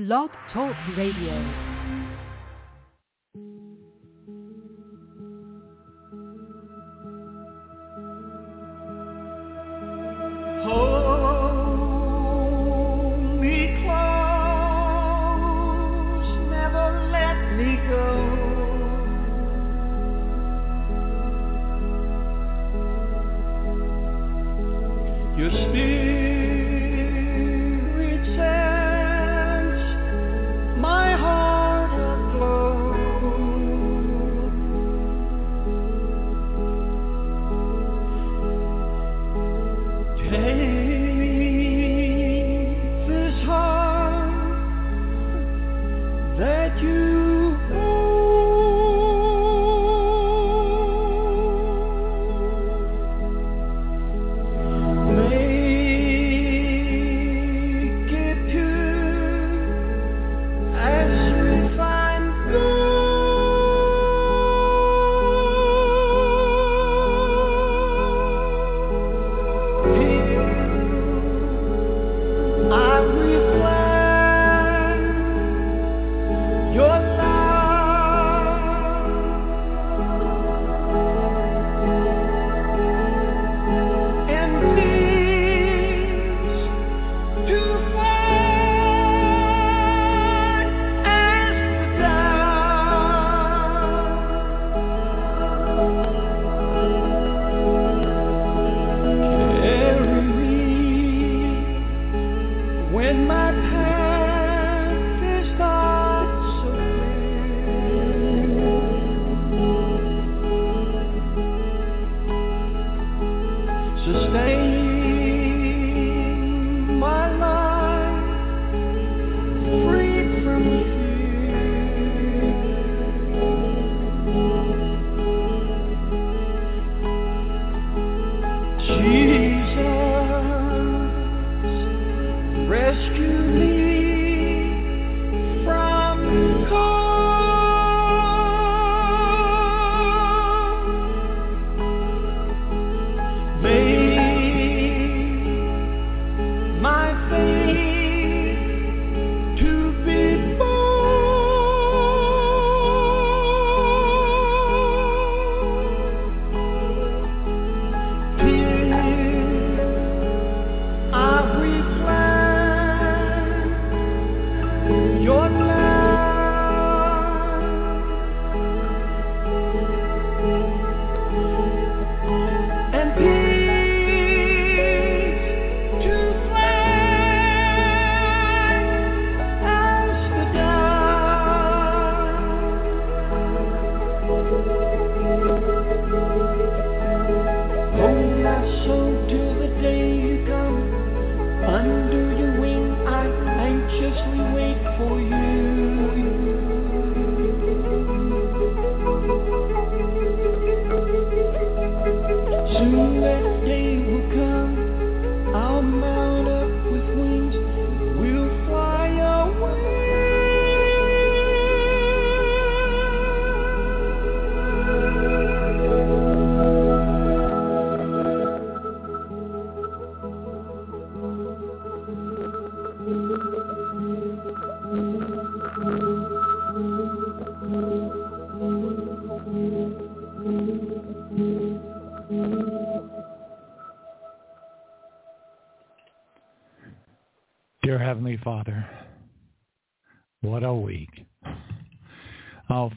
Blog Talk Radio.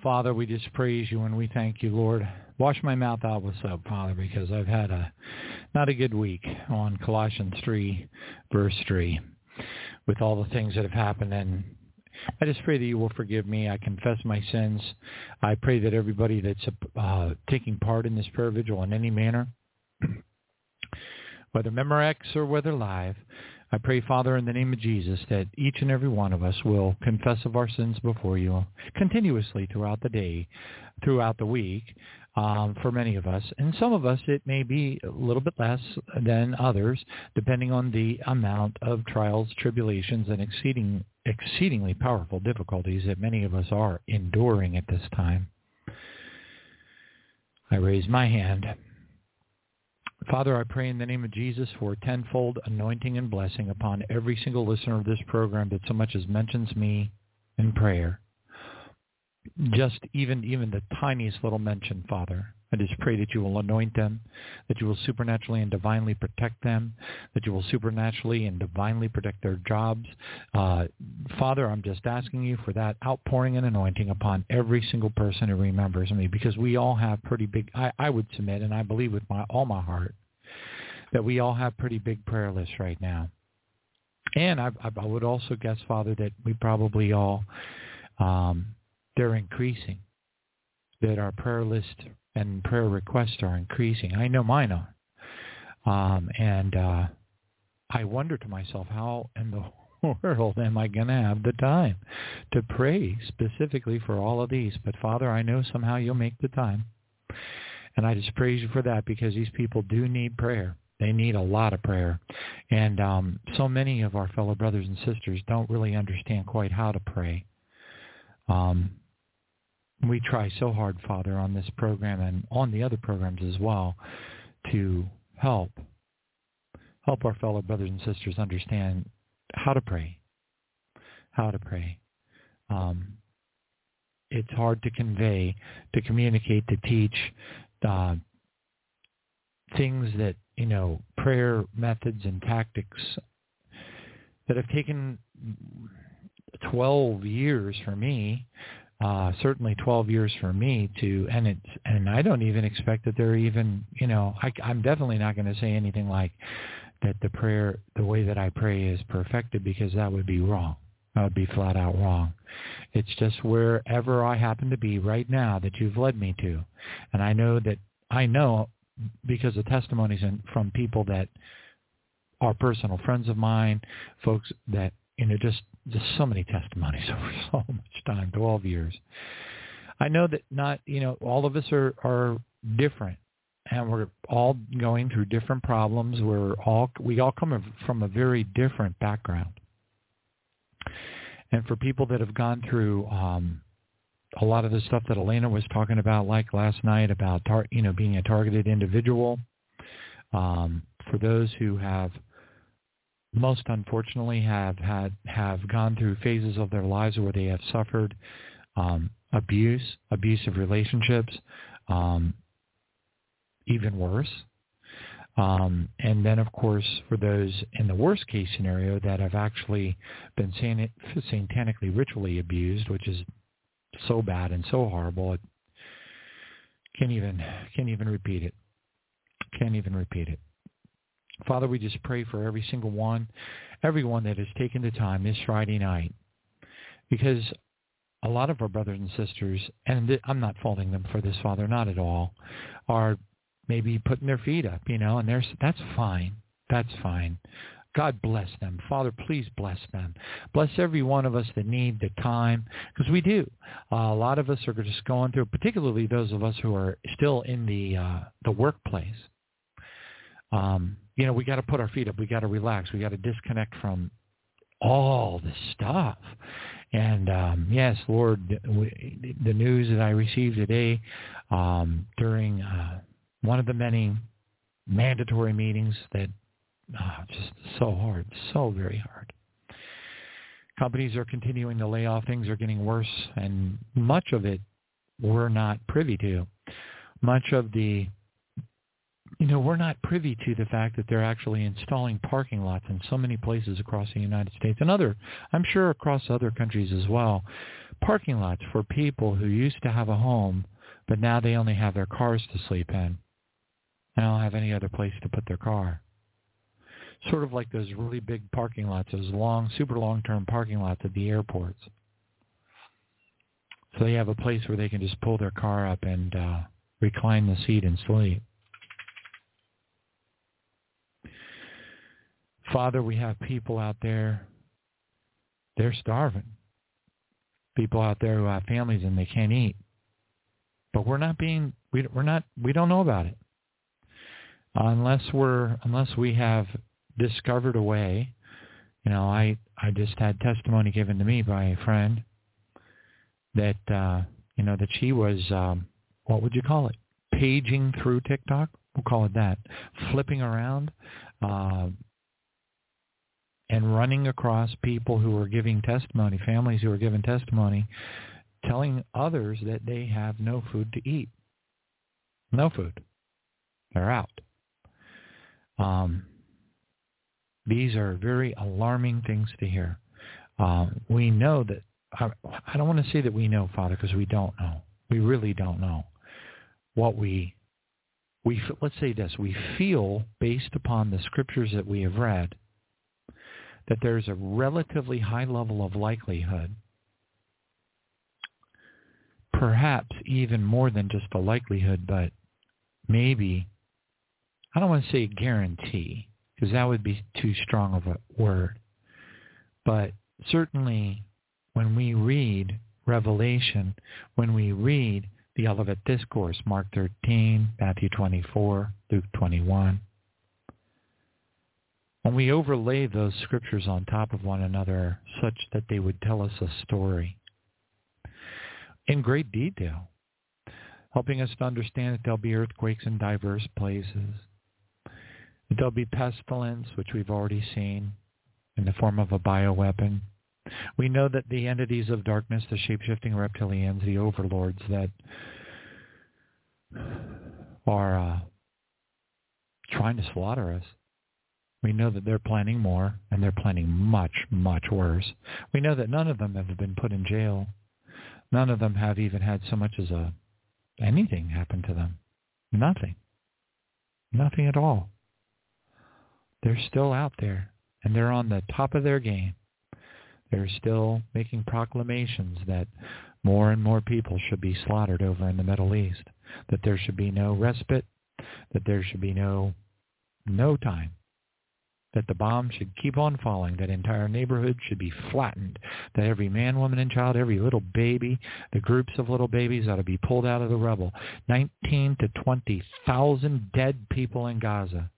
Father, we just praise you and we thank you, Lord. Wash my mouth out with soap, Father, because I've had a not a good week on Colossians 3, verse 3, with all the things that have happened. And I just pray that you will forgive me. I confess my sins. I pray that everybody that's uh, taking part in this prayer vigil in any manner, whether Memorex or whether live, I pray, Father, in the name of Jesus, that each and every one of us will confess of our sins before you continuously throughout the day, throughout the week, um, for many of us. And some of us, it may be a little bit less than others, depending on the amount of trials, tribulations, and exceeding, exceedingly powerful difficulties that many of us are enduring at this time. I raise my hand Father, I pray in the name of Jesus for a tenfold anointing and blessing upon every single listener of this program that so much as mentions me in prayer. Just even even the tiniest little mention, Father. I just pray that you will anoint them, that you will supernaturally and divinely protect them, that you will supernaturally and divinely protect their jobs. Uh, Father, I'm just asking you for that outpouring and anointing upon every single person who remembers me, because we all have pretty big, I, I would submit, and I believe with my all my heart, that we all have pretty big prayer lists right now. And I, I would also guess, Father, that we probably all, um, they're increasing, that our prayer list and prayer requests are increasing. I know mine are. Um, and uh, I wonder to myself, how in the world am I going to have the time to pray specifically for all of these? But Father, I know somehow you'll make the time. And I just praise you for that because these people do need prayer. They need a lot of prayer. And um, so many of our fellow brothers and sisters don't really understand quite how to pray. Um, we try so hard, Father, on this program and on the other programs as well to help help our fellow brothers and sisters understand how to pray, how to pray. Um, it's hard to convey, to communicate, to teach uh, things that you know, prayer methods and tactics that have taken 12 years for me uh, certainly 12 years for me to, and it's, and I don't even expect that they're even, you know, I, I'm definitely not going to say anything like that the prayer, the way that I pray is perfected because that would be wrong. That would be flat out wrong. It's just wherever I happen to be right now that you've led me to. And I know that, I know because of testimonies and from people that are personal friends of mine, folks that, you know, just just so many testimonies over so much time, 12 years. I know that not, you know, all of us are, are different and we're all going through different problems. We're all, we all come from a very different background. And for people that have gone through um, a lot of the stuff that Elena was talking about, like last night about, tar- you know, being a targeted individual, um, for those who have most unfortunately have had have gone through phases of their lives where they have suffered um, abuse, abusive relationships, um, even worse. Um, and then, of course, for those in the worst case scenario that have actually been satanically ritually abused, which is so bad and so horrible, it can't even can't even repeat it. Can't even repeat it. Father, we just pray for every single one, everyone that has taken the time this Friday night, because a lot of our brothers and sisters, and I'm not faulting them for this, Father, not at all, are maybe putting their feet up, you know, and there's that's fine. That's fine. God bless them. Father, please bless them. Bless every one of us that need the time, because we do. Uh, a lot of us are just going through, particularly those of us who are still in the uh, the workplace. Um, you know, we got to put our feet up. We got to relax. We got to disconnect from all the stuff. And um, yes, Lord, the news that I received today um, during uh, one of the many mandatory meetings that uh, just so hard, so very hard. Companies are continuing to lay off. Things are getting worse, and much of it we're not privy to. Much of the you know, we're not privy to the fact that they're actually installing parking lots in so many places across the United States and other, I'm sure across other countries as well, parking lots for people who used to have a home, but now they only have their cars to sleep in. They don't have any other place to put their car. Sort of like those really big parking lots, those long, super long-term parking lots at the airports. So they have a place where they can just pull their car up and uh, recline the seat and sleep. Father, we have people out there, they're starving. People out there who have families and they can't eat. But we're not being, we, we're not, we don't know about it. Unless we're, unless we have discovered a way, you know, I, I just had testimony given to me by a friend that, uh, you know, that she was, um, what would you call it? Paging through TikTok we'll call it that, flipping around uh, and running across people who are giving testimony, families who are giving testimony, telling others that they have no food to eat. No food. They're out. Um, these are very alarming things to hear. Uh, we know that, I, I don't want to say that we know, Father, because we don't know. We really don't know what we, we let's say this, we feel based upon the scriptures that we have read that there's a relatively high level of likelihood, perhaps even more than just a likelihood, but maybe, I don't want to say guarantee, because that would be too strong of a word, but certainly when we read Revelation, when we read the Olivet Discourse, Mark 13, Matthew 24, Luke 21, when we overlay those scriptures on top of one another such that they would tell us a story in great detail, helping us to understand that there'll be earthquakes in diverse places, that there'll be pestilence, which we've already seen in the form of a bioweapon. We know that the entities of darkness, the shape-shifting reptilians, the overlords that are uh, trying to slaughter us, we know that they're planning more, and they're planning much, much worse. We know that none of them have been put in jail. None of them have even had so much as a anything happen to them. Nothing. Nothing at all. They're still out there, and they're on the top of their game. They're still making proclamations that more and more people should be slaughtered over in the Middle East, that there should be no respite, that there should be no no time that the bombs should keep on falling, that entire neighborhoods should be flattened, that every man, woman, and child, every little baby, the groups of little babies ought to be pulled out of the rubble. 19 to 20,000 dead people in Gaza.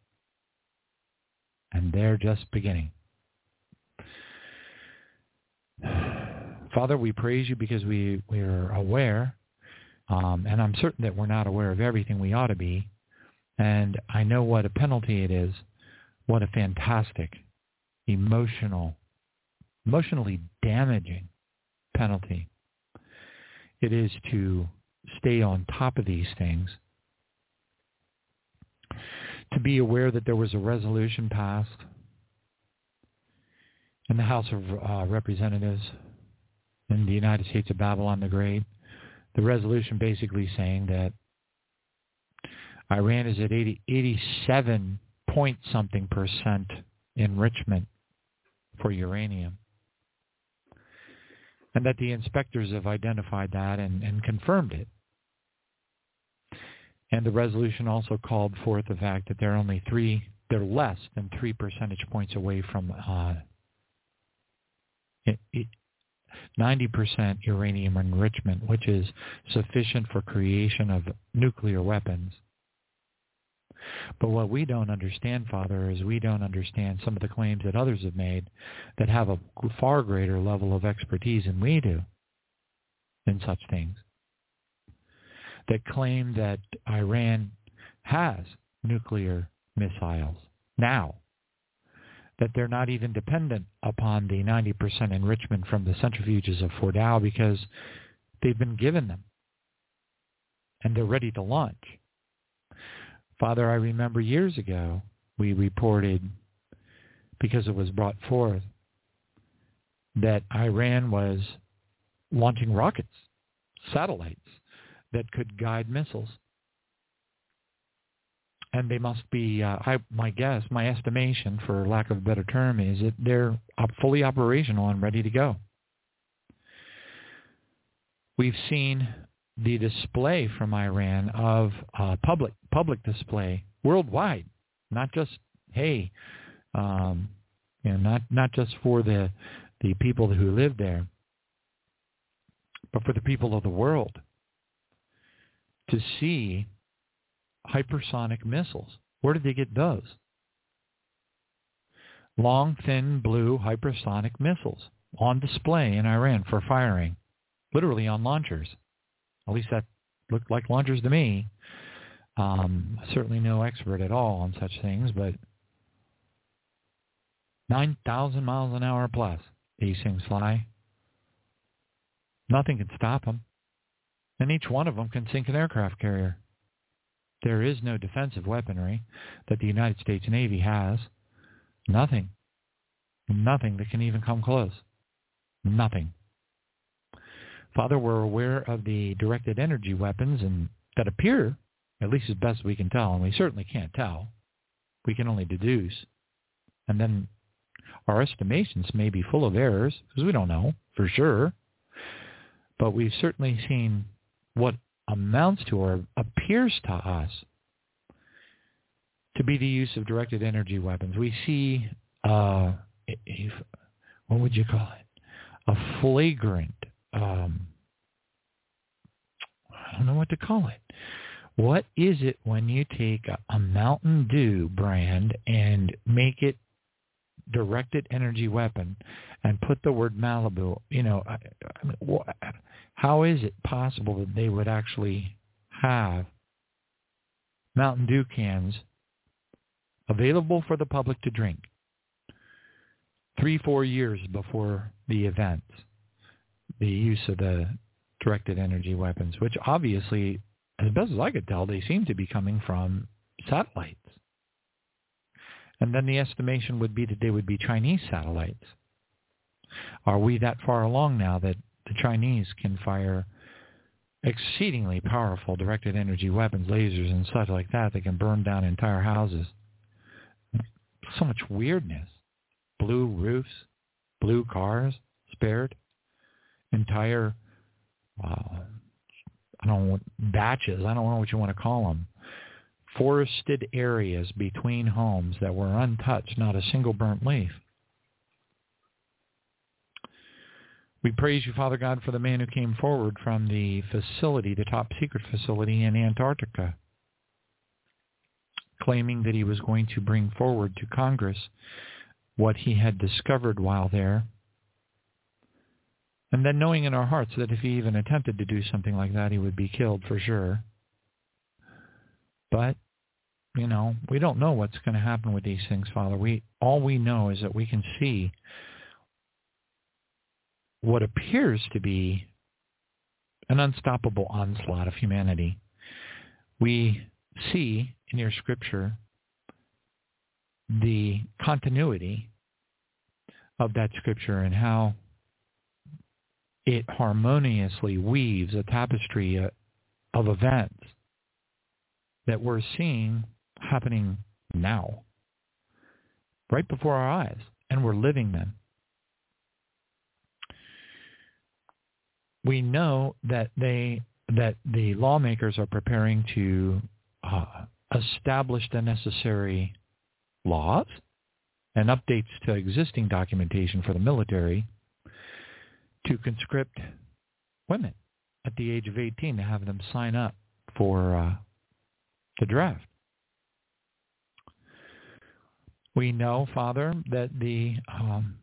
And they're just beginning. Father, we praise you because we, we are aware, um, and I'm certain that we're not aware of everything we ought to be, and I know what a penalty it is what a fantastic, emotional, emotionally damaging penalty it is to stay on top of these things, to be aware that there was a resolution passed in the House of uh, Representatives in the United States of Babylon the Great, the resolution basically saying that Iran is at 80, 87 point something percent enrichment for uranium. And that the inspectors have identified that and, and confirmed it. And the resolution also called forth the fact that they're only three, they're less than three percentage points away from uh, it, it, 90% uranium enrichment, which is sufficient for creation of nuclear weapons. But what we don't understand, Father, is we don't understand some of the claims that others have made that have a far greater level of expertise than we do in such things. That claim that Iran has nuclear missiles now. That they're not even dependent upon the 90% enrichment from the centrifuges of Fordow because they've been given them. And they're ready to launch. Father, I remember years ago we reported, because it was brought forth, that Iran was launching rockets, satellites that could guide missiles. And they must be, uh, I, my guess, my estimation, for lack of a better term, is that they're fully operational and ready to go. We've seen the display from Iran of uh, public public display worldwide, not just hey, um, you know, not not just for the the people who live there, but for the people of the world to see hypersonic missiles. Where did they get those? Long, thin, blue hypersonic missiles on display in Iran for firing, literally on launchers. At least that looked like launchers to me. Um, certainly no expert at all on such things, but 9,000 miles an hour plus these things fly. Nothing can stop them. And each one of them can sink an aircraft carrier. There is no defensive weaponry that the United States Navy has. Nothing. Nothing that can even come close. Nothing. Father, we're aware of the directed energy weapons and that appear, at least as best we can tell, and we certainly can't tell. We can only deduce. And then our estimations may be full of errors because we don't know for sure. But we've certainly seen what amounts to or appears to us to be the use of directed energy weapons. We see, uh, what would you call it? A flagrant, um, I don't know what to call it. What is it when you take a, a Mountain Dew brand and make it directed energy weapon and put the word Malibu, you know, I, I mean, wh- how is it possible that they would actually have Mountain Dew cans available for the public to drink three, four years before the event, the use of the directed energy weapons, which obviously, as best as I could tell, they seem to be coming from satellites. And then the estimation would be that they would be Chinese satellites. Are we that far along now that the Chinese can fire exceedingly powerful directed energy weapons, lasers and such like that that can burn down entire houses? So much weirdness. Blue roofs, blue cars spared, entire, uh, I don't know, batches, I don't know what you want to call them, forested areas between homes that were untouched, not a single burnt leaf. We praise you, Father God, for the man who came forward from the facility, the top secret facility in Antarctica, claiming that he was going to bring forward to Congress what he had discovered while there. And then knowing in our hearts that if he even attempted to do something like that, he would be killed for sure. But you know, we don't know what's going to happen with these things, Father. We all we know is that we can see what appears to be an unstoppable onslaught of humanity. We see in your scripture the continuity of that scripture and how it harmoniously weaves a tapestry uh, of events that we're seeing happening now, right before our eyes, and we're living them. We know that they that the lawmakers are preparing to uh, establish the necessary laws and updates to existing documentation for the military to conscript women at the age of 18 to have them sign up for uh, the draft. We know, Father, that the um,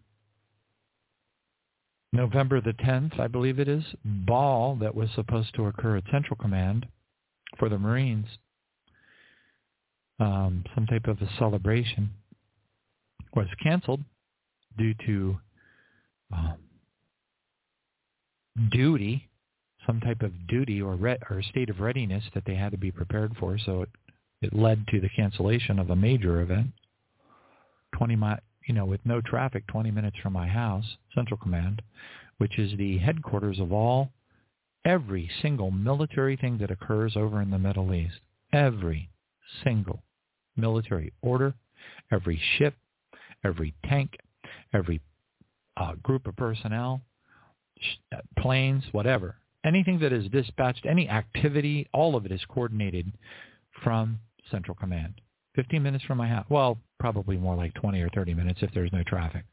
November the 10th, I believe it is, ball that was supposed to occur at Central Command for the Marines, um, some type of a celebration, was canceled due to um, duty, some type of duty or, re- or state of readiness that they had to be prepared for. So it, it led to the cancellation of a major event. 20 mi- you know, with no traffic, 20 minutes from my house, Central Command, which is the headquarters of all, every single military thing that occurs over in the Middle East. Every single military order, every ship, every tank, every uh, group of personnel, planes, whatever. Anything that is dispatched, any activity, all of it is coordinated from Central Command. 15 minutes from my house. Well, probably more like 20 or 30 minutes if there's no traffic.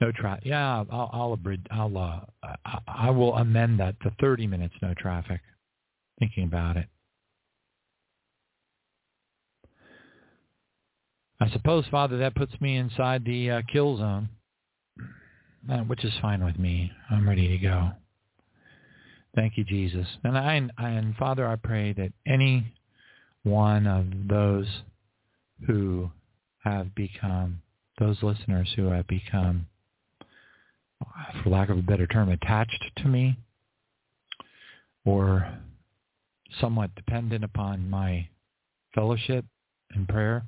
No traffic. Yeah, I'll I'll, abrid- I'll uh, I, I will amend that to 30 minutes no traffic. Thinking about it. I suppose, Father, that puts me inside the uh, kill zone, uh, which is fine with me. I'm ready to go. Thank you, Jesus. And I and Father, I pray that any one of those who have become those listeners who have become, for lack of a better term, attached to me or somewhat dependent upon my fellowship and prayer.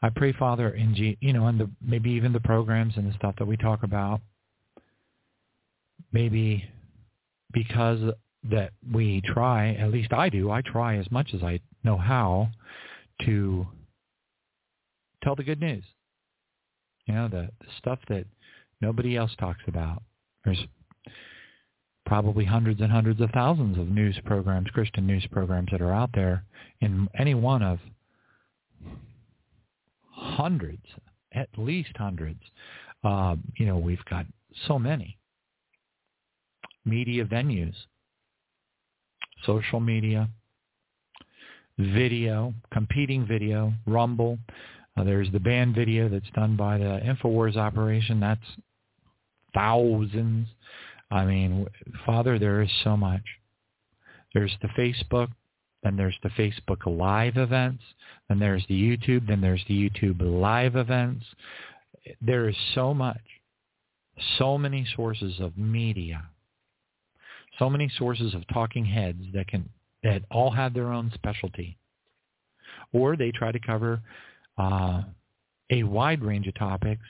I pray, Father, in G, you know, and the maybe even the programs and the stuff that we talk about, maybe because that we try, at least I do, I try as much as I know how to tell the good news. You know, the, the stuff that nobody else talks about. There's probably hundreds and hundreds of thousands of news programs, Christian news programs that are out there in any one of hundreds, at least hundreds. Uh, you know, we've got so many media venues, social media, video, competing video, Rumble. Uh, there's the Banned Video that's done by the InfoWars operation. That's thousands. I mean, Father, there is so much. There's the Facebook, then there's the Facebook Live events, then there's the YouTube, then there's the YouTube Live events. There is so much, so many sources of media, so many sources of talking heads that can that all have their own specialty, or they try to cover uh, a wide range of topics,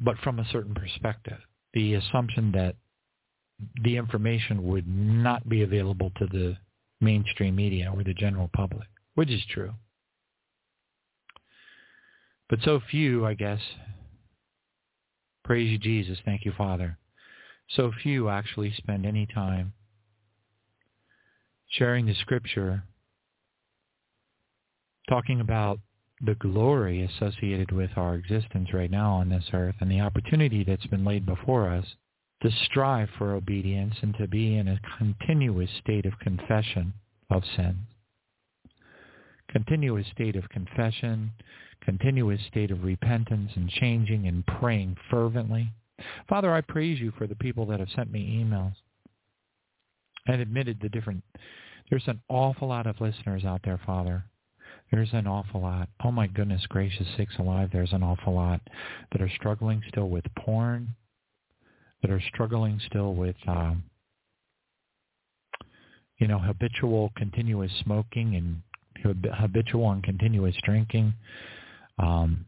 but from a certain perspective. The assumption that the information would not be available to the mainstream media or the general public, which is true. But so few, I guess, praise you, Jesus, thank you, Father, so few actually spend any time sharing the scripture, talking about the glory associated with our existence right now on this earth and the opportunity that's been laid before us to strive for obedience and to be in a continuous state of confession of sin. Continuous state of confession, continuous state of repentance and changing and praying fervently. Father, I praise you for the people that have sent me emails and admitted the different, there's an awful lot of listeners out there, Father. There's an awful lot. Oh my goodness gracious, six alive, there's an awful lot that are struggling still with porn, that are struggling still with, um, you know, habitual continuous smoking and habitual and continuous drinking. Um,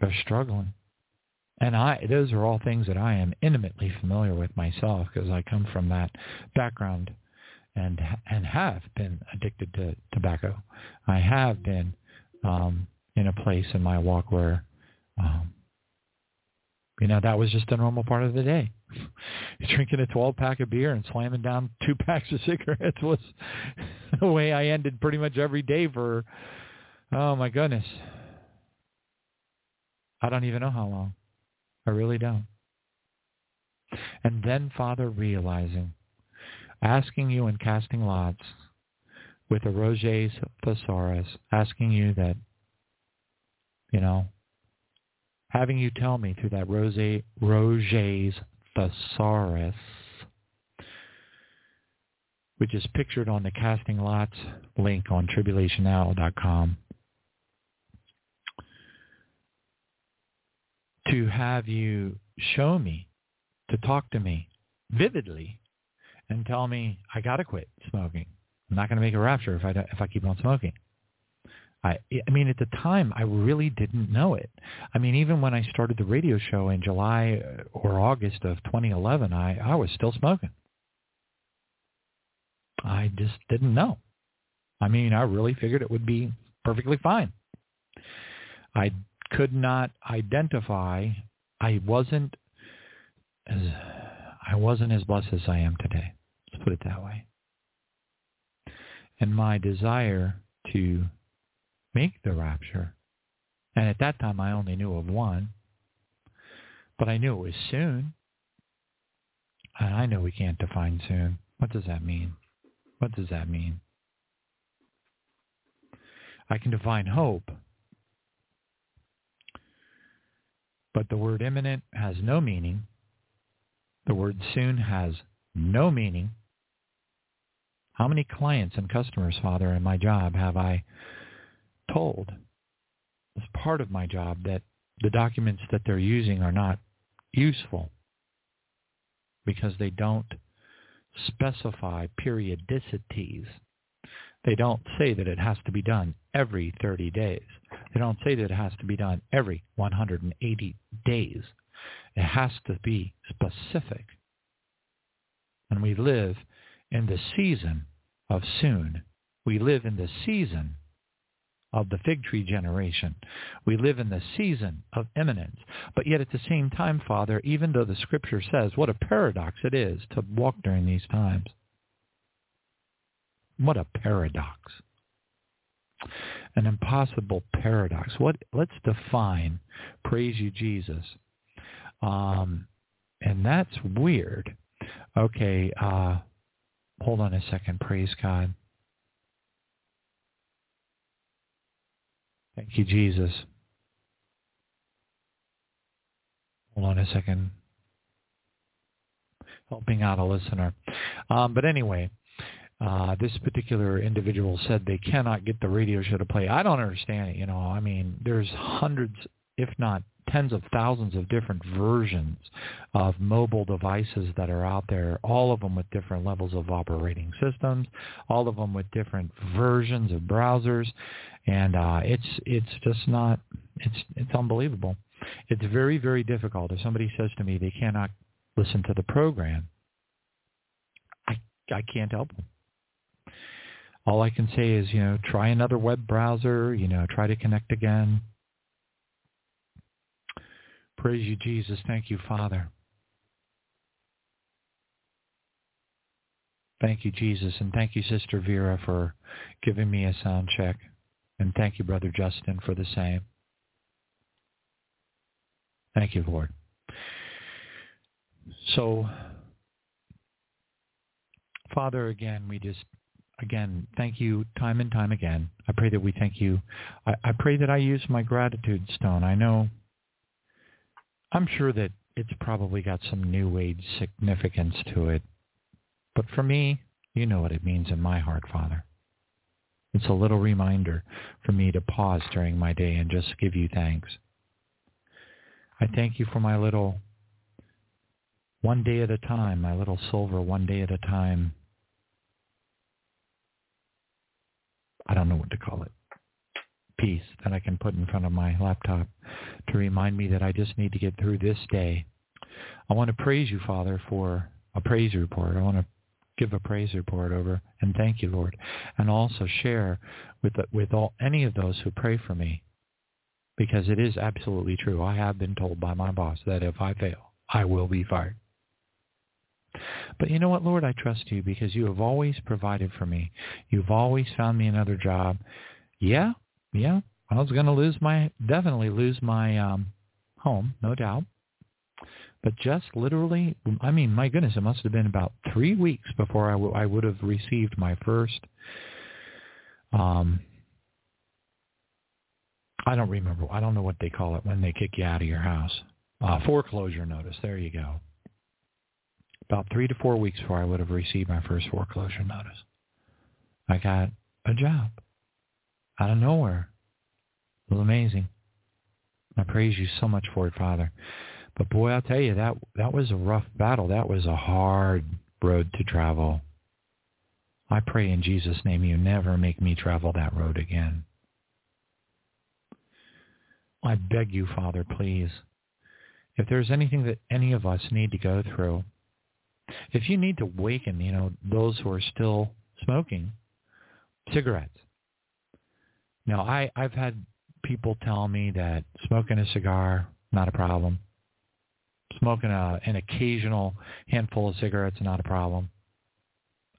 they're struggling. And I, those are all things that I am intimately familiar with myself because I come from that background and and have been addicted to tobacco. I have been um, in a place in my walk where um, you know, that was just a normal part of the day. Drinking a 12 pack of beer and slamming down two packs of cigarettes was the way I ended pretty much every day for, oh my goodness. I don't even know how long. I really don't. And then, Father, realizing, asking you and casting lots with a Roget's thesaurus, asking you that, you know, having you tell me through that Rose, Roget's thesaurus, which is pictured on the Casting Lots link on tribulationhour.com, to have you show me, to talk to me vividly and tell me I got to quit smoking. I'm not going to make a rapture if I, if I keep on smoking. I, I mean, at the time, I really didn't know it. I mean, even when I started the radio show in July uh, or August of 2011, I, I was still smoking. I just didn't know. I mean, I really figured it would be perfectly fine. I could not identify. I wasn't as I wasn't as blessed as I am today. Let's put it that way. And my desire to make the rapture. And at that time, I only knew of one, but I knew it was soon. And I know we can't define soon. What does that mean? What does that mean? I can define hope. But the word imminent has no meaning. The word soon has no meaning. How many clients and customers, Father, in my job have I told as part of my job that the documents that they're using are not useful because they don't specify periodicities. They don't say that it has to be done every 30 days. They don't say that it has to be done every 180 days. It has to be specific. And we live in the season of soon. We live in the season of the fig tree generation. We live in the season of imminence. But yet at the same time, Father, even though the scripture says what a paradox it is to walk during these times. What a paradox. An impossible paradox. What let's define praise you Jesus. Um, and that's weird. Okay, uh, hold on a second, praise God. Thank you, Jesus. Hold on a second. Helping out a listener. Um, but anyway, uh, this particular individual said they cannot get the radio show to play. I don't understand it. You know, I mean, there's hundreds, if not tens of thousands of different versions of mobile devices that are out there, all of them with different levels of operating systems, all of them with different versions of browsers, and uh, it's it's just not it's it's unbelievable. It's very very difficult. If somebody says to me they cannot listen to the program, I I can't help them. All I can say is, you know, try another web browser, you know, try to connect again, Praise you, Jesus. Thank you, Father. Thank you, Jesus. And thank you, Sister Vera, for giving me a sound check. And thank you, Brother Justin, for the same. Thank you, Lord. So, Father, again, we just, again, thank you time and time again. I pray that we thank you. I, I pray that I use my gratitude stone. I know I'm sure that it's probably got some new age significance to it. But for me, you know what it means in my heart, Father. It's a little reminder for me to pause during my day and just give you thanks. I thank you for my little one day at a time, my little silver one day at a time. I don't know what to call it piece that I can put in front of my laptop to remind me that I just need to get through this day. I want to praise you, Father, for a praise report. I want to give a praise report over and thank you, Lord, and also share with with all any of those who pray for me, because it is absolutely true. I have been told by my boss that if I fail, I will be fired. But you know what, Lord, I trust you because you have always provided for me. You've always found me another job. Yeah, yeah, I was going to lose my, definitely lose my um, home, no doubt. But just literally, I mean, my goodness, it must have been about three weeks before I, w- I would have received my first, um, I don't remember, I don't know what they call it when they kick you out of your house. Uh, foreclosure notice, there you go. About three to four weeks before I would have received my first foreclosure notice. I got a job out of nowhere. It was amazing. I praise you so much for it, Father. But boy, I'll tell you, that that was a rough battle. That was a hard road to travel. I pray in Jesus' name you never make me travel that road again. I beg you, Father, please, if there's anything that any of us need to go through, if you need to waken, you know, those who are still smoking cigarettes, now, I, I've had people tell me that smoking a cigar, not a problem. Smoking a, an occasional handful of cigarettes, not a problem.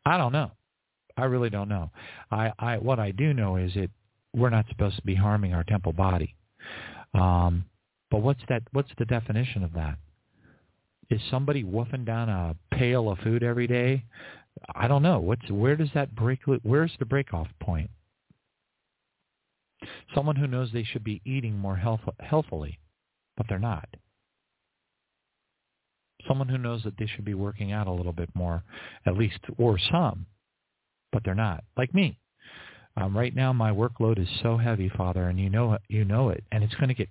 I don't know. I really don't know. I, I what I do know is it we're not supposed to be harming our temple body. Um, but what's that? What's the definition of that? Is somebody woofing down a pail of food every day? I don't know. What's where does that break? Where's the breakoff point? Someone who knows they should be eating more health, healthily, but they're not. someone who knows that they should be working out a little bit more, at least, or some, but they're not, like me. Um, right now, my workload is so heavy, Father, and you know you know it, and it's going to get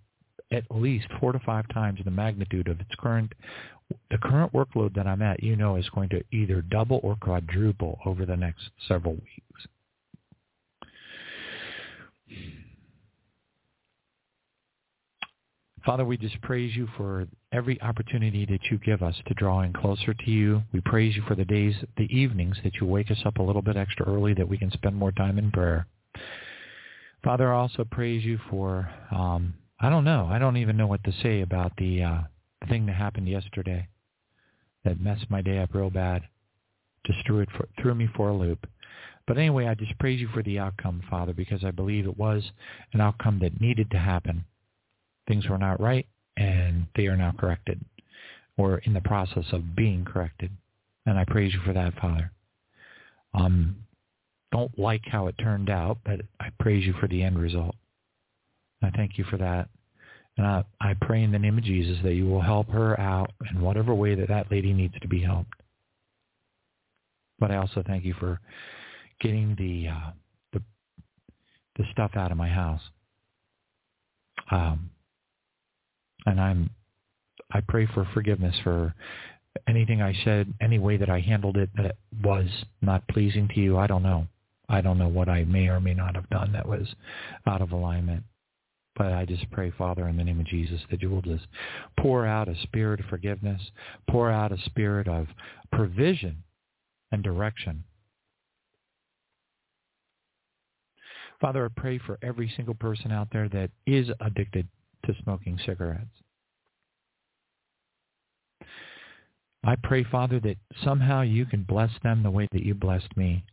at least four to five times the magnitude of its current the current workload that I'm at. You know is going to either double or quadruple over the next several weeks. Father, we just praise you for every opportunity that you give us to draw in closer to you. We praise you for the days, the evenings that you wake us up a little bit extra early that we can spend more time in prayer. Father, I also praise you for, um, I don't know, I don't even know what to say about the, uh, thing that happened yesterday that messed my day up real bad. Just threw it for, threw me for a loop. But anyway, I just praise you for the outcome, Father, because I believe it was an outcome that needed to happen things were not right and they are now corrected or in the process of being corrected. And I praise you for that, Father. Um, don't like how it turned out, but I praise you for the end result. I thank you for that. And I, I pray in the name of Jesus that you will help her out in whatever way that that lady needs to be helped. But I also thank you for getting the uh, the the stuff out of my house. Um, and I'm I pray for forgiveness for anything I said, any way that I handled it that was not pleasing to you. I don't know. I don't know what I may or may not have done that was out of alignment. But I just pray, Father, in the name of Jesus, that you will just pour out a spirit of forgiveness, pour out a spirit of provision and direction. Father, I pray for every single person out there that is addicted to smoking cigarettes. I pray, Father, that somehow you can bless them the way that you blessed me.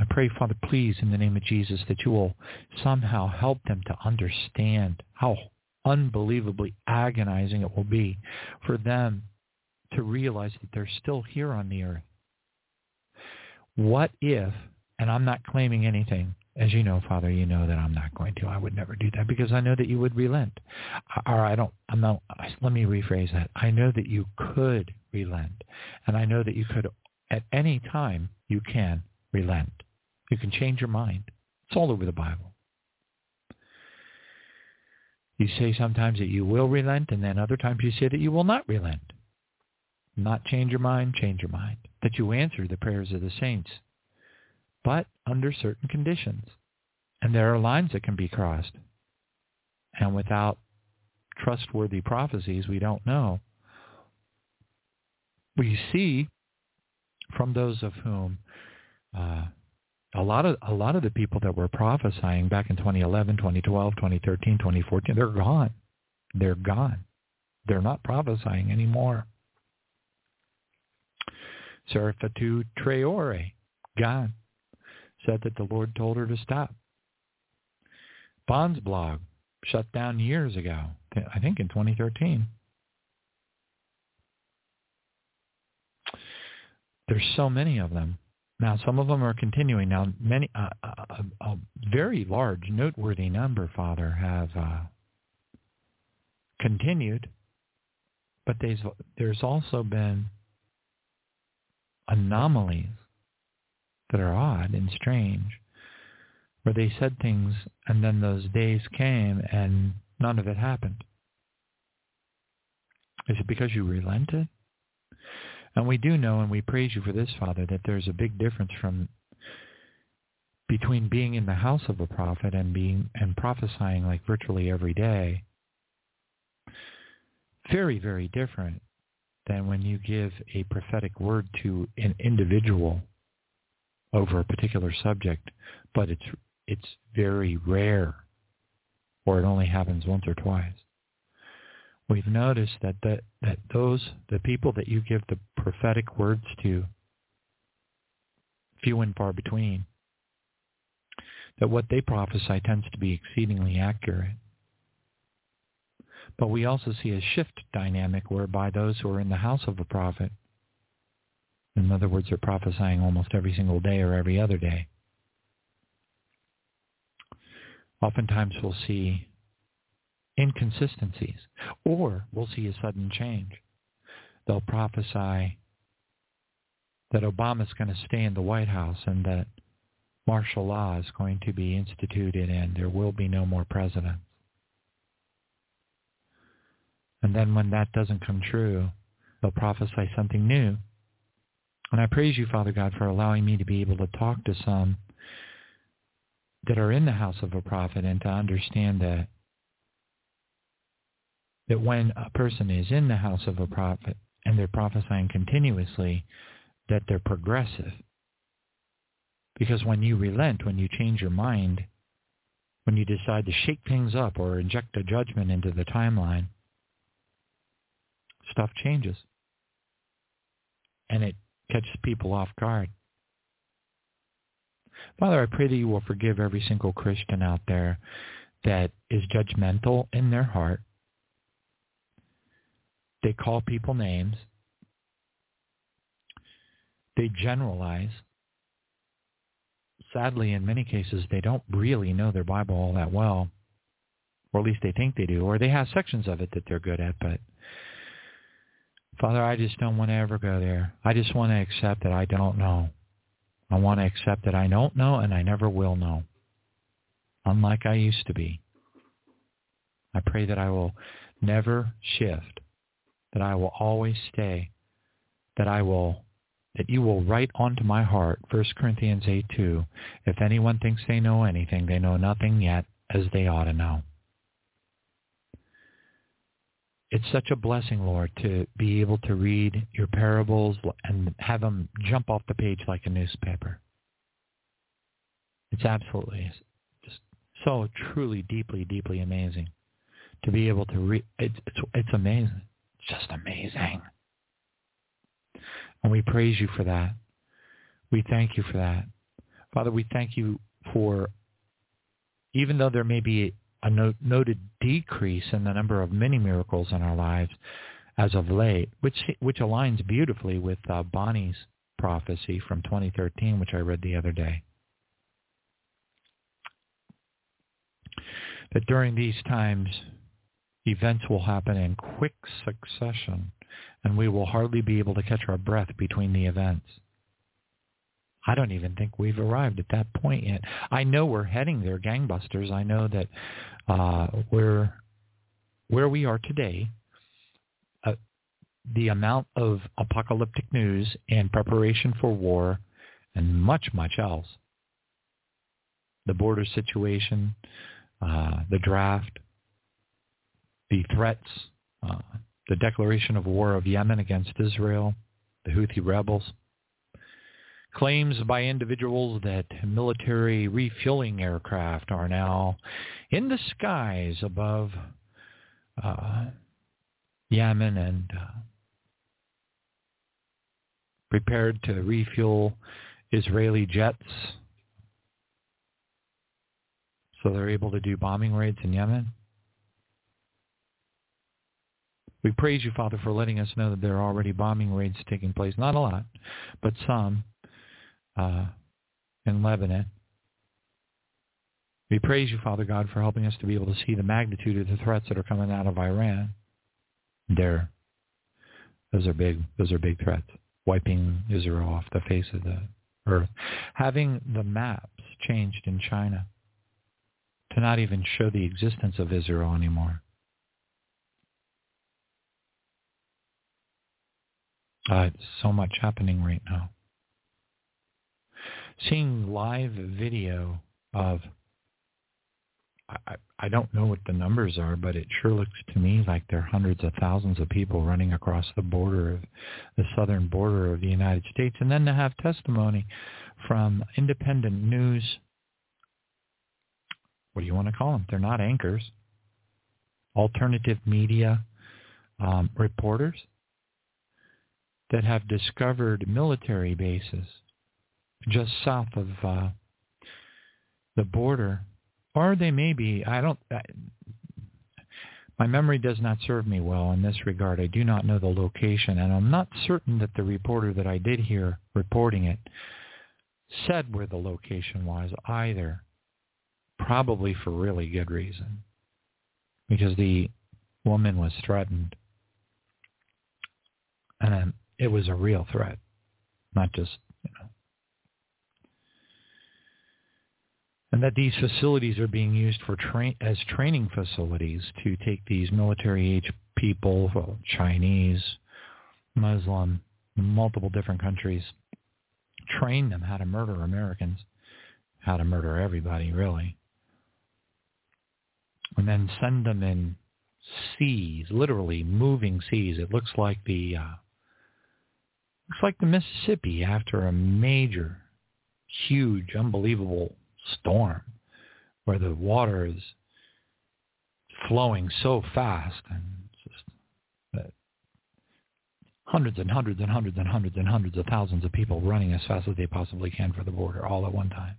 I pray, Father, please, in the name of Jesus, that you will somehow help them to understand how unbelievably agonizing it will be for them to realize that they're still here on the earth. What if, and I'm not claiming anything, as you know, Father, you know that I'm not going to. I would never do that because I know that you would relent. Or I don't, I'm not, let me rephrase that. I know that you could relent. And I know that you could, at any time, you can relent. You can change your mind. It's all over the Bible. You say sometimes that you will relent, and then other times you say that you will not relent. Not change your mind, change your mind. That you answer the prayers of the saints but under certain conditions. And there are lines that can be crossed. And without trustworthy prophecies, we don't know. We see from those of whom uh, a lot of a lot of the people that were prophesying back in 2011, 2012, 2013, 2014, they're gone. They're gone. They're not prophesying anymore. Serafatu Treore, gone said that the Lord told her to stop. Bond's blog shut down years ago, I think in 2013. There's so many of them. Now, some of them are continuing. Now, many, uh, a, a, very large, noteworthy number, Father, have uh, continued, but there's, there's also been anomalies that are odd and strange, where they said things and then those days came and none of it happened. Is it because you relented? And we do know and we praise you for this, Father, that there's a big difference from between being in the house of a prophet and being and prophesying like virtually every day. Very, very different than when you give a prophetic word to an individual over a particular subject, but it's it's very rare, or it only happens once or twice. We've noticed that that, that those the people that you give the prophetic words to, few and far between, that what they prophesy tends to be exceedingly accurate. But we also see a shift dynamic whereby those who are in the house of a prophet in other words, they're prophesying almost every single day or every other day. Oftentimes we'll see inconsistencies or we'll see a sudden change. they'll prophesy that Obama's going to stay in the White House and that martial law is going to be instituted and there will be no more presidents. And then when that doesn't come true, they'll prophesy something new. And I praise you, Father God, for allowing me to be able to talk to some that are in the house of a prophet and to understand that that when a person is in the house of a prophet and they're prophesying continuously, that they're progressive. Because when you relent, when you change your mind, when you decide to shake things up or inject a judgment into the timeline, stuff changes. And it catches people off guard. Father, I pray that you will forgive every single Christian out there that is judgmental in their heart. They call people names. They generalize. Sadly, in many cases, they don't really know their Bible all that well, or at least they think they do, or they have sections of it that they're good at, but Father, I just don't want to ever go there. I just want to accept that I don't know. I want to accept that I don't know and I never will know, unlike I used to be. I pray that I will never shift, that I will always stay, that I will that you will write onto my heart 1 Corinthians 8, 2, if anyone thinks they know anything, they know nothing yet as they ought to know it's such a blessing, Lord, to be able to read your parables and have them jump off the page like a newspaper. It's absolutely just so truly, deeply, deeply amazing to be able to read. It's, it's, it's amazing. It's just amazing. And we praise you for that. We thank you for that. Father, we thank you for, even though there may be a noted decrease in the number of many miracles in our lives as of late, which which aligns beautifully with uh, Bonnie's prophecy from 2013, which I read the other day. That during these times, events will happen in quick succession, and we will hardly be able to catch our breath between the events. I don't even think we've arrived at that point yet. I know we're heading there, gangbusters. I know that uh, where we are today. Uh, the amount of apocalyptic news and preparation for war, and much, much else. The border situation, uh, the draft, the threats, uh, the declaration of war of Yemen against Israel, the Houthi rebels claims by individuals that military refueling aircraft are now in the skies above uh, Yemen and uh, prepared to refuel Israeli jets so they're able to do bombing raids in Yemen. We praise you, Father, for letting us know that there are already bombing raids taking place. Not a lot, but some uh, in Lebanon. We praise you, Father God, for helping us to be able to see the magnitude of the threats that are coming out of Iran. There, those are big. Those are big threats. Wiping Israel off the face of the earth, having the maps changed in China to not even show the existence of Israel anymore. Uh, so much happening right now seeing live video of I, I don't know what the numbers are, but it sure looks to me like there are hundreds of thousands of people running across the border of the southern border of the United States. And then to have testimony from independent news, what do you want to call them? They're not anchors. Alternative media um, reporters that have discovered military bases just south of uh, the border, or they may be. I don't. I, my memory does not serve me well in this regard. I do not know the location, and I'm not certain that the reporter that I did hear reporting it said where the location was either. Probably for really good reason, because the woman was threatened. And it was a real threat, not just, you know. And that these facilities are being used for train as training facilities to take these military age people, well, Chinese, Muslim, multiple different countries, train them how to murder Americans, how to murder everybody, really. And then send them in seas, literally moving seas. It looks like the uh, looks like the Mississippi after a major, huge, unbelievable storm, where the water is flowing so fast and just hundreds and hundreds and hundreds and hundreds and hundreds of thousands of people running as fast as they possibly can for the border all at one time.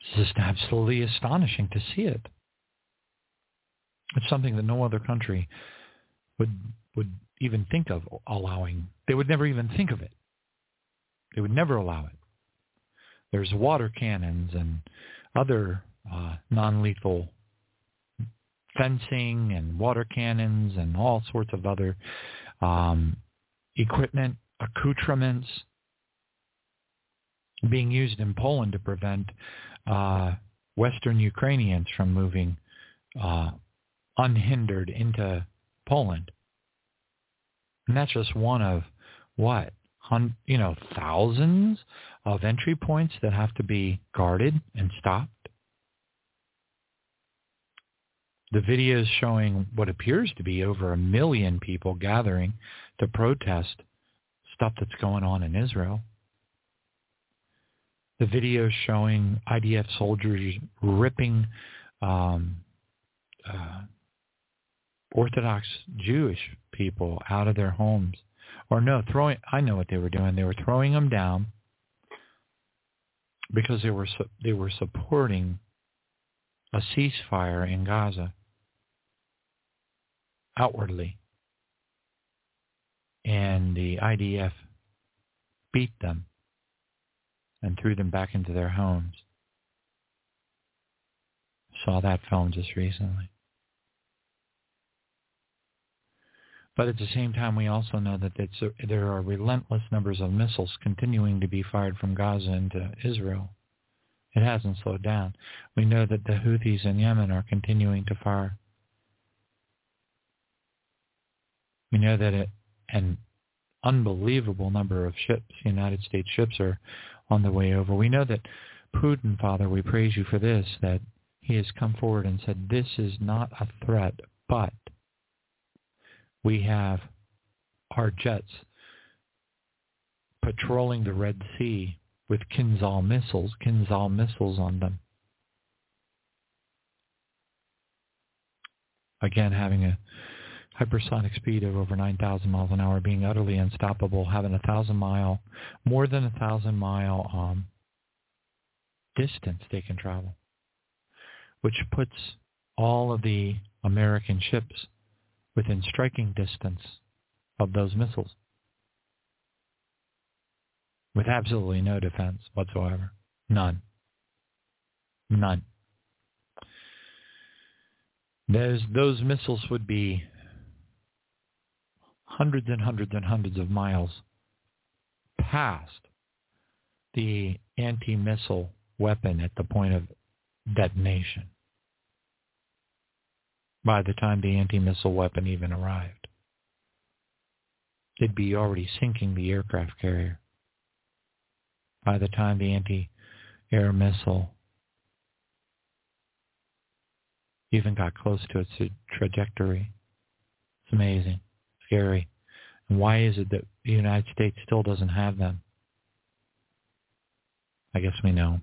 It's just absolutely astonishing to see it. It's something that no other country would would even think of allowing. They would never even think of it. They would never allow it. There's water cannons and other uh, non-lethal fencing and water cannons and all sorts of other um, equipment, accoutrements being used in Poland to prevent uh, Western Ukrainians from moving uh, unhindered into Poland. And that's just one of what? You know, thousands of entry points that have to be guarded and stopped. The video is showing what appears to be over a million people gathering to protest stuff that's going on in Israel. The video is showing IDF soldiers ripping um, uh, Orthodox Jewish people out of their homes. Or no, throwing, I know what they were doing. They were throwing them down because they were they were supporting a ceasefire in Gaza outwardly. And the IDF beat them and threw them back into their homes. Saw that film just recently. But at the same time, we also know that a, there are relentless numbers of missiles continuing to be fired from Gaza into Israel. It hasn't slowed down. We know that the Houthis in Yemen are continuing to fire. We know that it, an unbelievable number of ships, United States ships, are on the way over. We know that Putin, Father, we praise you for this, that he has come forward and said, this is not a threat, but we have our jets patrolling the Red Sea with Kinzhal missiles, Kinzhal missiles on them. Again, having a hypersonic speed of over 9,000 miles an hour, being utterly unstoppable, having a thousand mile, more than a thousand mile um, distance they can travel, which puts all of the American ships within striking distance of those missiles with absolutely no defense whatsoever. None. None. Those, those missiles would be hundreds and hundreds and hundreds of miles past the anti-missile weapon at the point of detonation by the time the anti-missile weapon even arrived. They'd be already sinking the aircraft carrier by the time the anti-air missile even got close to its trajectory. It's amazing, scary. And why is it that the United States still doesn't have them? I guess we know.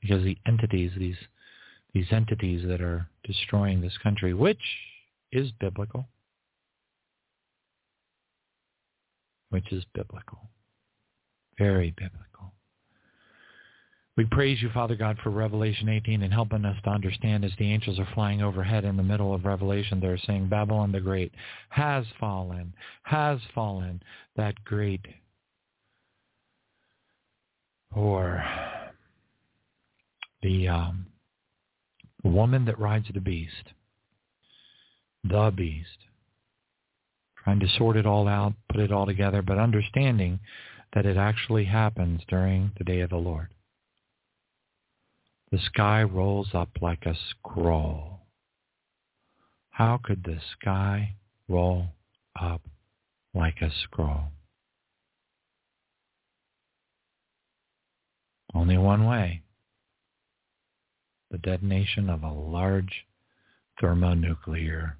Because the entities, these these entities that are destroying this country, which is biblical. Which is biblical. Very biblical. We praise you, Father God, for Revelation 18 and helping us to understand as the angels are flying overhead in the middle of Revelation, they're saying Babylon the Great has fallen, has fallen, that great or the um, woman that rides the beast, the beast, trying to sort it all out, put it all together, but understanding that it actually happens during the day of the Lord. The sky rolls up like a scroll. How could the sky roll up like a scroll? Only one way. The detonation of a large thermonuclear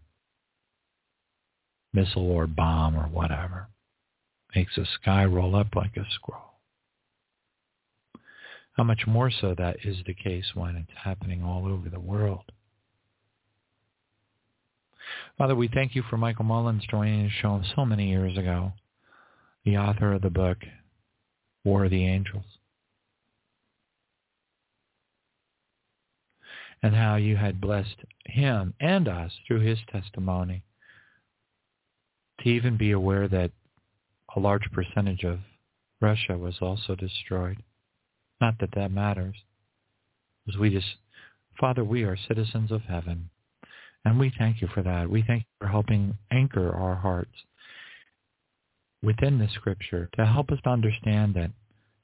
missile or bomb or whatever makes the sky roll up like a scroll. How much more so that is the case when it's happening all over the world. Father, we thank you for Michael Mullins joining the show so many years ago, the author of the book, War of the Angels. And how you had blessed him and us through his testimony to even be aware that a large percentage of Russia was also destroyed. Not that that matters. Because we just, Father, we are citizens of heaven. And we thank you for that. We thank you for helping anchor our hearts within the scripture to help us to understand that,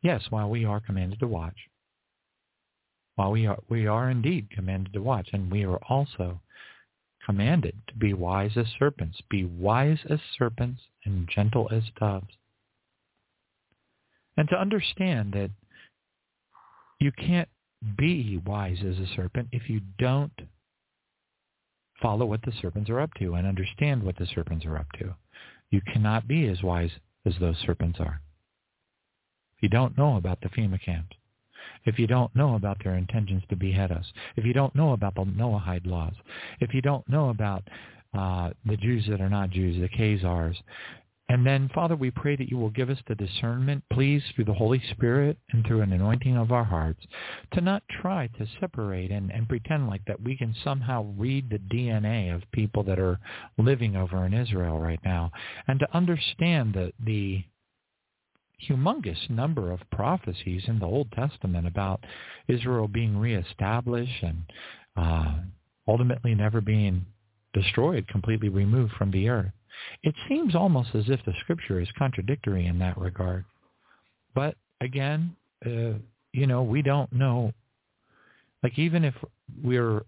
yes, while we are commanded to watch, while we are, we are indeed commanded to watch, and we are also commanded to be wise as serpents. Be wise as serpents and gentle as doves. And to understand that you can't be wise as a serpent if you don't follow what the serpents are up to and understand what the serpents are up to. You cannot be as wise as those serpents are. If you don't know about the FEMA camps, if you don't know about their intentions to behead us, if you don't know about the Noahide laws, if you don't know about uh, the Jews that are not Jews, the Khazars, and then, Father, we pray that you will give us the discernment, please, through the Holy Spirit and through an anointing of our hearts, to not try to separate and, and pretend like that we can somehow read the DNA of people that are living over in Israel right now, and to understand the, the humongous number of prophecies in the Old Testament about Israel being reestablished and uh, ultimately never being destroyed, completely removed from the earth. It seems almost as if the scripture is contradictory in that regard. But again, uh, you know, we don't know. Like even if we're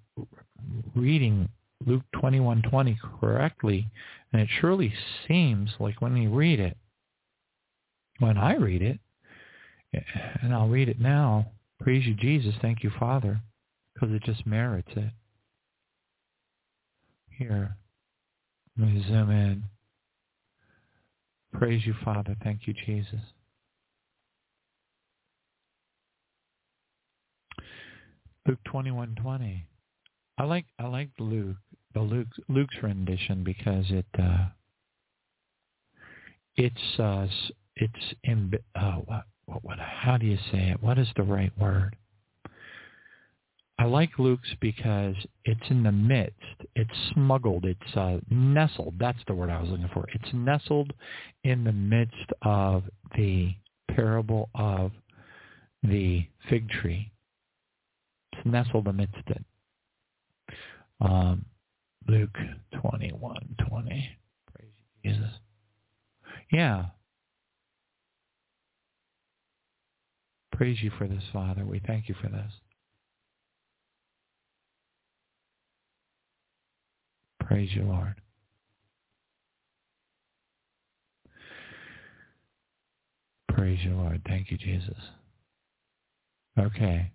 reading Luke 21:20 correctly, and it surely seems like when we read it, when I read it, and I'll read it now, praise you Jesus, thank you Father, because it just merits it. Here, let me zoom in. Praise you, Father. Thank you, Jesus. Luke twenty one twenty. I like I like Luke the Luke Luke's rendition because it uh, it's uh, it's in uh, what, what what how do you say it? What is the right word? I like Luke's because it's in the midst. It's smuggled. It's uh, nestled. That's the word I was looking for. It's nestled in the midst of the parable of the fig tree. It's nestled amidst it. Um, Luke twenty-one twenty. Praise Jesus. Yeah. Praise you for this, Father. We thank you for this. Praise you, Lord. Praise you, Lord. Thank you, Jesus. Okay.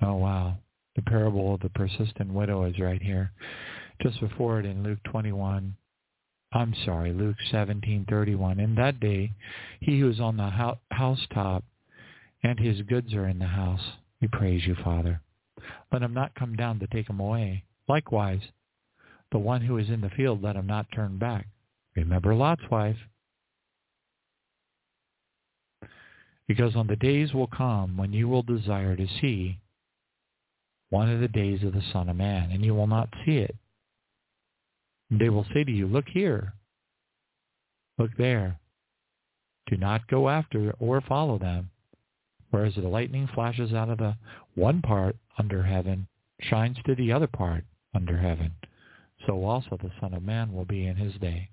Oh, wow. The parable of the persistent widow is right here. Just before it in Luke 21, I'm sorry, Luke 17:31. In that day, he who is on the housetop and his goods are in the house. We praise you, Father. Let him not come down to take him away. Likewise, the one who is in the field, let him not turn back. Remember Lot's wife. Because on the days will come when you will desire to see one of the days of the Son of Man, and you will not see it. They will say to you, look here, look there. Do not go after or follow them. Whereas the lightning flashes out of the one part under heaven, shines to the other part under heaven. so also the Son of Man will be in his day.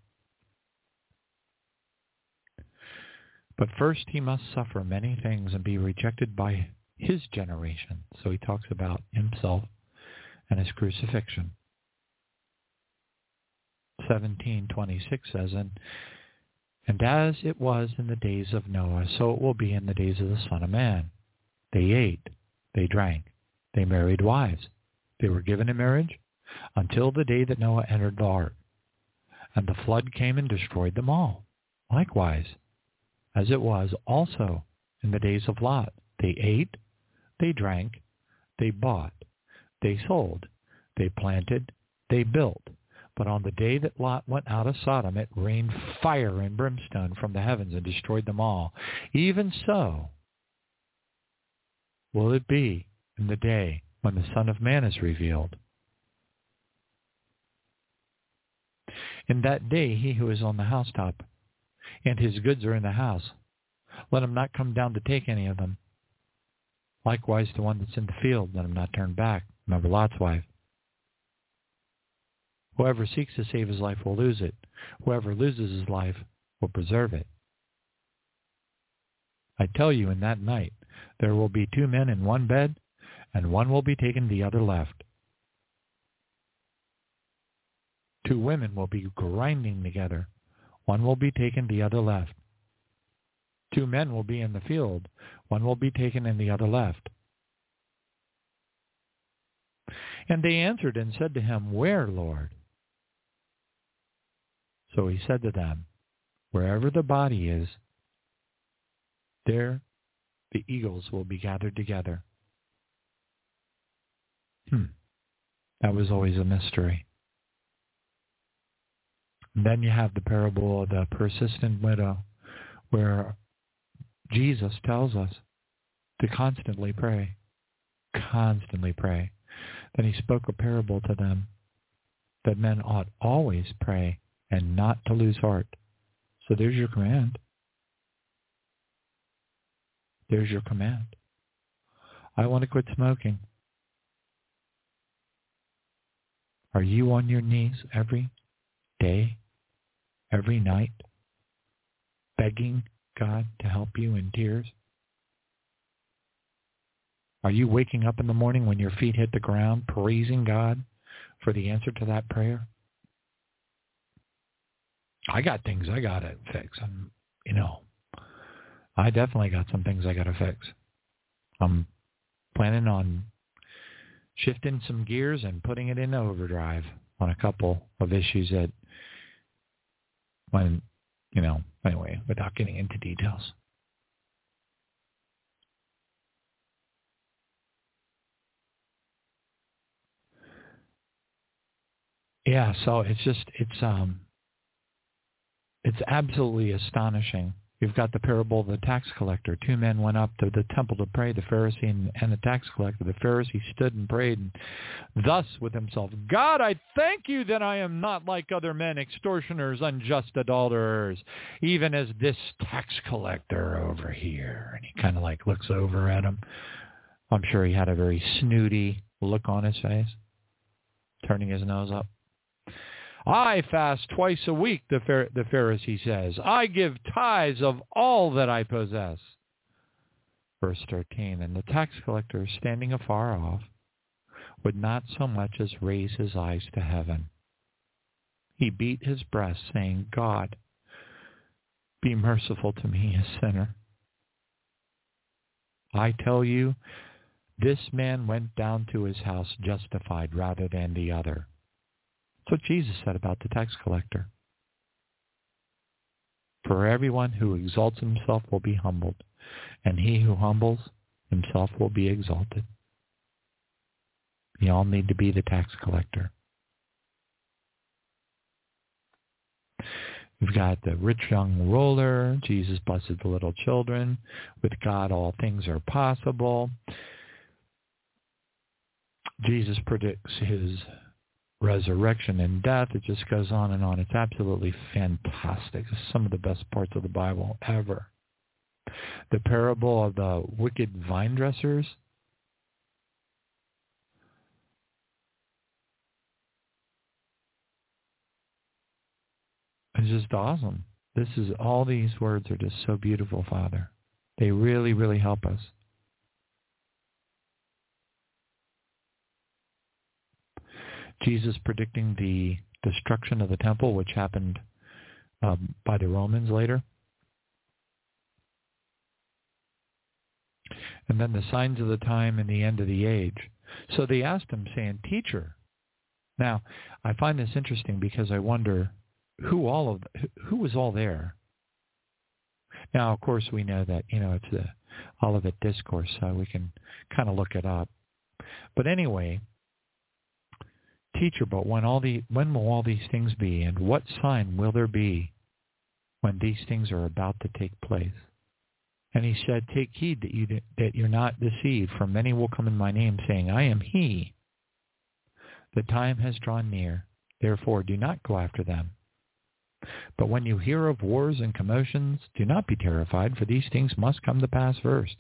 But first he must suffer many things and be rejected by his generation. So he talks about himself and his crucifixion. 1726 says, and, and as it was in the days of Noah, so it will be in the days of the Son of Man. They ate, they drank, they married wives. They were given in marriage until the day that Noah entered the ark. And the flood came and destroyed them all. Likewise, as it was also in the days of Lot, they ate, they drank, they bought, they sold, they planted, they built. But on the day that Lot went out of Sodom, it rained fire and brimstone from the heavens and destroyed them all. Even so will it be in the day when the Son of Man is revealed. In that day he who is on the housetop and his goods are in the house, let him not come down to take any of them. Likewise the one that's in the field, let him not turn back. Remember Lot's wife. Whoever seeks to save his life will lose it. Whoever loses his life will preserve it. I tell you, in that night there will be two men in one bed, and one will be taken, the other left. Two women will be grinding together. One will be taken, the other left. Two men will be in the field. One will be taken and the other left. And they answered and said to him, Where, Lord? So he said to them, Wherever the body is, there the eagles will be gathered together. Hmm. That was always a mystery. And then you have the parable of the persistent widow where Jesus tells us to constantly pray. Constantly pray. Then he spoke a parable to them that men ought always pray and not to lose heart. So there's your command. There's your command. I want to quit smoking. Are you on your knees every day, every night, begging God to help you in tears? Are you waking up in the morning when your feet hit the ground, praising God for the answer to that prayer? I got things I got to fix. I'm, you know, I definitely got some things I got to fix. I'm planning on shifting some gears and putting it in overdrive on a couple of issues that when, you know, anyway, without getting into details. Yeah, so it's just it's um it's absolutely astonishing You've got the parable of the tax collector. Two men went up to the temple to pray, the Pharisee and, and the tax collector. The Pharisee stood and prayed and thus with himself, God, I thank you that I am not like other men, extortioners, unjust adulterers, even as this tax collector over here. And he kind of like looks over at him. I'm sure he had a very snooty look on his face, turning his nose up. I fast twice a week, the, the Pharisee says. I give tithes of all that I possess. Verse 13, and the tax collector, standing afar off, would not so much as raise his eyes to heaven. He beat his breast, saying, God, be merciful to me, a sinner. I tell you, this man went down to his house justified rather than the other. That's what Jesus said about the tax collector. For everyone who exalts himself will be humbled, and he who humbles himself will be exalted. We all need to be the tax collector. We've got the rich young ruler. Jesus blesses the little children. With God, all things are possible. Jesus predicts his resurrection and death. It just goes on and on. It's absolutely fantastic. It's some of the best parts of the Bible ever. The parable of the wicked vine dressers. It's just awesome. This is all these words are just so beautiful, Father. They really, really help us. Jesus predicting the destruction of the temple, which happened um, by the Romans later. And then the signs of the time and the end of the age. So they asked him, saying, Teacher. Now, I find this interesting because I wonder who all of who was all there. Now, of course, we know that you know it's the Olivet Discourse, so we can kind of look it up. But anyway, teacher, but when all the when will all these things be, and what sign will there be when these things are about to take place? And he said, Take heed that you that you're not deceived, for many will come in my name, saying, I am he. The time has drawn near. Therefore do not go after them. But when you hear of wars and commotions, do not be terrified, for these things must come to pass first.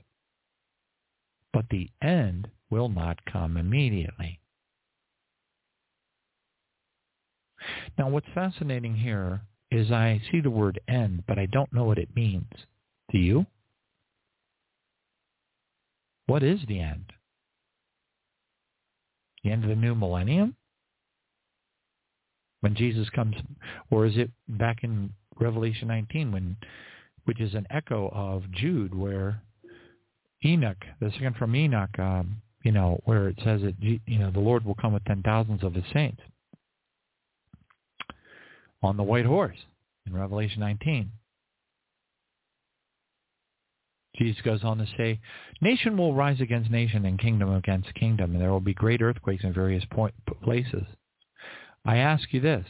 But the end will not come immediately. Now what's fascinating here is I see the word end, but I don't know what it means. Do you? What is the end? The end of the new millennium? When Jesus comes, or is it back in Revelation 19 when, which is an echo of Jude where Enoch, the second from Enoch, um, you know, where it says that, you know, the Lord will come with ten thousands of his saints on the white horse in Revelation 19. Jesus goes on to say, nation will rise against nation and kingdom against kingdom, and there will be great earthquakes in various point, places. I ask you this.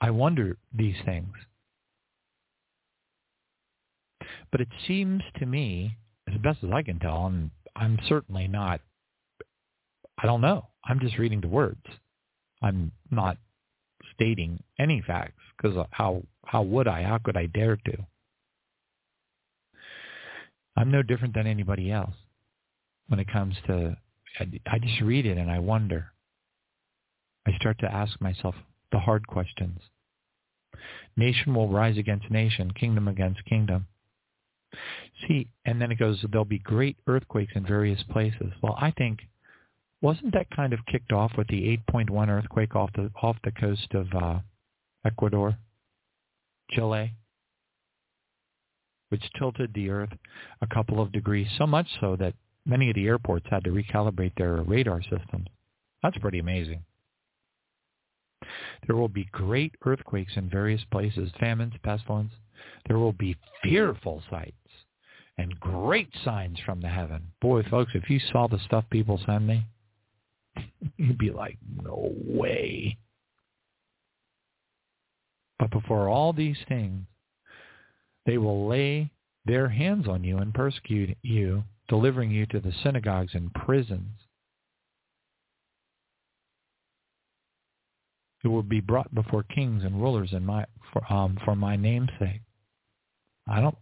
I wonder these things. But it seems to me, as best as I can tell, and I'm certainly not, I don't know. I'm just reading the words. I'm not stating any facts because how, how would I, how could I dare to? I'm no different than anybody else when it comes to, I just read it and I wonder. I start to ask myself the hard questions. Nation will rise against nation, kingdom against kingdom. See, and then it goes, there'll be great earthquakes in various places. Well, I think, wasn't that kind of kicked off with the 8.1 earthquake off the off the coast of uh, Ecuador, Chile? which tilted the Earth a couple of degrees, so much so that many of the airports had to recalibrate their radar systems. That's pretty amazing. There will be great earthquakes in various places, famines, pestilence. There will be fearful sights and great signs from the heaven. Boy, folks, if you saw the stuff people send me, you'd be like, no way. But before all these things, they will lay their hands on you and persecute you, delivering you to the synagogues and prisons. You will be brought before kings and rulers in my, for, um, for my name's sake. I don't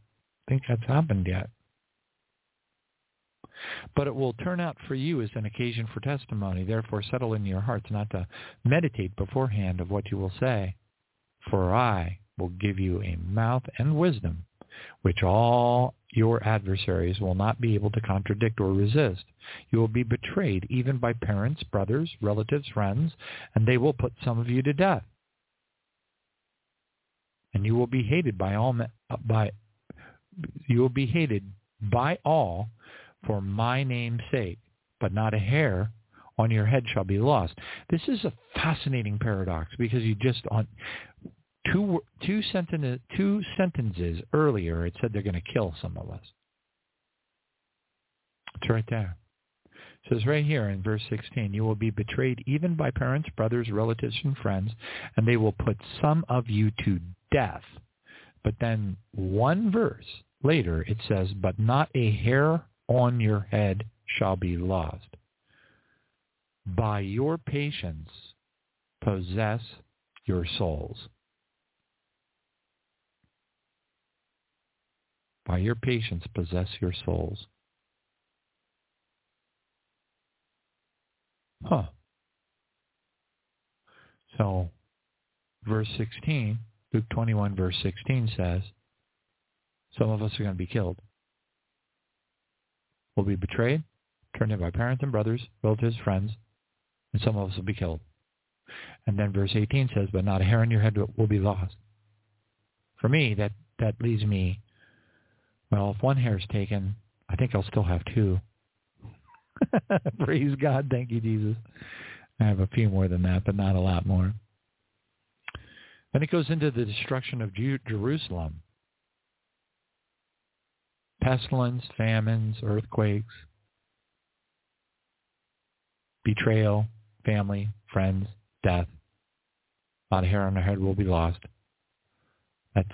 think that's happened yet. But it will turn out for you as an occasion for testimony. Therefore settle in your hearts not to meditate beforehand of what you will say. For I will give you a mouth and wisdom, which all your adversaries will not be able to contradict or resist. You will be betrayed even by parents, brothers, relatives, friends, and they will put some of you to death. And you will be hated by all by you will be hated by all for my name's sake, but not a hair on your head shall be lost. This is a fascinating paradox because you just on two two sentences two sentences earlier it said they're going to kill some of us. It's right there. It says right here in verse 16, you will be betrayed even by parents, brothers, relatives, and friends, and they will put some of you to death. But then one verse later it says, but not a hair on your head shall be lost. By your patience possess your souls. By your patience possess your souls. Huh. So verse 16, Luke 21, verse 16 says, some of us are going to be killed. We'll be betrayed, turned in by parents and brothers, relatives, friends, and some of us will be killed. And then verse 18 says, but not a hair on your head will be lost. For me, that, that leaves me, well, if one hair is taken, I think I'll still have two. Praise God. Thank you, Jesus. I have a few more than that, but not a lot more. Then it goes into the destruction of Jerusalem. Pestilence, famines, earthquakes, betrayal, family, friends, death. Not a hair on our head will be lost. That's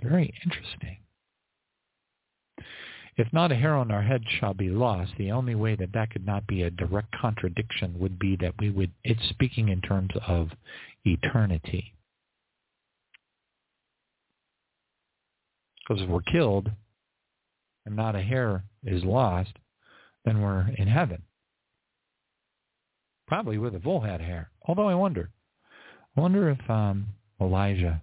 very interesting. If not a hair on our head shall be lost, the only way that that could not be a direct contradiction would be that we would, it's speaking in terms of eternity. Because if we're killed and not a hair is lost, then we're in heaven. Probably with a full head of hair. Although I wonder. I wonder if um, Elijah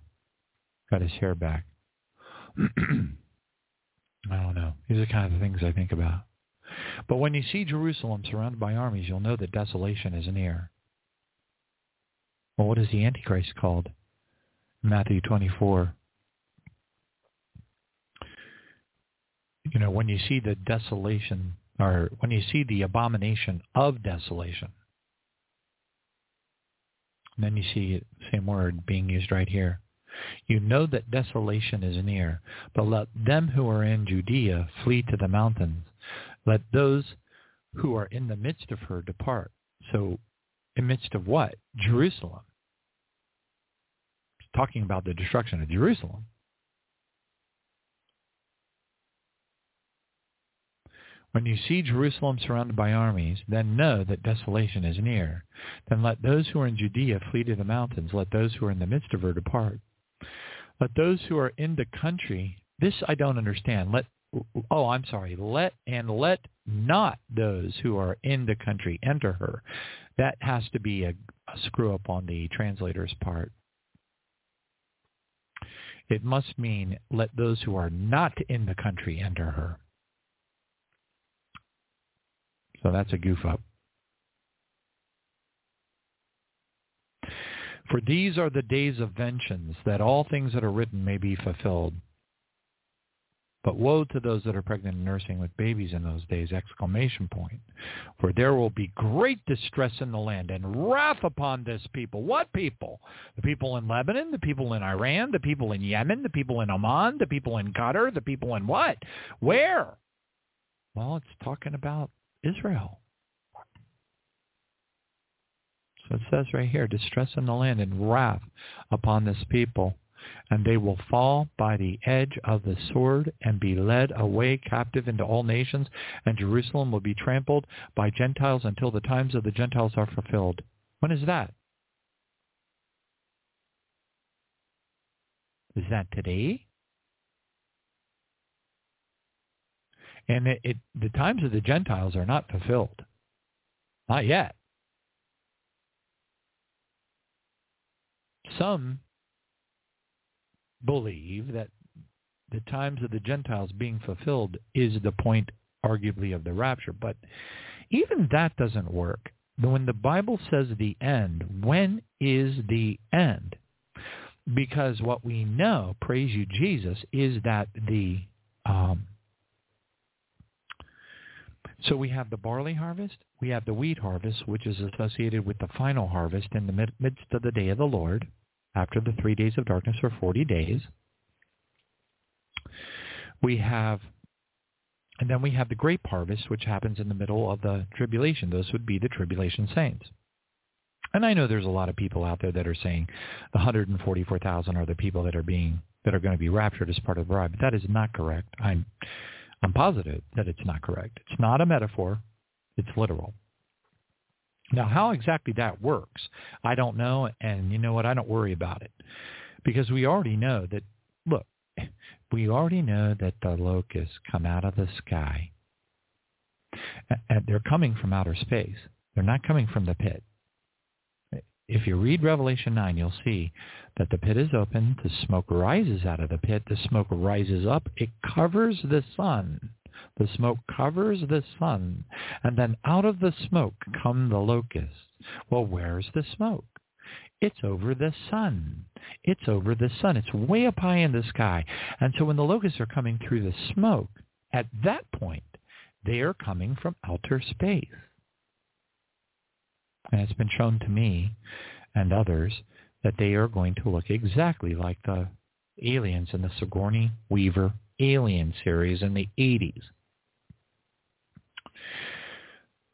got his hair back. I don't know. These are kind of the things I think about. But when you see Jerusalem surrounded by armies, you'll know that desolation is near. Well, what is the Antichrist called? Matthew 24. You know, when you see the desolation, or when you see the abomination of desolation, then you see the same word being used right here. You know that desolation is near, but let them who are in Judea flee to the mountains. Let those who are in the midst of her depart. So in midst of what? Jerusalem. Talking about the destruction of Jerusalem. When you see Jerusalem surrounded by armies, then know that desolation is near. Then let those who are in Judea flee to the mountains. Let those who are in the midst of her depart. Let those who are in the country, this I don't understand. Let oh, I'm sorry. Let and let not those who are in the country enter her. That has to be a, a screw up on the translator's part. It must mean let those who are not in the country enter her. So that's a goof up. For these are the days of vengeance, that all things that are written may be fulfilled. But woe to those that are pregnant and nursing with babies in those days! Exclamation point. For there will be great distress in the land and wrath upon this people. What people? The people in Lebanon, the people in Iran, the people in Yemen, the people in Oman, the people in Qatar, the people in what? Where? Well, it's talking about Israel. So it says right here, distress in the land and wrath upon this people. And they will fall by the edge of the sword and be led away captive into all nations. And Jerusalem will be trampled by Gentiles until the times of the Gentiles are fulfilled. When is that? Is that today? And it, it, the times of the Gentiles are not fulfilled. Not yet. Some believe that the times of the Gentiles being fulfilled is the point, arguably, of the rapture. But even that doesn't work. When the Bible says the end, when is the end? Because what we know, praise you Jesus, is that the um, so we have the barley harvest, we have the wheat harvest, which is associated with the final harvest in the midst of the day of the Lord after the three days of darkness for 40 days. We have, and then we have the grape harvest, which happens in the middle of the tribulation. Those would be the tribulation saints. And I know there's a lot of people out there that are saying the 144,000 are the people that are being that are going to be raptured as part of the bride, but that is not correct. I'm I'm positive that it's not correct. It's not a metaphor. It's literal. Now, how exactly that works, I don't know, and you know what? I don't worry about it because we already know that, look, we already know that the locusts come out of the sky. And they're coming from outer space. They're not coming from the pit. If you read Revelation 9, you'll see that the pit is open, the smoke rises out of the pit, the smoke rises up, it covers the sun. The smoke covers the sun, and then out of the smoke come the locusts. Well, where's the smoke? It's over the sun. It's over the sun. It's way up high in the sky. And so when the locusts are coming through the smoke, at that point, they are coming from outer space. And it's been shown to me and others that they are going to look exactly like the aliens in the Sigourney Weaver Alien series in the 80s.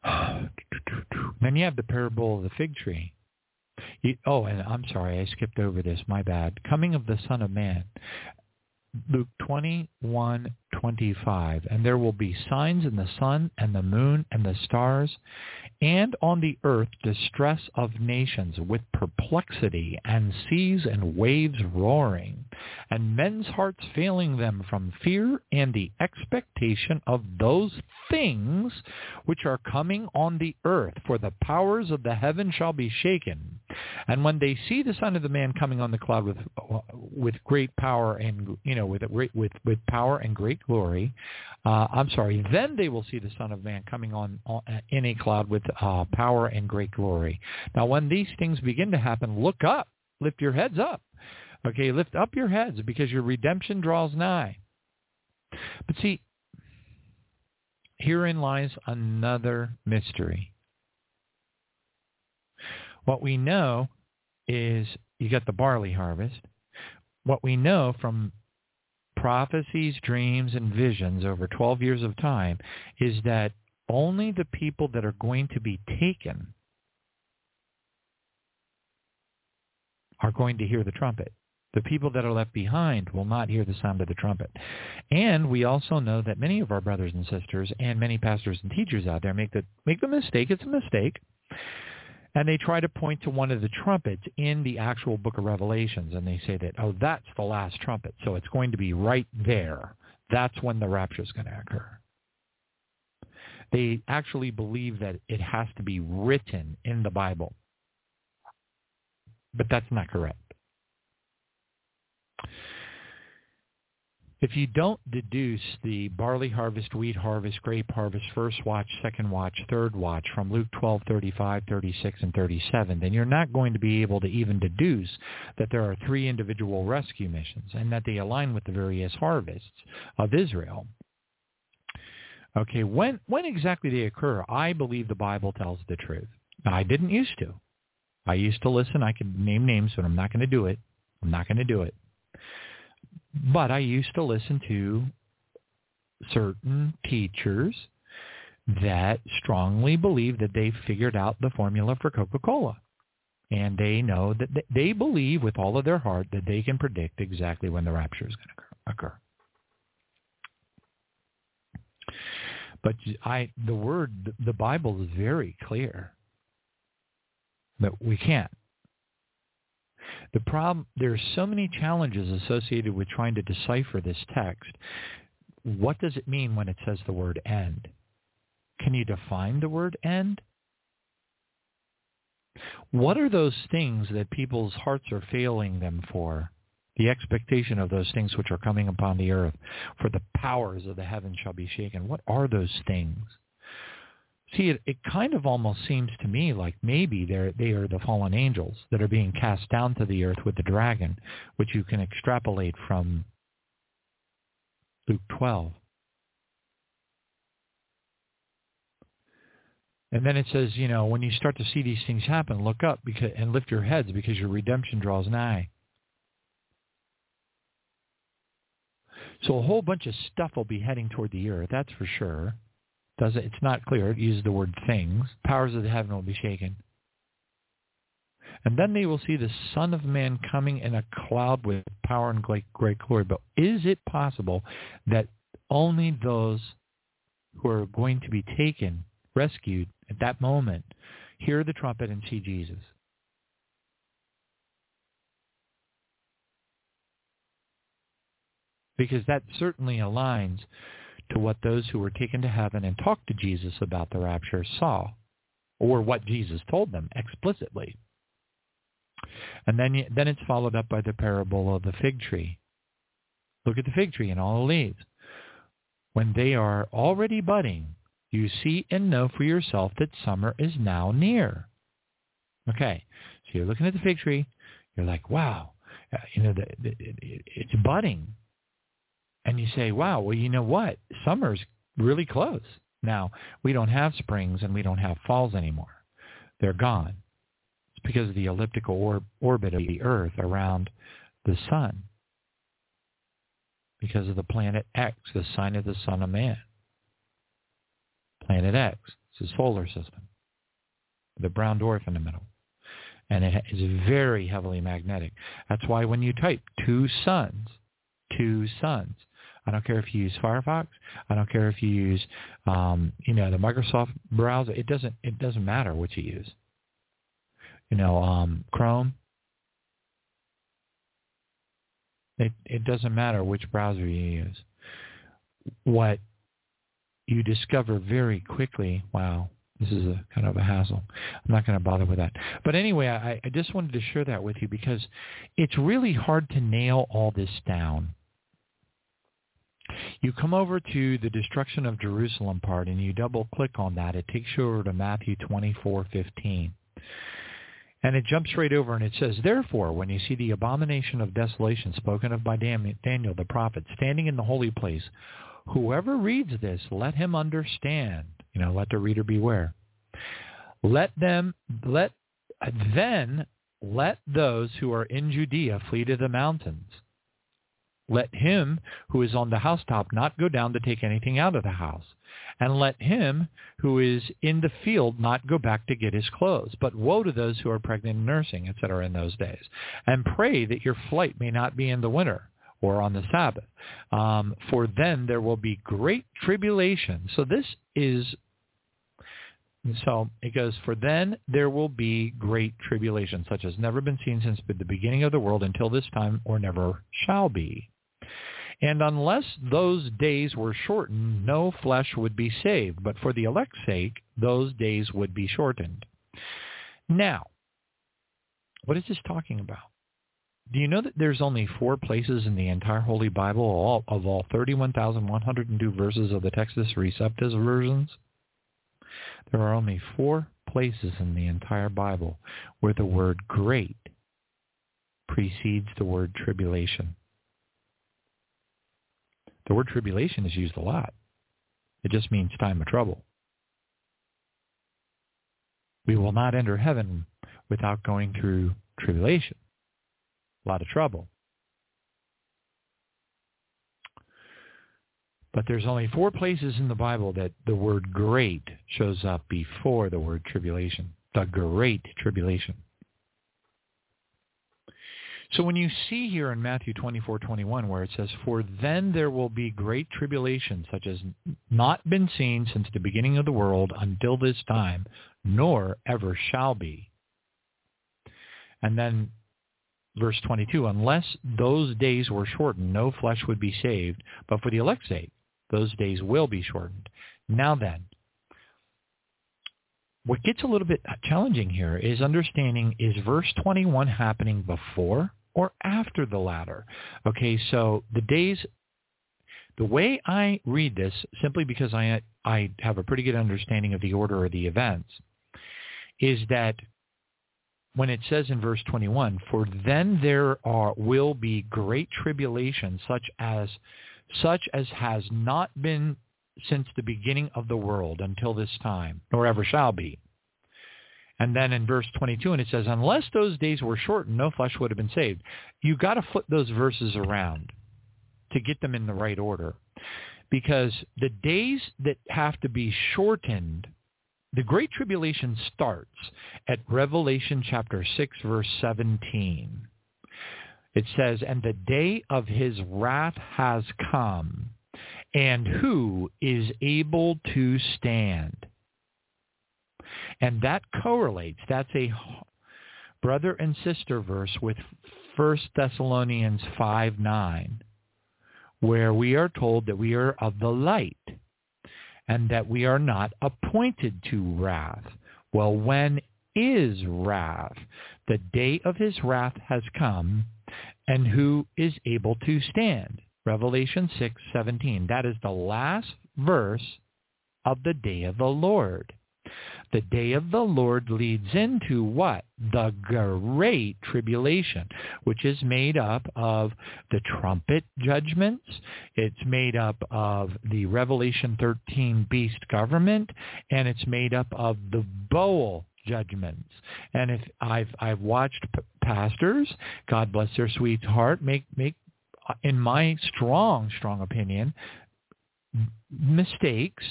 Then you have the parable of the fig tree. You, oh, and I'm sorry, I skipped over this. My bad. Coming of the Son of Man. Luke 21, 25. And there will be signs in the sun and the moon and the stars, and on the earth distress of nations with perplexity and seas and waves roaring, and men's hearts failing them from fear and the expectation of those things which are coming on the earth, for the powers of the heaven shall be shaken. And when they see the Son of the Man coming on the cloud with with great power and you know with with with power and great glory, uh, I'm sorry. Then they will see the Son of Man coming on, on in a cloud with uh, power and great glory. Now, when these things begin to happen, look up, lift your heads up. Okay, lift up your heads because your redemption draws nigh. But see, herein lies another mystery. What we know is you got the barley harvest. What we know from prophecies, dreams, and visions over 12 years of time is that only the people that are going to be taken are going to hear the trumpet. The people that are left behind will not hear the sound of the trumpet. And we also know that many of our brothers and sisters and many pastors and teachers out there make the make the mistake. It's a mistake and they try to point to one of the trumpets in the actual book of Revelations, and they say that, oh, that's the last trumpet, so it's going to be right there. That's when the rapture is going to occur. They actually believe that it has to be written in the Bible. But that's not correct. If you don't deduce the barley harvest, wheat harvest, grape harvest, first watch, second watch, third watch from Luke 12, 35, 36, and 37, then you're not going to be able to even deduce that there are three individual rescue missions and that they align with the various harvests of Israel. Okay, when, when exactly they occur, I believe the Bible tells the truth. Now, I didn't used to. I used to listen. I could name names, but I'm not going to do it. I'm not going to do it. But I used to listen to certain teachers that strongly believe that they figured out the formula for Coca-Cola. And they know that they believe with all of their heart that they can predict exactly when the rapture is going to occur. But I, the word, the Bible is very clear that we can't. The problem, there are so many challenges associated with trying to decipher this text. What does it mean when it says the word end? Can you define the word end? What are those things that people's hearts are failing them for? The expectation of those things which are coming upon the earth, for the powers of the heavens shall be shaken. What are those things? See, it, it kind of almost seems to me like maybe they're, they are the fallen angels that are being cast down to the earth with the dragon, which you can extrapolate from Luke 12. And then it says, you know, when you start to see these things happen, look up because, and lift your heads because your redemption draws nigh. So a whole bunch of stuff will be heading toward the earth, that's for sure. Does it? It's not clear. It uses the word things. Powers of the heaven will be shaken. And then they will see the Son of Man coming in a cloud with power and great, great glory. But is it possible that only those who are going to be taken, rescued at that moment, hear the trumpet and see Jesus? Because that certainly aligns to what those who were taken to heaven and talked to Jesus about the rapture saw, or what Jesus told them explicitly. And then, then it's followed up by the parable of the fig tree. Look at the fig tree and all the leaves. When they are already budding, you see and know for yourself that summer is now near. Okay, so you're looking at the fig tree. You're like, wow, uh, you know, the, the, it, it's budding. And you say, wow, well, you know what? Summer's really close. Now, we don't have springs and we don't have falls anymore. They're gone. It's because of the elliptical or- orbit of the Earth around the sun. Because of the planet X, the sign of the Son of Man. Planet X. It's a solar system. The brown dwarf in the middle. And it is very heavily magnetic. That's why when you type two suns, two suns, I don't care if you use Firefox. I don't care if you use, um, you know, the Microsoft browser. It doesn't. It doesn't matter what you use. You know, um, Chrome. It it doesn't matter which browser you use. What you discover very quickly. Wow, this is a kind of a hassle. I'm not going to bother with that. But anyway, I, I just wanted to share that with you because it's really hard to nail all this down. You come over to the destruction of Jerusalem part and you double click on that. It takes you over to Matthew 24:15. And it jumps right over and it says, Therefore, when you see the abomination of desolation spoken of by Daniel the prophet standing in the holy place, whoever reads this, let him understand. You know, let the reader beware. Let them, let, then let those who are in Judea flee to the mountains. Let him who is on the housetop not go down to take anything out of the house. And let him who is in the field not go back to get his clothes. But woe to those who are pregnant and nursing, etc. in those days. And pray that your flight may not be in the winter or on the Sabbath. Um, for then there will be great tribulation. So this is so it goes, for then there will be great tribulation, such as never been seen since the beginning of the world until this time, or never shall be. And unless those days were shortened, no flesh would be saved. But for the elect's sake, those days would be shortened. Now, what is this talking about? Do you know that there's only four places in the entire Holy Bible all, of all 31,102 verses of the Textus Receptus versions? There are only four places in the entire Bible where the word great precedes the word tribulation. The word tribulation is used a lot. It just means time of trouble. We will not enter heaven without going through tribulation. A lot of trouble. But there's only four places in the Bible that the word great shows up before the word tribulation. The great tribulation. So when you see here in Matthew 24:21 where it says, "For then there will be great tribulation, such as not been seen since the beginning of the world until this time, nor ever shall be." And then verse 22, "Unless those days were shortened, no flesh would be saved, but for the elect's sake, those days will be shortened." Now then, what gets a little bit challenging here is understanding is verse 21 happening before or after the latter. Okay, so the days, the way I read this, simply because I, I have a pretty good understanding of the order of the events, is that when it says in verse 21, for then there are, will be great tribulation such as, such as has not been since the beginning of the world until this time, nor ever shall be. And then in verse 22, and it says, unless those days were shortened, no flesh would have been saved. You got to flip those verses around to get them in the right order. Because the days that have to be shortened, the Great Tribulation starts at Revelation chapter 6, verse 17. It says, and the day of his wrath has come, and who is able to stand? And that correlates. That's a brother and sister verse with 1 Thessalonians 5, 9, where we are told that we are of the light and that we are not appointed to wrath. Well, when is wrath. The day of his wrath has come, and who is able to stand? Revelation 6:17. That is the last verse of the day of the Lord. The day of the Lord leads into what? The great tribulation, which is made up of the trumpet judgments. It's made up of the Revelation 13 beast government, and it's made up of the bowl judgments. And if I've I've watched p- pastors, God bless their sweet heart, make make in my strong strong opinion mistakes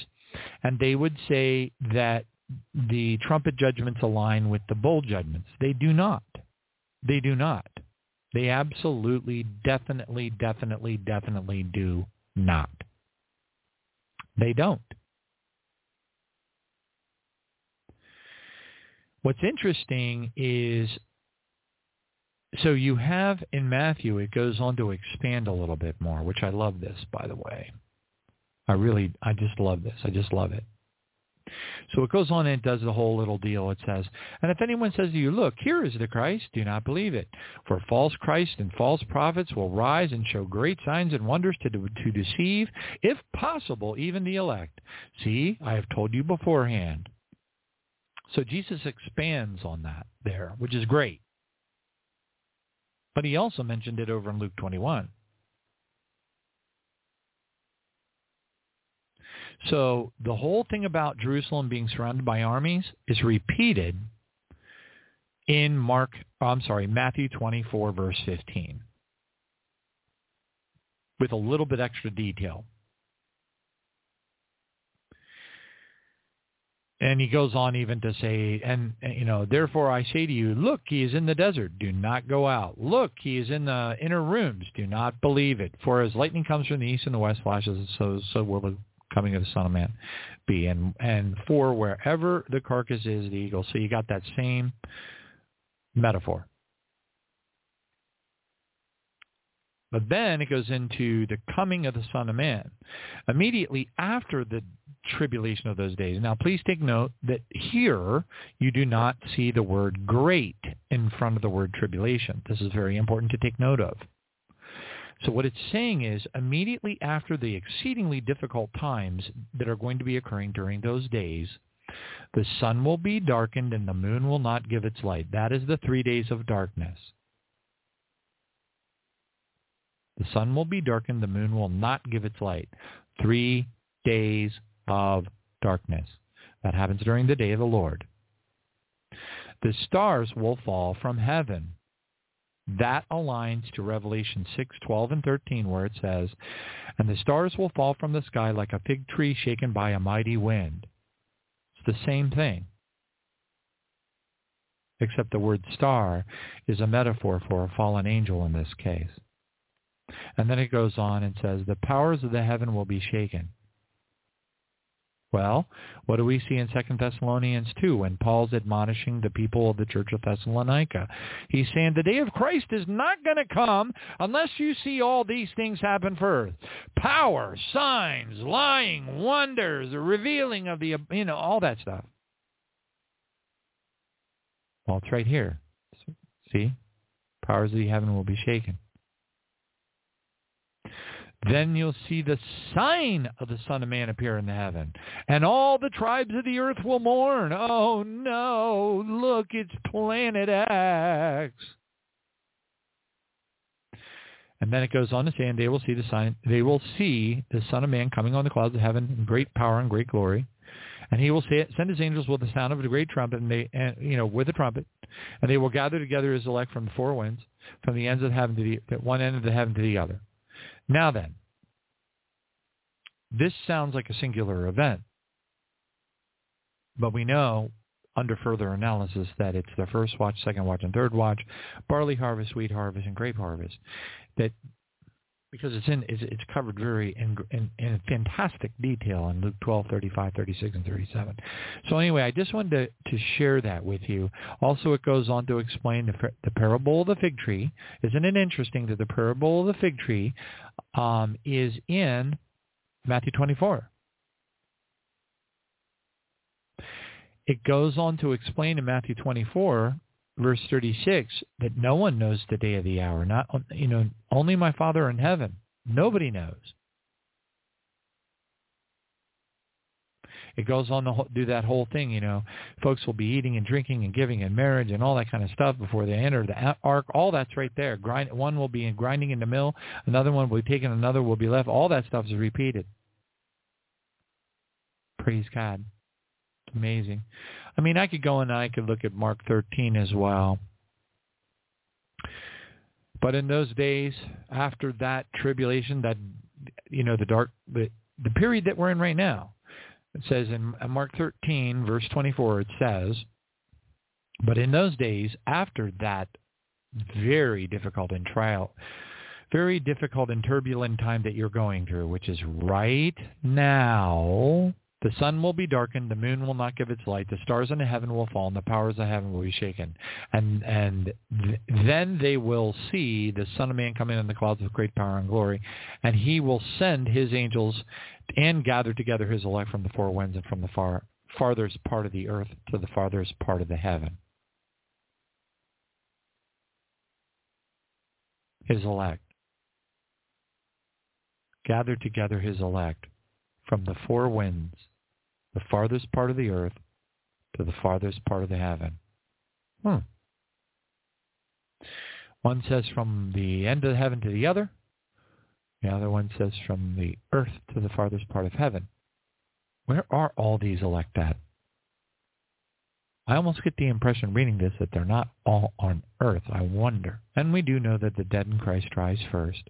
and they would say that the trumpet judgments align with the bowl judgments. They do not. They do not. They absolutely, definitely, definitely, definitely do not. They don't. What's interesting is, so you have in Matthew, it goes on to expand a little bit more, which I love this, by the way. I really, I just love this. I just love it. So it goes on and does the whole little deal. It says, and if anyone says to you, look, here is the Christ, do not believe it. For false Christ and false prophets will rise and show great signs and wonders to, to deceive, if possible, even the elect. See, I have told you beforehand. So Jesus expands on that there, which is great. But he also mentioned it over in Luke 21. So the whole thing about Jerusalem being surrounded by armies is repeated in Mark, I'm sorry, Matthew 24, verse 15, with a little bit extra detail. And he goes on even to say, and, you know, therefore I say to you, look, he is in the desert. Do not go out. Look, he is in the inner rooms. Do not believe it. For as lightning comes from the east and the west flashes, so so will the coming of the Son of Man be. And and for wherever the carcass is, the eagle. So you got that same metaphor. But then it goes into the coming of the Son of Man. Immediately after the tribulation of those days. Now please take note that here you do not see the word great in front of the word tribulation. This is very important to take note of. So what it's saying is immediately after the exceedingly difficult times that are going to be occurring during those days, the sun will be darkened and the moon will not give its light. That is the three days of darkness. The sun will be darkened, the moon will not give its light. Three days of darkness. That happens during the day of the Lord. The stars will fall from heaven. That aligns to Revelation 6, 12, and 13 where it says, And the stars will fall from the sky like a fig tree shaken by a mighty wind. It's the same thing. Except the word star is a metaphor for a fallen angel in this case. And then it goes on and says, The powers of the heaven will be shaken. Well, what do we see in Second Thessalonians 2 when Paul's admonishing the people of the church of Thessalonica? He's saying the day of Christ is not going to come unless you see all these things happen first. Power, signs, lying, wonders, the revealing of the, you know, all that stuff. Well, it's right here. See? Powers of the heaven will be shaken. Then you'll see the sign of the Son of Man appear in the heaven. And all the tribes of the earth will mourn. Oh no, look, it's planet X. And then it goes on to say, and they will see the sign, they will see the Son of Man coming on the clouds of heaven in great power and great glory. And he will send his angels with the sound of a great trumpet, and they, and, you know, with a trumpet, and they will gather together his elect from the four winds, from the ends of heaven to the one end of the heaven to the other. Now then, this sounds like a singular event, but we know under further analysis that it's the first watch, second watch, and third watch, barley harvest, wheat harvest, and grape harvest. That because it's in it's, it's covered very in, in, in fantastic detail in Luke 12, 35, 36, and 37. So anyway, I just wanted to, to share that with you. Also, it goes on to explain the, the parable of the fig tree. Isn't it interesting that the parable of the fig tree um, is in Matthew 24? it goes on to explain in Matthew 24, verse 36, that no one knows the day of the hour. Not you know, only my Father in heaven. Nobody knows. It goes on to do that whole thing, you know. Folks will be eating and drinking and giving in marriage and all that kind of stuff before they enter the ark. All that's right there. Grind, one will be grinding in the mill. Another one will be taken. Another will be left. All that stuff is repeated. Praise God. Amazing. I mean, I could go and I could look at Mark 13 as well. But in those days, after that tribulation, that you know, the dark, the the period that we're in right now, it says in Mark 13, verse 24, it says, but in those days, after that very difficult and trial, very difficult and turbulent time that you're going through, which is right now, the sun will be darkened, the moon will not give its light, the stars in the heaven will fall, and the powers of heaven will be shaken. And and th- then they will see the Son of Man coming in the clouds with great power and glory, and he will send his angels and gather together his elect from the four winds and from the far farthest part of the earth to the farthest part of the heaven. His elect. Gather together his elect from the four winds, the farthest part of the earth to the farthest part of the heaven. Hmm. One says from the end of the heaven to the other. The other one says from the earth to the farthest part of heaven. Where are all these elect at? I almost get the impression reading this that they're not all on earth. I wonder. And we do know that the dead in Christ rise first.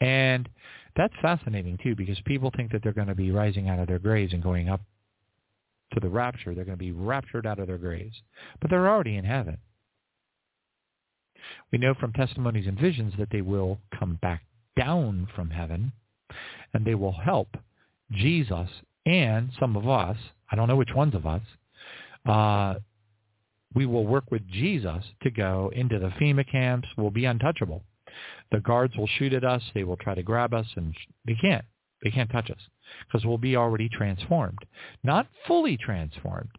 And that's fascinating too because people think that they're going to be rising out of their graves and going up to the rapture. They're going to be raptured out of their graves. But they're already in heaven. We know from testimonies and visions that they will come back down from heaven and they will help Jesus and some of us, I don't know which ones of us, uh, we will work with Jesus to go into the FEMA camps. We'll be untouchable. The guards will shoot at us. They will try to grab us, and they can't. They can't touch us because we'll be already transformed. Not fully transformed.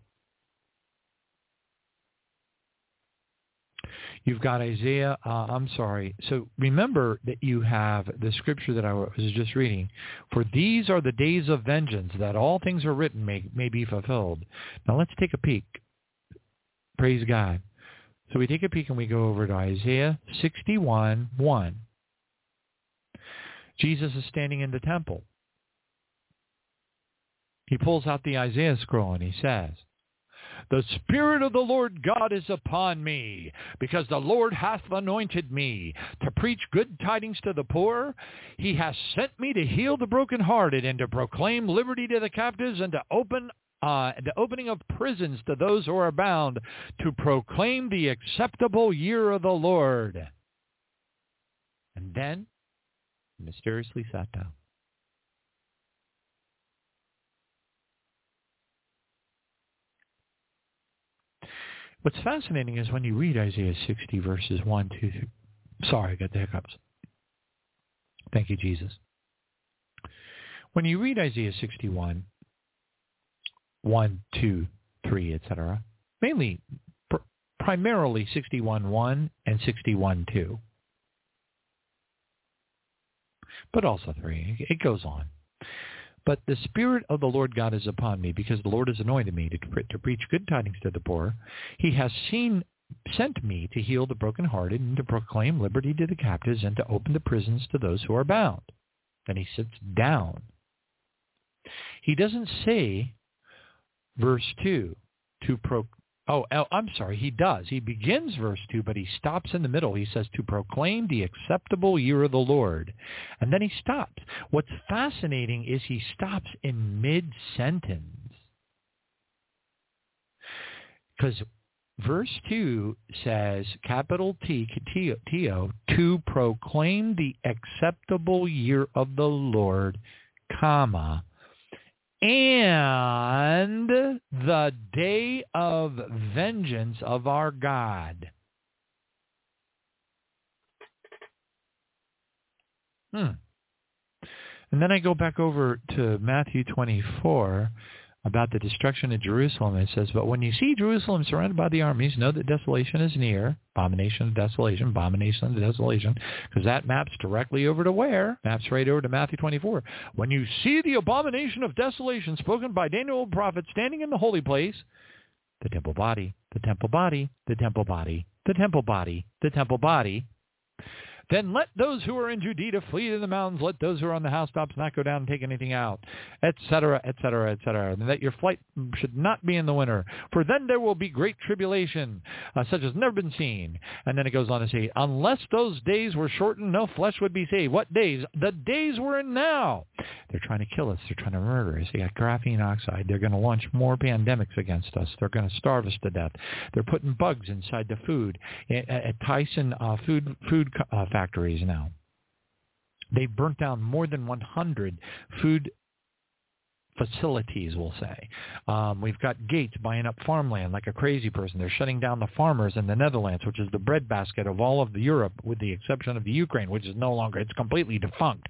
You've got Isaiah. Uh, I'm sorry. So remember that you have the scripture that I was just reading. For these are the days of vengeance, that all things are written may, may be fulfilled. Now let's take a peek. Praise God. So we take a peek and we go over to Isaiah 61, 1. Jesus is standing in the temple. He pulls out the Isaiah scroll and he says, the Spirit of the Lord God is upon me, because the Lord hath anointed me to preach good tidings to the poor. He hath sent me to heal the brokenhearted and to proclaim liberty to the captives and to open uh, the opening of prisons to those who are bound, to proclaim the acceptable year of the Lord. And then mysteriously sat down. What's fascinating is when you read Isaiah 60 verses 1, 2, 3. Sorry, I got the hiccups. Thank you, Jesus. When you read Isaiah 61, 1, 2, 3, etc., mainly, pr- primarily 61, 1 and 61, 2, but also 3. It goes on. But the Spirit of the Lord God is upon me, because the Lord has anointed me to, to preach good tidings to the poor. He has seen sent me to heal the brokenhearted and to proclaim liberty to the captives and to open the prisons to those who are bound. Then he sits down. He doesn't say, verse 2, to pro, Oh, I'm sorry. He does. He begins verse 2, but he stops in the middle. He says, to proclaim the acceptable year of the Lord. And then he stops. What's fascinating is he stops in mid-sentence. Because verse 2 says, capital T, T-O, to proclaim the acceptable year of the Lord, comma, and the day of vengeance of our God. Hmm. And then I go back over to Matthew 24, about the destruction of Jerusalem. It says, but when you see Jerusalem surrounded by the armies, know that desolation is near. Abomination of desolation, abomination of desolation, because that maps directly over to where? Maps right over to Matthew 24. When you see the abomination of desolation spoken by Daniel the prophet standing in the holy place, the temple body, the temple body, the temple body, the temple body, the temple body, then let those who are in Judea flee to the mountains. Let those who are on the housetops not go down and take anything out, etc., etc., etc. And that your flight should not be in the winter, for then there will be great tribulation, uh, such as never been seen. And then it goes on to say, unless those days were shortened, no flesh would be saved. What days? The days we're in now. They're trying to kill us. They're trying to murder us. They got graphene oxide. They're going to launch more pandemics against us. They're going to starve us to death. They're putting bugs inside the food. At, at Tyson uh, food food uh, factories now. They burnt down more than 100 food facilities, we'll say. Um, we've got Gates buying up farmland like a crazy person. They're shutting down the farmers in the Netherlands, which is the breadbasket of all of the Europe, with the exception of the Ukraine, which is no longer, it's completely defunct.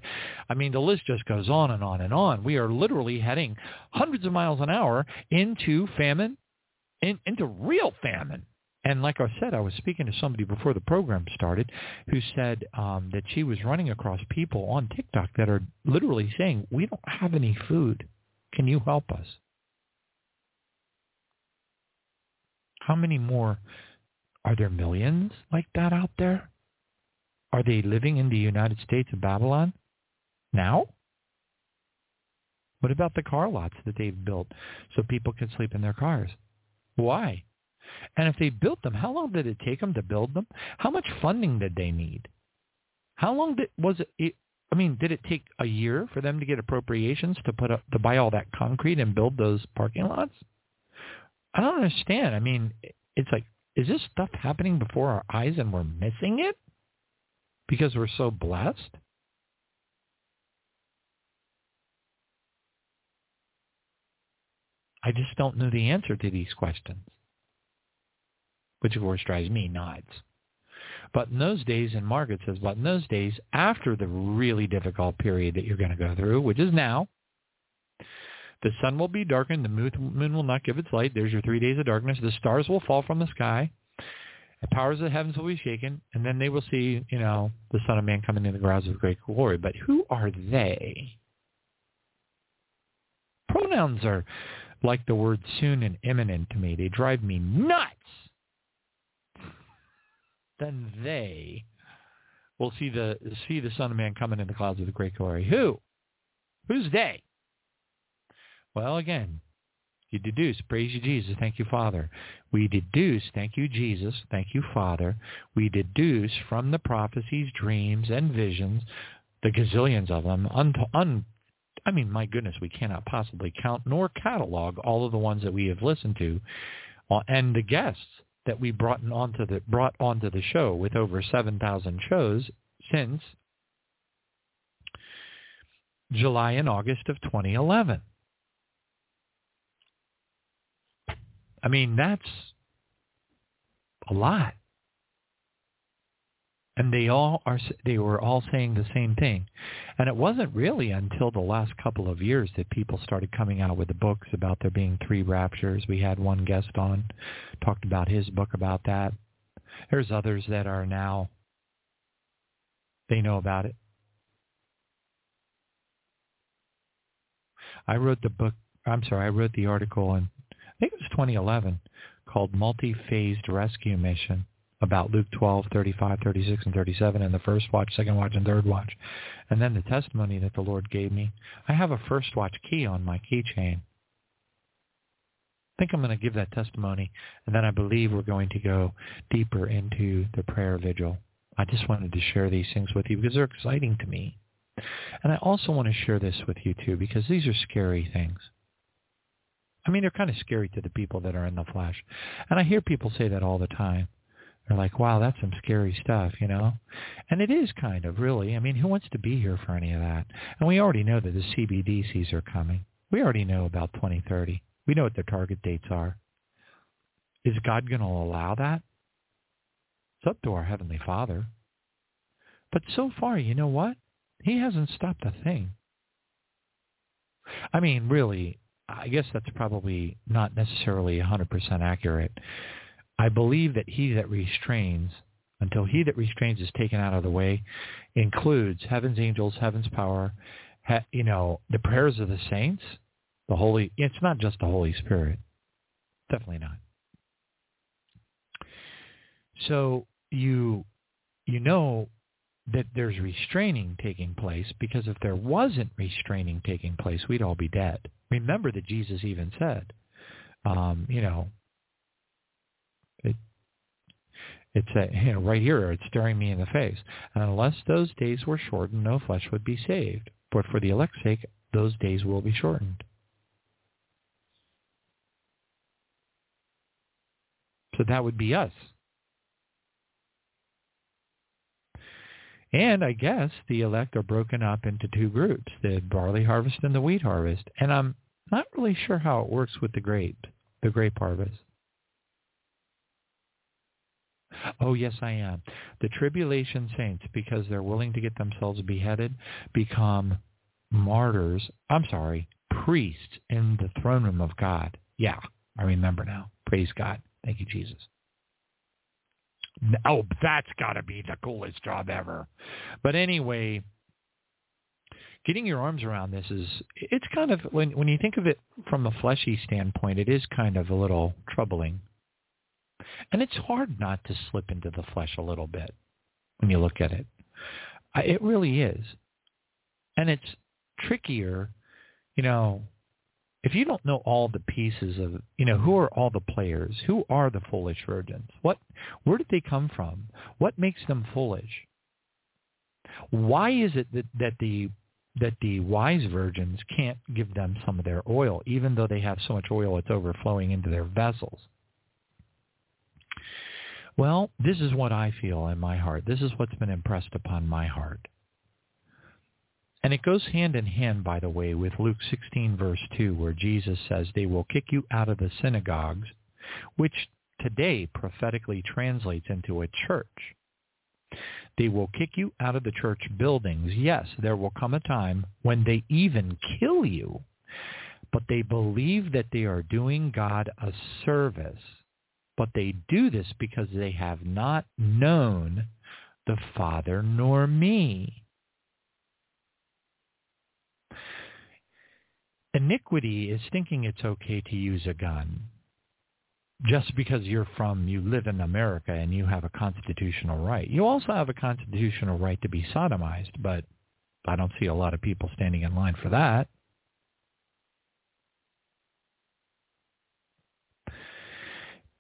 I mean, the list just goes on and on and on. We are literally heading hundreds of miles an hour into famine, in, into real famine. And like I said, I was speaking to somebody before the program started who said um, that she was running across people on TikTok that are literally saying, we don't have any food. Can you help us? How many more? Are there millions like that out there? Are they living in the United States of Babylon now? What about the car lots that they've built so people can sleep in their cars? Why? And if they built them, how long did it take them to build them? How much funding did they need? How long did was it? I mean, did it take a year for them to get appropriations to put up to buy all that concrete and build those parking lots? I don't understand. I mean, it's like, is this stuff happening before our eyes and we're missing it because we're so blessed? I just don't know the answer to these questions which of course drives me nuts. But in those days, and Margaret says, but in those days, after the really difficult period that you're going to go through, which is now, the sun will be darkened, the moon will not give its light. There's your three days of darkness. The stars will fall from the sky. The powers of the heavens will be shaken, and then they will see, you know, the Son of Man coming in the clouds of great glory. But who are they? Pronouns are like the word soon and imminent to me. They drive me nuts then they will see the see the Son of Man coming in the clouds of the great glory. Who? Who's they? Well, again, you deduce, praise you, Jesus, thank you, Father. We deduce, thank you, Jesus, thank you, Father. We deduce from the prophecies, dreams, and visions, the gazillions of them, un, un, I mean, my goodness, we cannot possibly count nor catalog all of the ones that we have listened to, uh, and the guests that we brought onto the brought onto the show with over 7,000 shows since July and August of 2011. I mean, that's a lot and they all are they were all saying the same thing. And it wasn't really until the last couple of years that people started coming out with the books about there being three raptures. We had one guest on talked about his book about that. There's others that are now they know about it. I wrote the book i'm sorry i wrote the article in i think it was 2011 called multi-phased rescue mission about Luke 12, 35, 36, and 37 and the first watch, second watch, and third watch. And then the testimony that the Lord gave me. I have a first watch key on my keychain. I think I'm going to give that testimony, and then I believe we're going to go deeper into the prayer vigil. I just wanted to share these things with you because they're exciting to me. And I also want to share this with you too because these are scary things. I mean, they're kind of scary to the people that are in the flesh. And I hear people say that all the time. They're like, wow, that's some scary stuff, you know? And it is kind of, really. I mean, who wants to be here for any of that? And we already know that the CBDCs are coming. We already know about 2030. We know what their target dates are. Is God going to allow that? It's up to our Heavenly Father. But so far, you know what? He hasn't stopped a thing. I mean, really, I guess that's probably not necessarily 100% accurate. I believe that he that restrains, until he that restrains is taken out of the way, includes heaven's angels, heaven's power, ha, you know, the prayers of the saints, the Holy, it's not just the Holy Spirit. Definitely not. So you, you know that there's restraining taking place because if there wasn't restraining taking place, we'd all be dead. Remember that Jesus even said, um, you know, it, it's a, you know, right here, it's staring me in the face. And unless those days were shortened, no flesh would be saved. But for the elect's sake, those days will be shortened. So that would be us. And I guess the elect are broken up into two groups, the barley harvest and the wheat harvest. And I'm not really sure how it works with the grape, the grape harvest. Oh, yes, I am. The tribulation saints, because they're willing to get themselves beheaded, become martyrs. I'm sorry, priests in the throne room of God. Yeah, I remember now. Praise God. Thank you, Jesus. Oh, that's got to be the coolest job ever. But anyway, getting your arms around this is it's kind of when when you think of it from a fleshy standpoint, it is kind of a little troubling. And it's hard not to slip into the flesh a little bit when you look at it. It really is. And it's trickier, you know, if you don't know all the pieces of, you know, who are all the players? Who are the foolish virgins? What, where did they come from? What makes them foolish? Why is it that, that the that the wise virgins can't give them some of their oil, even though they have so much oil it's overflowing into their vessels? Well, this is what I feel in my heart. This is what's been impressed upon my heart. And it goes hand in hand, by the way, with Luke 16, verse 2, where Jesus says, they will kick you out of the synagogues, which today prophetically translates into a church. They will kick you out of the church buildings. Yes, there will come a time when they even kill you, but they believe that they are doing God a service. But they do this because they have not known the Father nor me. Iniquity is thinking it's okay to use a gun just because you're from, you live in America and you have a constitutional right. You also have a constitutional right to be sodomized, but I don't see a lot of people standing in line for that.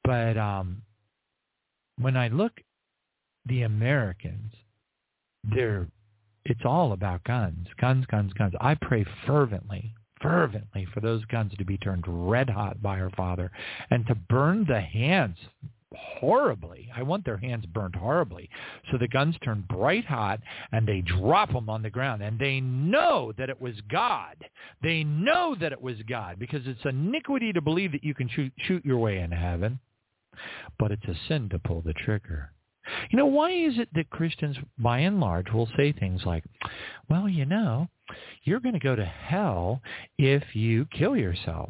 But um, when I look, the Americans, they're, it's all about guns, guns, guns, guns. I pray fervently fervently for those guns to be turned red hot by her father and to burn the hands horribly. I want their hands burned horribly. So the guns turn bright hot and they drop them on the ground and they know that it was God. They know that it was God because it's iniquity to believe that you can shoot, shoot your way into heaven, but it's a sin to pull the trigger. You know, why is it that Christians, by and large, will say things like, well, you know, you're going to go to hell if you kill yourself.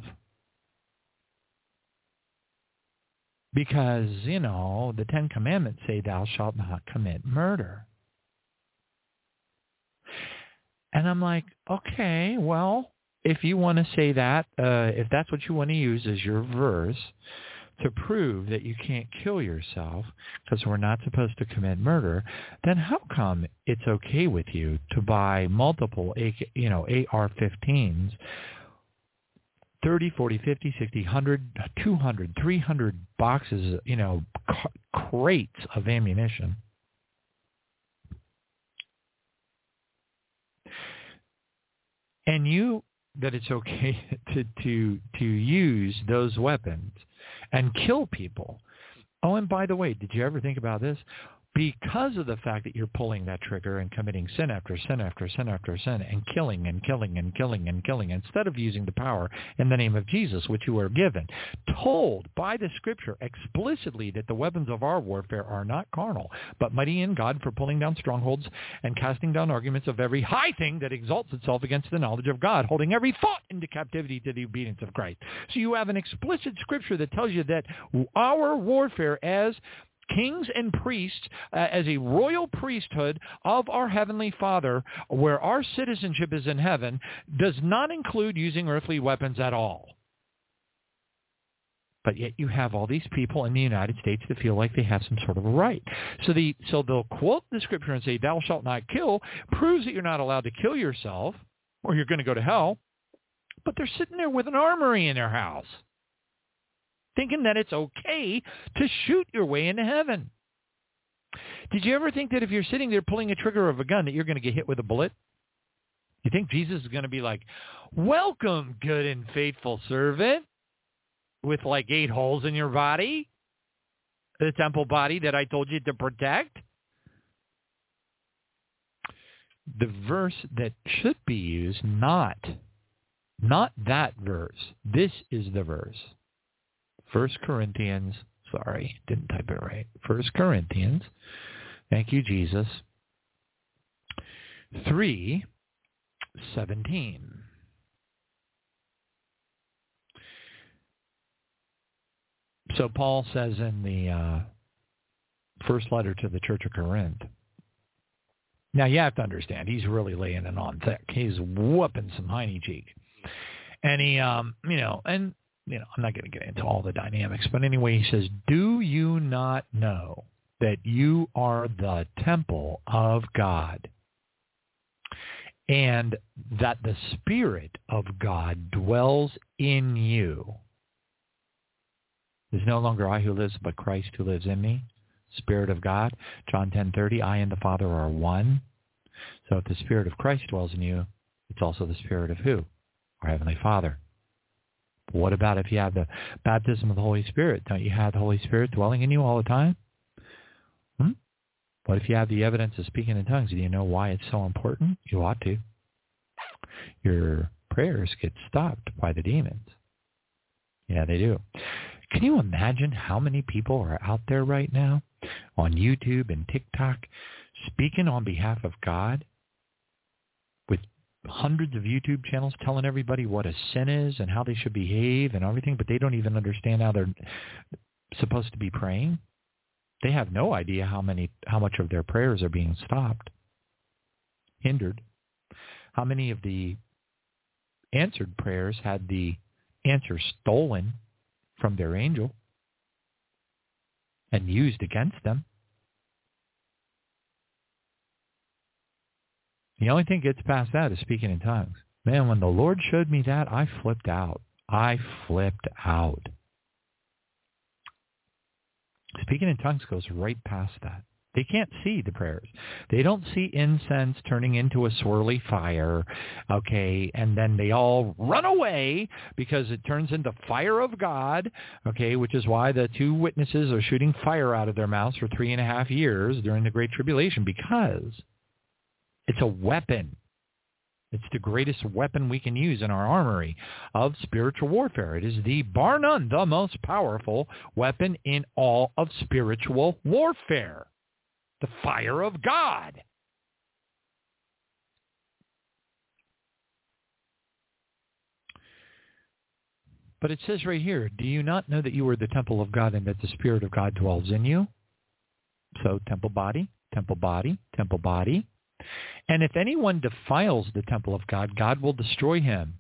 Because, you know, the Ten Commandments say thou shalt not commit murder. And I'm like, okay, well, if you want to say that, uh, if that's what you want to use as your verse, to prove that you can't kill yourself because we're not supposed to commit murder, then how come it's okay with you to buy multiple, you know, AR-15s, 30, 40, 50, 60, 100, 200, 300 boxes, you know, crates of ammunition? And you that it's okay to to to use those weapons and kill people. Oh, and by the way, did you ever think about this? Because of the fact that you're pulling that trigger and committing sin after sin after sin after sin and killing and killing and killing and killing instead of using the power in the name of Jesus, which you are given, told by the scripture explicitly that the weapons of our warfare are not carnal, but mighty in God for pulling down strongholds and casting down arguments of every high thing that exalts itself against the knowledge of God, holding every thought into captivity to the obedience of Christ. So you have an explicit scripture that tells you that our warfare as kings and priests uh, as a royal priesthood of our heavenly Father, where our citizenship is in heaven, does not include using earthly weapons at all. But yet you have all these people in the United States that feel like they have some sort of a right. So the so they'll quote the scripture and say, "Thou shalt not kill," proves that you're not allowed to kill yourself, or you're going to go to hell. But they're sitting there with an armory in their house thinking that it's okay to shoot your way into heaven. Did you ever think that if you're sitting there pulling a trigger of a gun that you're going to get hit with a bullet? You think Jesus is going to be like, welcome, good and faithful servant, with like eight holes in your body, the temple body that I told you to protect? The verse that should be used, not, not that verse. This is the verse. First Corinthians, sorry, didn't type it right. First Corinthians, thank you, Jesus, 3, 17. So Paul says in the uh, first letter to the Church of Corinth, now you have to understand, he's really laying it on thick. He's whooping some hiney cheek. And he, um, you know, and you know, I'm not going to get into all the dynamics, but anyway, he says, do you not know that you are the temple of God and that the Spirit of God dwells in you? It is no longer I who lives, but Christ who lives in me. Spirit of God. John 10:30, I and the Father are one. So if the Spirit of Christ dwells in you, it's also the Spirit of who? Our Heavenly Father. What about if you have the baptism of the Holy Spirit? Don't you have the Holy Spirit dwelling in you all the time? Hmm? What if you have the evidence of speaking in tongues? Do you know why it's so important? You ought to. Your prayers get stopped by the demons. Yeah, they do. Can you imagine how many people are out there right now on YouTube and TikTok speaking on behalf of God hundreds of YouTube channels telling everybody what a sin is and how they should behave and everything, but they don't even understand how they're supposed to be praying. They have no idea how many how much of their prayers are being stopped, hindered. How many of the answered prayers had the answer stolen from their angel and used against them. The only thing gets past that is speaking in tongues. Man, when the Lord showed me that, I flipped out. I flipped out. Speaking in tongues goes right past that. They can't see the prayers. They don't see incense turning into a swirly fire, okay, and then they all run away because it turns into fire of God, okay, which is why the two witnesses are shooting fire out of their mouths for three and a half years during the Great Tribulation because it's a weapon. It's the greatest weapon we can use in our armory of spiritual warfare. It is the, bar none, the most powerful weapon in all of spiritual warfare. The fire of God. But it says right here, do you not know that you are the temple of God and that the Spirit of God dwells in you? So temple body, temple body, temple body. And if anyone defiles the temple of God, God will destroy him.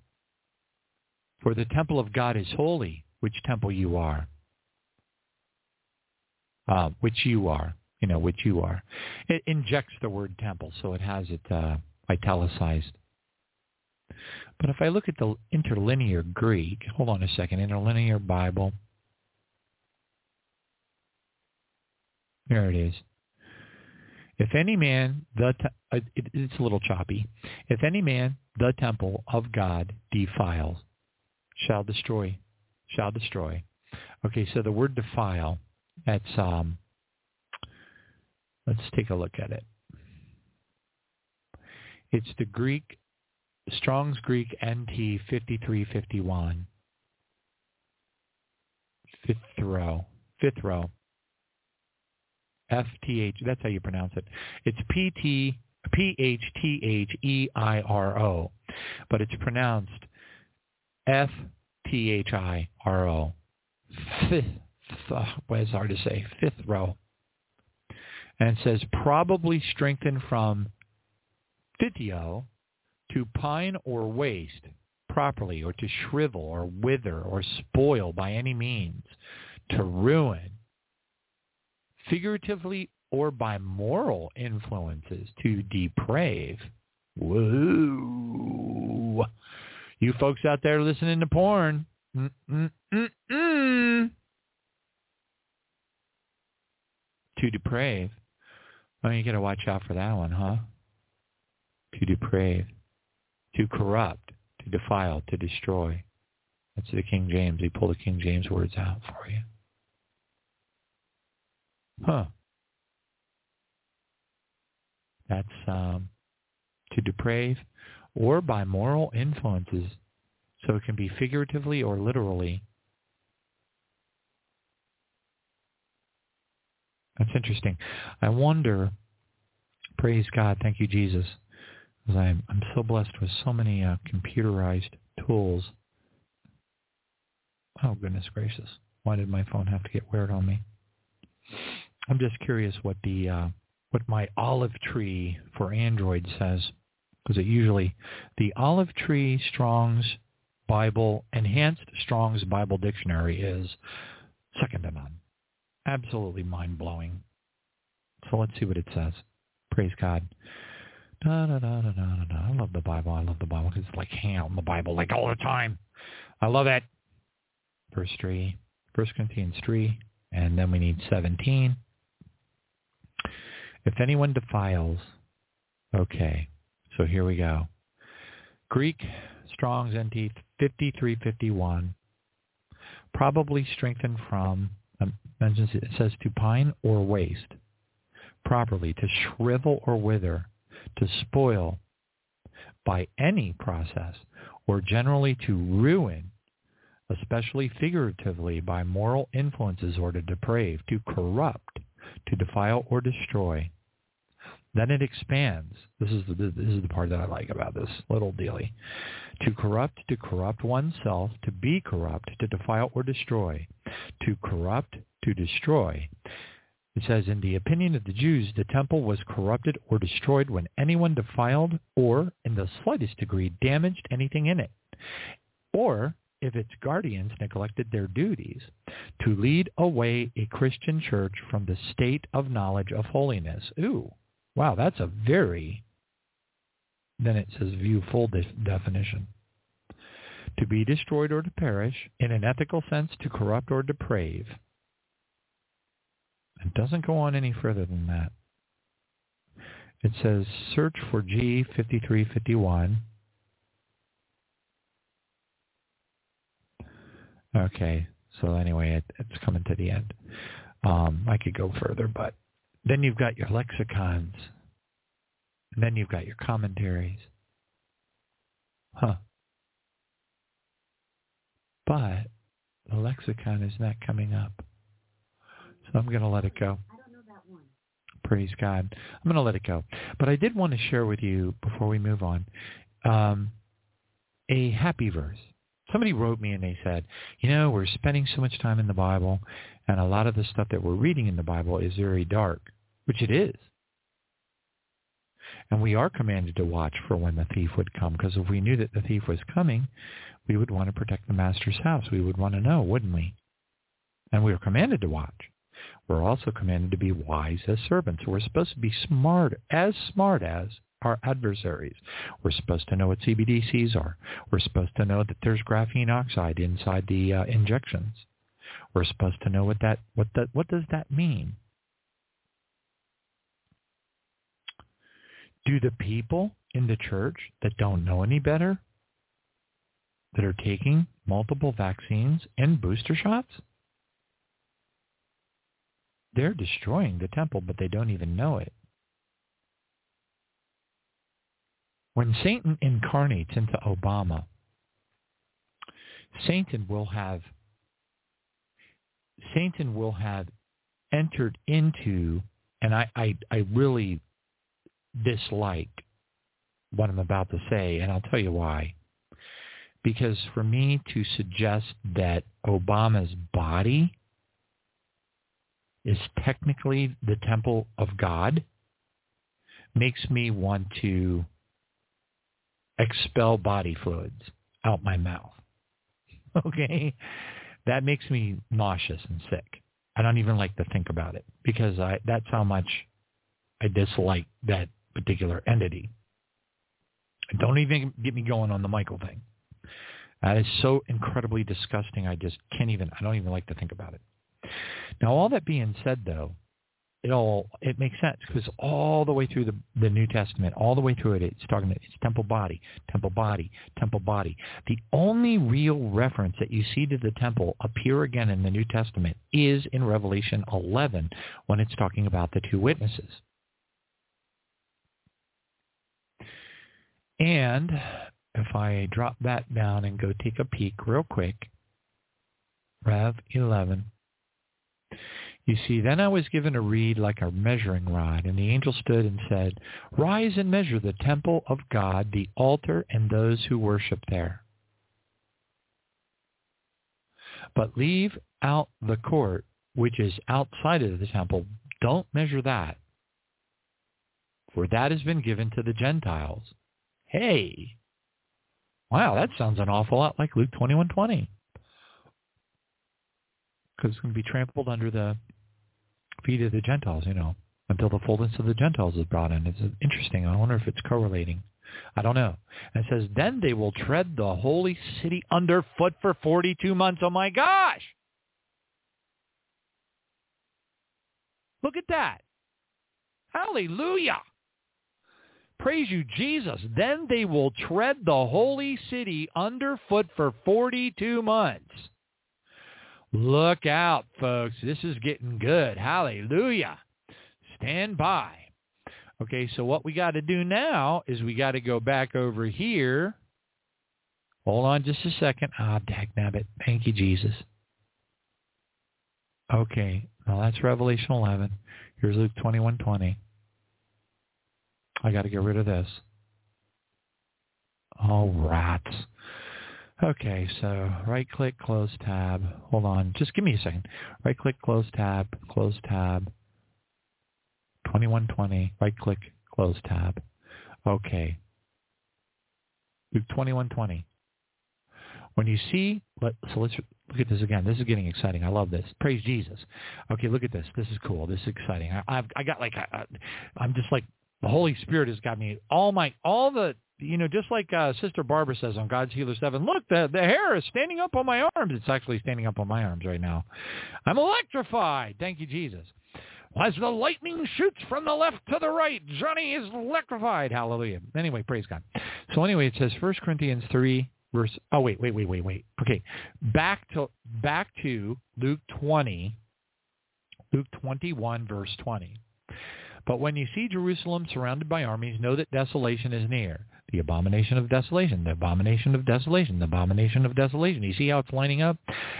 For the temple of God is holy, which temple you are. Uh, which you are, you know, which you are. It injects the word temple, so it has it uh, italicized. But if I look at the interlinear Greek, hold on a second, interlinear Bible. There it is. If any man, the te- uh, it, it's a little choppy. If any man, the temple of God defiles, shall destroy, shall destroy. Okay, so the word defile, that's um, Let's take a look at it. It's the Greek, Strong's Greek NT 5351. Fifth row. Fifth row. F-T-H, that's how you pronounce it. It's P-T, P-H-T-H-E-I-R-O, but it's pronounced F-T-H-I-R-O. Fifth, well, hard to say, fifth row. And it says, probably strengthened from phthio to pine or waste properly or to shrivel or wither or spoil by any means, to ruin, figuratively or by moral influences, to deprave. Whoa. You folks out there listening to porn. Mm-mm-mm-mm. To deprave. Oh, you got to watch out for that one, huh? To deprave. To corrupt. To defile. To destroy. That's the King James. He pulled the King James words out for you. Huh. That's um, to deprave or by moral influences. So it can be figuratively or literally. That's interesting. I wonder, praise God, thank you, Jesus, because I'm, I'm so blessed with so many uh, computerized tools. Oh, goodness gracious. Why did my phone have to get weird on me? I'm just curious what the uh, what my olive tree for Android says, because it usually the olive tree Strong's Bible enhanced Strong's Bible dictionary is second to none, absolutely mind blowing. So let's see what it says. Praise God. Da, da, da, da, da, da. I love the Bible. I love the Bible because it's like out in the Bible like all the time. I love it. Verse 3, 1 Corinthians 3, and then we need 17. If anyone defiles, okay, so here we go. Greek Strong's NT 5351, probably strengthened from, um, mentions it says to pine or waste, properly, to shrivel or wither, to spoil by any process, or generally to ruin, especially figuratively by moral influences or to deprave, to corrupt, to defile or destroy, then it expands. This is the this is the part that I like about this little dealy. To corrupt, to corrupt oneself, to be corrupt, to defile or destroy, to corrupt, to destroy. It says, in the opinion of the Jews, the temple was corrupted or destroyed when anyone defiled or, in the slightest degree, damaged anything in it, or if its guardians neglected their duties to lead away a Christian church from the state of knowledge of holiness. Ooh, Wow, that's a very, then it says view full de- definition. To be destroyed or to perish, in an ethical sense, to corrupt or deprave. It doesn't go on any further than that. It says search for G5351. Okay, so anyway, it, it's coming to the end. Um, I could go further, but then you've got your lexicons. And then you've got your commentaries. Huh. But the lexicon is not coming up. So I'm going to let it go. Praise God. I'm going to let it go. But I did want to share with you, before we move on, um, a happy verse. Somebody wrote me and they said, you know, we're spending so much time in the Bible, and a lot of the stuff that we're reading in the Bible is very dark which it is. And we are commanded to watch for when the thief would come, because if we knew that the thief was coming, we would want to protect the master's house. We would want to know, wouldn't we? And we are commanded to watch. We're also commanded to be wise as servants. We're supposed to be smart, as smart as our adversaries. We're supposed to know what CBDCs are. We're supposed to know that there's graphene oxide inside the uh, injections. We're supposed to know what that what that what does that mean? Do the people in the church that don't know any better, that are taking multiple vaccines and booster shots? they're destroying the temple, but they don't even know it. When Satan incarnates into Obama, Satan will have Satan will have entered into, and I, I, I really dislike what I'm about to say, and I'll tell you why. Because for me to suggest that Obama's body is technically the temple of God makes me want to expel body fluids out my mouth. Okay? That makes me nauseous and sick. I don't even like to think about it because I that's how much I dislike that particular entity. Don't even get me going on the Michael thing. That is so incredibly disgusting. I just can't even, I don't even like to think about it. Now, all that being said, though, it all it makes sense because all the way through the the New Testament, all the way through it, it's talking about it's temple body, temple body, temple body. The only real reference that you see to the temple appear again in the New Testament is in Revelation 11 when it's talking about the two witnesses. And if I drop that down and go take a peek real quick, Rev 11. You see, then I was given a reed like a measuring rod, and the angel stood and said, Rise and measure the temple of God, the altar, and those who worship there. But leave out the court, which is outside of the temple. Don't measure that, for that has been given to the Gentiles. Hey, wow, that sounds an awful lot like Luke 21:20. Because it's going to be trampled under the feet of the Gentiles, you know, until the fullness of the Gentiles is brought in. It's interesting. I wonder if it's correlating. I don't know. And it says, then they will tread the holy city underfoot for 42 months. Oh my gosh. Look at that. Hallelujah. Praise you, Jesus. Then they will tread the holy city underfoot for 42 months. Look out, folks. This is getting good. Hallelujah. Stand by. Okay, so what we got to do now is we got to go back over here. Hold on just a second. Ah, dagnabbit. Thank you, Jesus. Okay, now that's Revelation 11. Here's Luke 21:20. I got to get rid of this. All right. Okay, so right click, close tab. Hold on, just give me a second. Right click, close tab, close tab. 2120, right click, close tab. Okay. Luke 2120. When you see, let, so let's look at this again. This is getting exciting. I love this. Praise Jesus. Okay, look at this. This is cool. This is exciting. I, I've I got like I'm just like the Holy Spirit has got me all my all the you know, just like uh, Sister Barbara says on God's Healer 7, look, the, the hair is standing up on my arms. It's actually standing up on my arms right now. I'm electrified. Thank you, Jesus. As the lightning shoots from the left to the right, Johnny is electrified. Hallelujah. Anyway, praise God. So anyway, it says 1 Corinthians 3, verse, oh, wait, wait, wait, wait, wait. Okay, back to, back to Luke 20, Luke 21, verse 20. But when you see Jerusalem surrounded by armies, know that desolation is near the abomination of desolation, the abomination of desolation, the abomination of desolation. You see how it's lining up?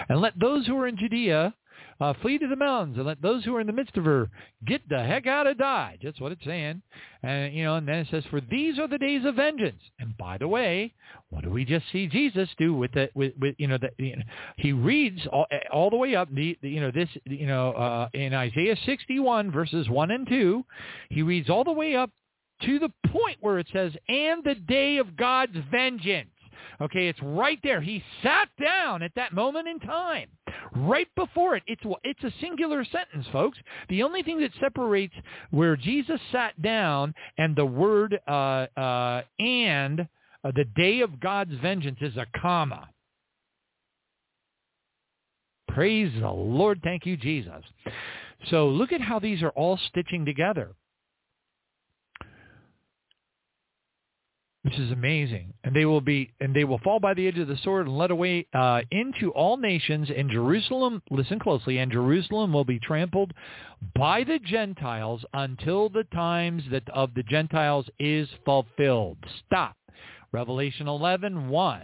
And let those who are in Judea uh, flee to the mountains, and let those who are in the midst of her get the heck out of Dodge. That's what it's saying. And you know, and then it says, "For these are the days of vengeance." And by the way, what do we just see Jesus do with the with, with you know the you know, he reads all, all the way up the, the you know this you know uh, in Isaiah 61 verses one and two, he reads all the way up to the point where it says, and the day of God's vengeance. Okay, it's right there. He sat down at that moment in time. Right before it. It's, it's a singular sentence, folks. The only thing that separates where Jesus sat down and the word uh, uh, and uh, the day of God's vengeance is a comma. Praise the Lord. Thank you, Jesus. So look at how these are all stitching together. Which is amazing. And they will be, and they will fall by the edge of the sword and led away uh, into all nations. And Jerusalem, listen closely, and Jerusalem will be trampled by the Gentiles until the times that of the Gentiles is fulfilled. Stop. Revelation 11, 1.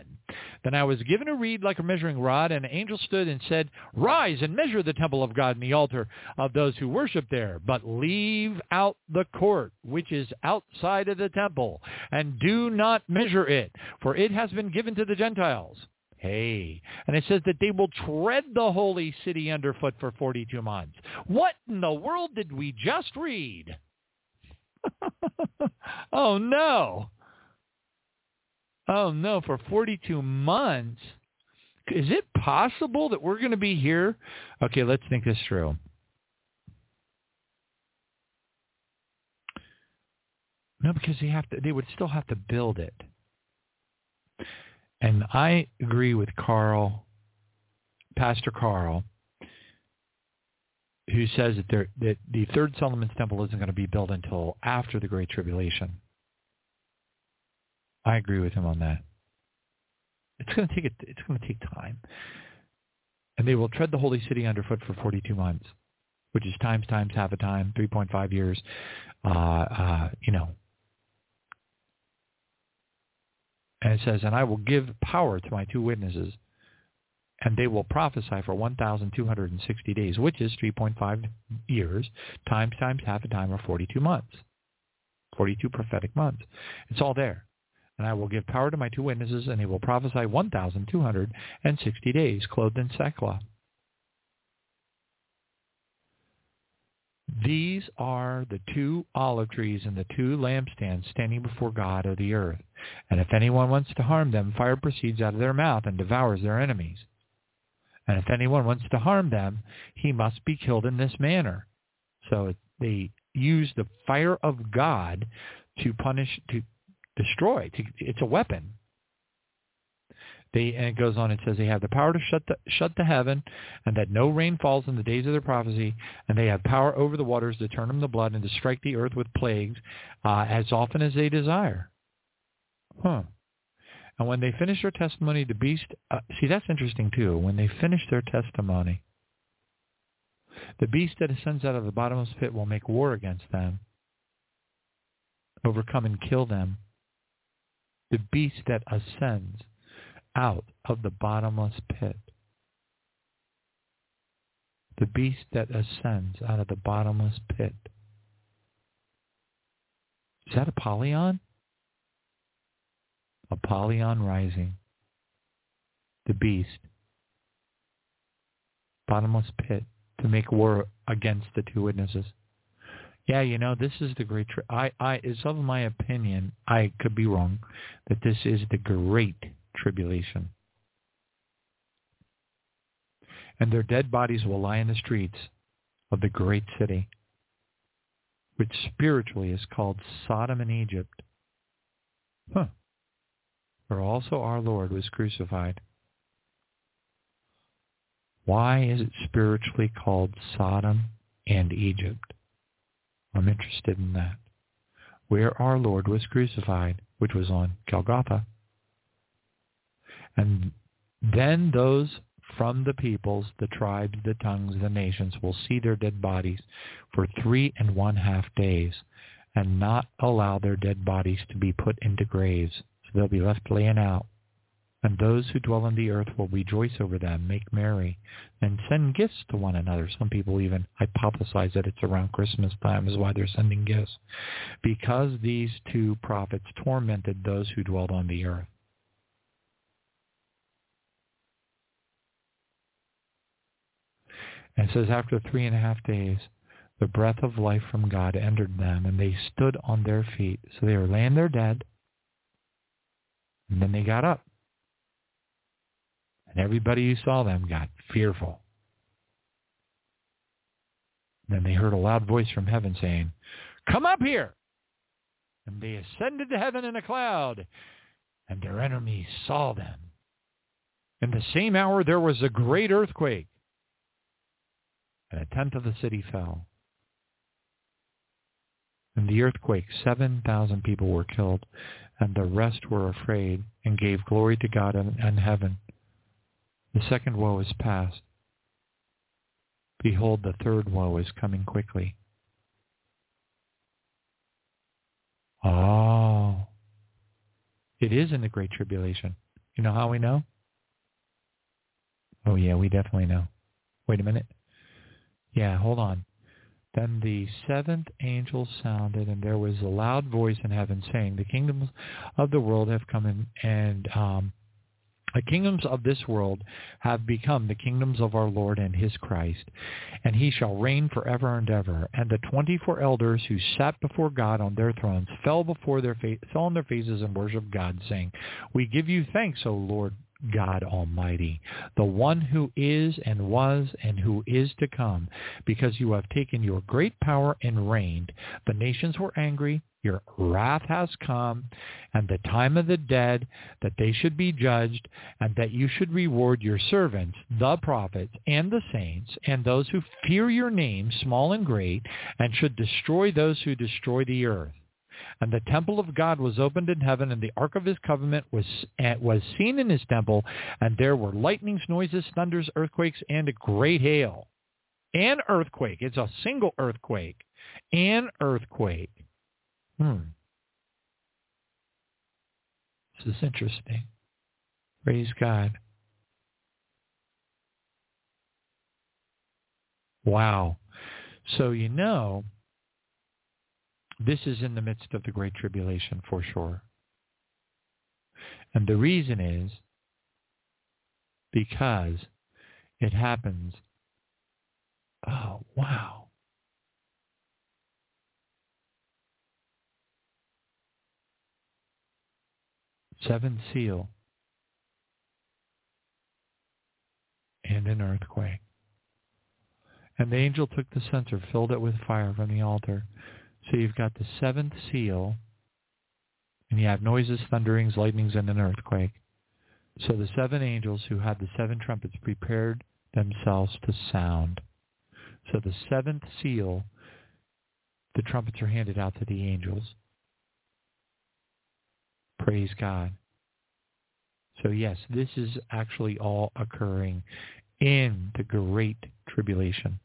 Then I was given a reed like a measuring rod, and an angel stood and said, Rise and measure the temple of God and the altar of those who worship there, but leave out the court, which is outside of the temple, and do not measure it, for it has been given to the Gentiles. Hey, and it says that they will tread the holy city underfoot for 42 months. What in the world did we just read? oh no. Oh no, for 42 months. Is it possible that we're going to be here? Okay, let's think this through. No, because they have to. They would still have to build it. And I agree with Carl, Pastor Carl, who says that, there, that the third Solomon's temple isn't going to be built until after the Great Tribulation. I agree with him on that. It's going to take it's going to take time, and they will tread the holy city underfoot for 42 months, which is times times half a time, 3.5 years. Uh, uh, you know, and it says, "And I will give power to my two witnesses, and they will prophesy for 1,260 days, which is 3.5 years times times half a time, or 42 months, 42 prophetic months. It's all there." And I will give power to my two witnesses, and they will prophesy 1,260 days, clothed in sackcloth. These are the two olive trees and the two lampstands standing before God of the earth. And if anyone wants to harm them, fire proceeds out of their mouth and devours their enemies. And if anyone wants to harm them, he must be killed in this manner. So they use the fire of God to punish, to destroy. It's a weapon. They, and it goes on, it says they have the power to shut the, shut the heaven and that no rain falls in the days of their prophecy, and they have power over the waters to turn them to blood and to strike the earth with plagues uh, as often as they desire. Huh. And when they finish their testimony, the beast, uh, see, that's interesting too. When they finish their testimony, the beast that ascends out of the bottomless pit will make war against them, overcome and kill them the beast that ascends out of the bottomless pit. The beast that ascends out of the bottomless pit. Is that Apollyon? Apollyon rising. The beast. Bottomless pit to make war against the two witnesses. Yeah, you know, this is the great. Tri- I, I, it's of my opinion. I could be wrong, that this is the great tribulation, and their dead bodies will lie in the streets of the great city, which spiritually is called Sodom and Egypt. Huh. Where also our Lord was crucified. Why is it spiritually called Sodom and Egypt? I'm interested in that. Where our Lord was crucified, which was on Golgotha. And then those from the peoples, the tribes, the tongues, the nations will see their dead bodies for three and one half days and not allow their dead bodies to be put into graves. So they'll be left laying out and those who dwell on the earth will rejoice over them, make merry, and send gifts to one another. Some people even hypothesize that it's around Christmas time is why they're sending gifts, because these two prophets tormented those who dwelled on the earth. And it says, after three and a half days, the breath of life from God entered them, and they stood on their feet. So they were laying there dead, and then they got up. And everybody who saw them got fearful. Then they heard a loud voice from heaven saying, Come up here! And they ascended to heaven in a cloud, and their enemies saw them. In the same hour there was a great earthquake, and a tenth of the city fell. In the earthquake, 7,000 people were killed, and the rest were afraid and gave glory to God in, in heaven. The second woe is past. Behold, the third woe is coming quickly. Oh. It is in the Great Tribulation. You know how we know? Oh, yeah, we definitely know. Wait a minute. Yeah, hold on. Then the seventh angel sounded, and there was a loud voice in heaven saying, The kingdoms of the world have come in, and um, the kingdoms of this world have become the kingdoms of our Lord and his Christ, and he shall reign forever and ever. And the twenty-four elders who sat before God on their thrones fell before their fa- fell on their faces and worshipped God, saying, We give you thanks, O Lord God Almighty, the one who is and was and who is to come, because you have taken your great power and reigned. The nations were angry, your wrath has come, and the time of the dead, that they should be judged, and that you should reward your servants, the prophets, and the saints, and those who fear your name, small and great, and should destroy those who destroy the earth. And the temple of God was opened in heaven, and the ark of his covenant was, uh, was seen in his temple, and there were lightnings, noises, thunders, earthquakes, and a great hail. An earthquake. It's a single earthquake. An earthquake. Hmm. This is interesting. Praise God. Wow. So you know, this is in the midst of the Great Tribulation for sure. And the reason is because it happens. Oh, wow. Seventh seal and an earthquake. And the angel took the censer, filled it with fire from the altar, so you've got the seventh seal, and you have noises, thunderings, lightnings, and an earthquake. So the seven angels who had the seven trumpets prepared themselves to sound. So the seventh seal, the trumpets are handed out to the angels. Praise God. So yes, this is actually all occurring in the great tribulation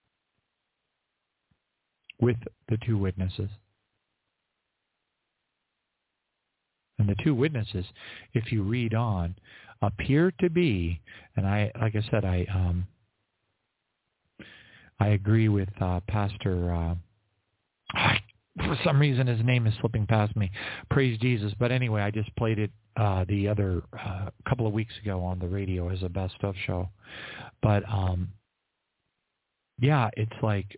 with the two witnesses. And the two witnesses, if you read on, appear to be, and I, like I said, I, um, I agree with uh, Pastor. Uh, I, for some reason, his name is slipping past me. Praise Jesus! But anyway, I just played it uh, the other uh, couple of weeks ago on the radio as a best of show. But um, yeah, it's like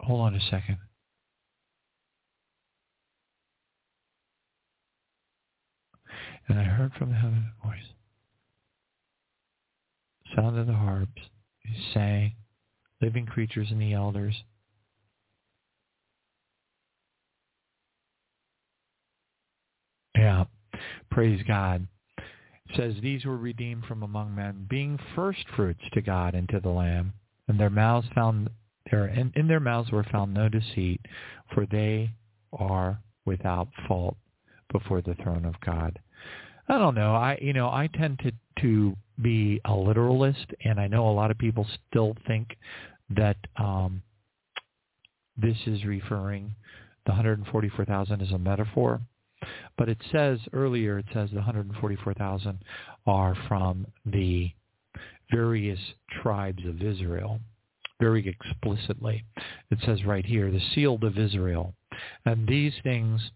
Hold on a second. And I heard from the heaven a voice. Sound of the harps. He sang. Living creatures and the elders. Yeah. Praise God. It says, These were redeemed from among men, being first fruits to God and to the Lamb. And their mouths found in, in their mouths were found no deceit, for they are without fault before the throne of God. I don't know. I you know I tend to to be a literalist, and I know a lot of people still think that um, this is referring the 144,000 is a metaphor. But it says earlier, it says the 144,000 are from the various tribes of Israel very explicitly. It says right here, the sealed of Israel. And these things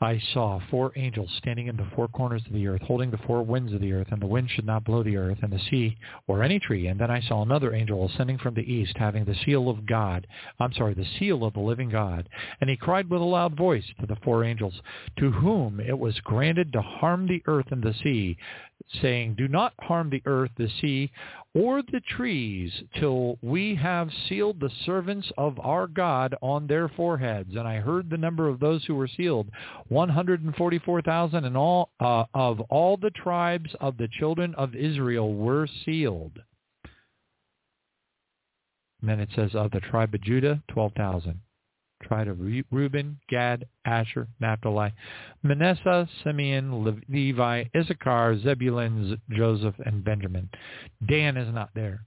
I saw four angels standing in the four corners of the earth, holding the four winds of the earth, and the wind should not blow the earth and the sea or any tree. And then I saw another angel ascending from the east, having the seal of God, I'm sorry, the seal of the living God. And he cried with a loud voice to the four angels, to whom it was granted to harm the earth and the sea, saying, Do not harm the earth, the sea, or the trees, till we have sealed the servants of our God on their foreheads. And I heard the number of those who were sealed, 144,000, and all uh, of all the tribes of the children of Israel were sealed. And then it says, of the tribe of Judah, 12,000. Tribe of Reuben, Gad, Asher, Naphtali, Manasseh, Simeon, Levi, Issachar, Zebulun, Joseph, and Benjamin. Dan is not there.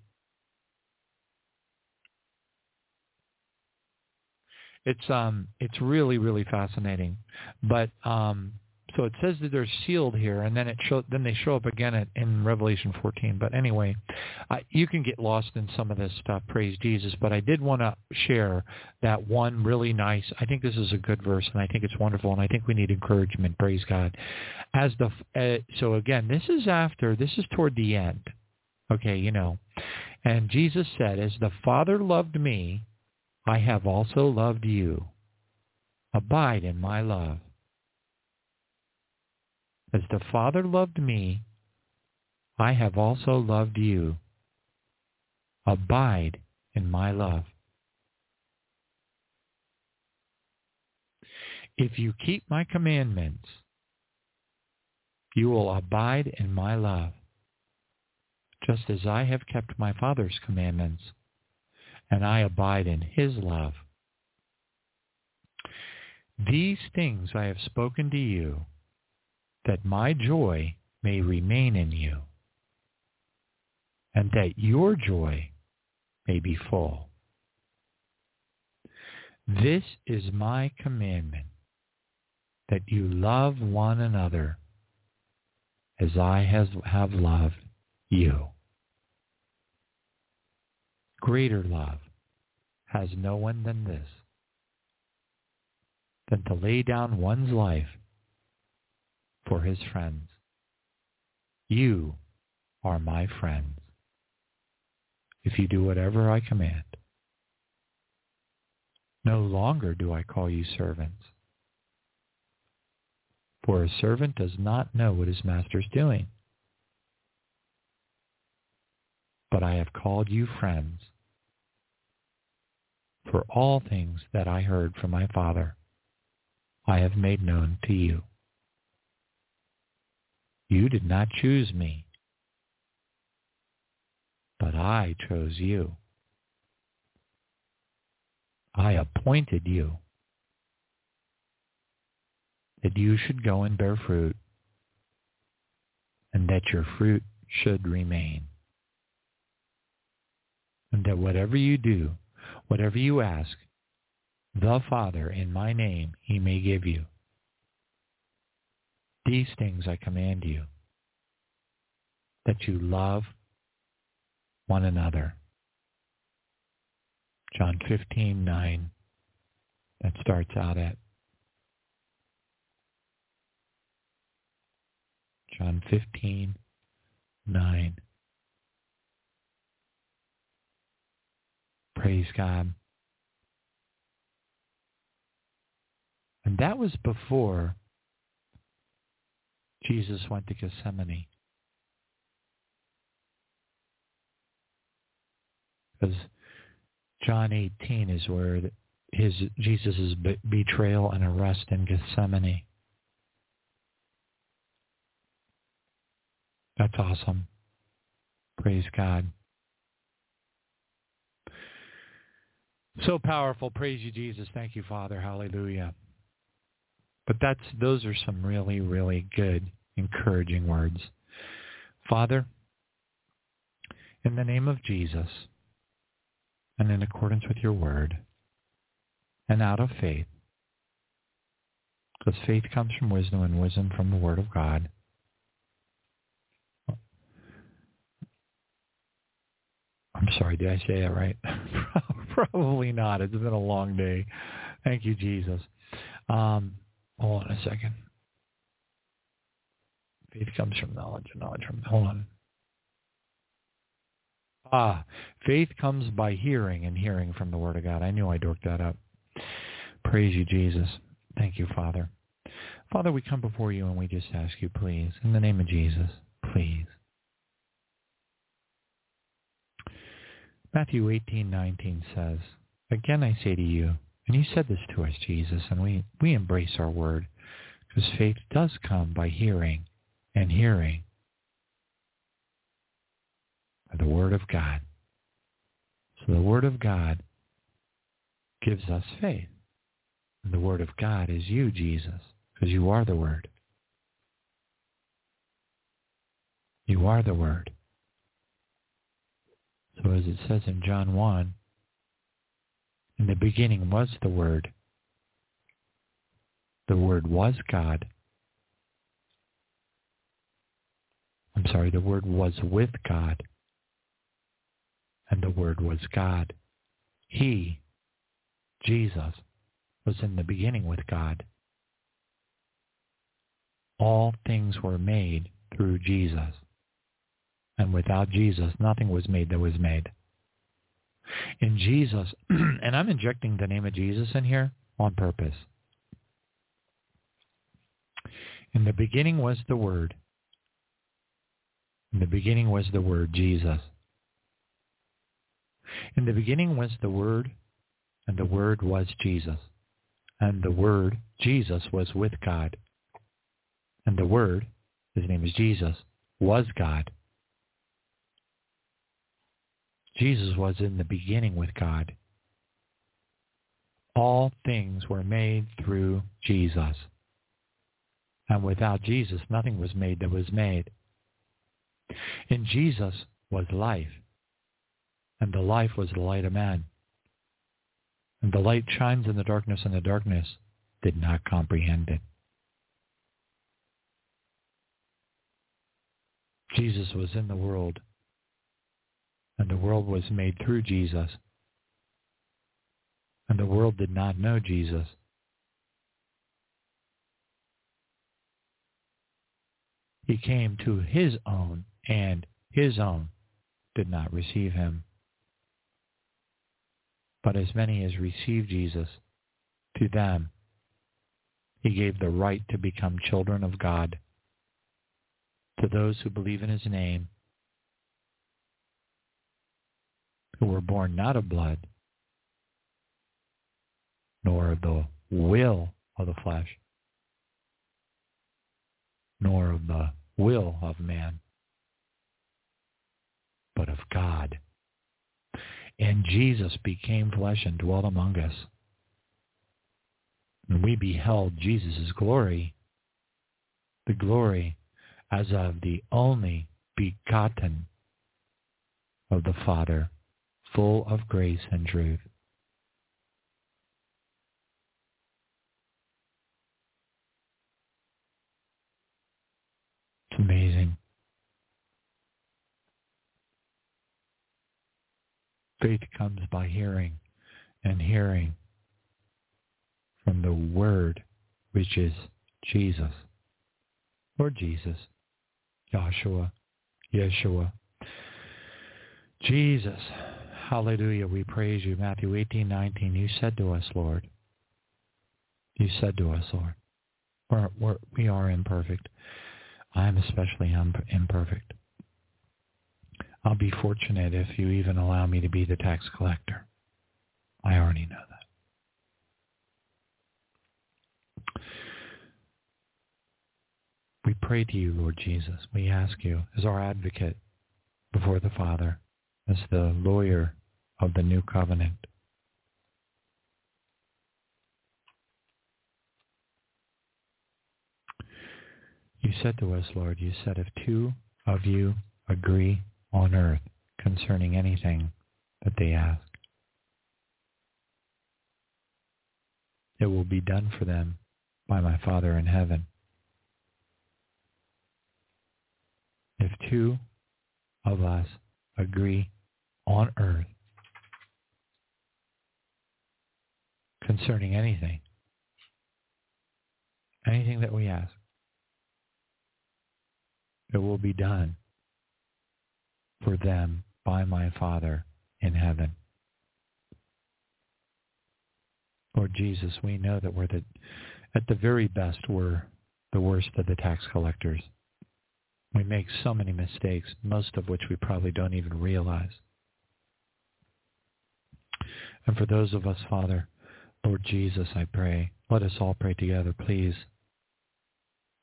It's um it's really really fascinating, but um so it says that they're sealed here, and then it show, then they show up again at, in Revelation 14. But anyway, I, you can get lost in some of this stuff. Praise Jesus! But I did want to share that one really nice. I think this is a good verse, and I think it's wonderful, and I think we need encouragement. Praise God! As the uh, so again, this is after this is toward the end. Okay, you know, and Jesus said, "As the Father loved me, I have also loved you. Abide in my love." As the Father loved me, I have also loved you. Abide in my love. If you keep my commandments, you will abide in my love, just as I have kept my Father's commandments, and I abide in his love. These things I have spoken to you, that my joy may remain in you, and that your joy may be full. This is my commandment, that you love one another as I have loved you. Greater love has no one than this, than to lay down one's life for his friends. You are my friends if you do whatever I command. No longer do I call you servants, for a servant does not know what his master is doing. But I have called you friends, for all things that I heard from my Father I have made known to you. You did not choose me, but I chose you. I appointed you that you should go and bear fruit and that your fruit should remain. And that whatever you do, whatever you ask, the Father in my name he may give you. These things I command you, that you love one another. John 15, 9, that starts out at. John 15, 9. Praise God. And that was before Jesus went to Gethsemane. Because John 18 is where his Jesus' betrayal and arrest in Gethsemane. That's awesome. Praise God. So powerful. Praise you, Jesus. Thank you, Father. Hallelujah. But that's those are some really, really good, encouraging words. Father, in the name of Jesus, and in accordance with your word, and out of faith, because faith comes from wisdom and wisdom from the word of God. I'm sorry, did I say that right? Probably not. It's been a long day. Thank you, Jesus. Um, Hold on a second. Faith comes from knowledge, and knowledge from hold on. Ah, faith comes by hearing, and hearing from the Word of God. I knew I dorked that up. Praise you, Jesus. Thank you, Father. Father, we come before you and we just ask you, please, in the name of Jesus, please. Matthew 18:19 says, Again I say to you, and you said this to us, Jesus, and we, we embrace our word because faith does come by hearing and hearing by the word of God. So the word of God gives us faith. And the Word of God is you, Jesus, because you are the Word. You are the Word. So as it says in John 1, in the beginning was the Word. The Word was God. I'm sorry, the Word was with God. And the Word was God. He, Jesus, was in the beginning with God. All things were made through Jesus. And without Jesus, nothing was made that was made. In Jesus, and I'm injecting the name of Jesus in here on purpose. In the beginning was the Word. In the beginning was the Word, Jesus. In the beginning was the Word, and the Word was Jesus. And the Word, Jesus, was with God. And the Word, his name is Jesus, was God. Jesus was in the beginning with God. All things were made through Jesus. And without Jesus, nothing was made that was made. In Jesus was life, and the life was the light of man. And the light shines in the darkness, and the darkness did not comprehend it. Jesus was in the world, and the world was made through Jesus. And the world did not know Jesus. He came to his own, and his own did not receive him. But as many as received Jesus, to them he gave the right to become children of God, to those who believe in his name, who were born not of blood, nor of the will of the flesh, nor of the will of man, but of God. And Jesus became flesh and dwelt among us. And we beheld Jesus' glory, the glory as of the only begotten of the Father, full of grace and truth. It's amazing. Faith comes by hearing, and hearing from the Word, which is Jesus, Lord Jesus, Joshua, Yeshua. Jesus, hallelujah, we praise you. Matthew 18, 19, you said to us, Lord, you said to us, Lord, we're, we're, we are imperfect. I am especially imperfect. I'll be fortunate if you even allow me to be the tax collector. I already know that. We pray to you, Lord Jesus. We ask you as our advocate before the Father, as the lawyer of the new covenant. You said to us, Lord, you said if two of you agree on earth concerning anything that they ask. It will be done for them by my Father in heaven. If two of us agree on earth concerning anything, anything that we ask, it will be done for them by my Father in heaven. Lord Jesus, we know that we're the, at the very best, we're the worst of the tax collectors. We make so many mistakes, most of which we probably don't even realize. And for those of us, Father, Lord Jesus, I pray, let us all pray together, please.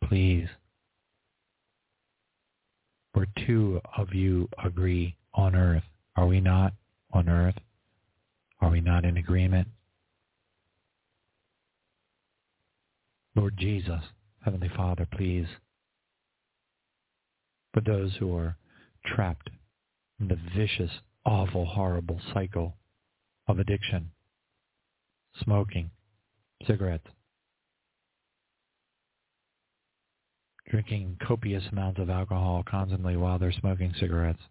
Please where two of you agree on earth. Are we not on earth? Are we not in agreement? Lord Jesus, Heavenly Father, please, for those who are trapped in the vicious, awful, horrible cycle of addiction, smoking, cigarettes, drinking copious amounts of alcohol constantly while they're smoking cigarettes.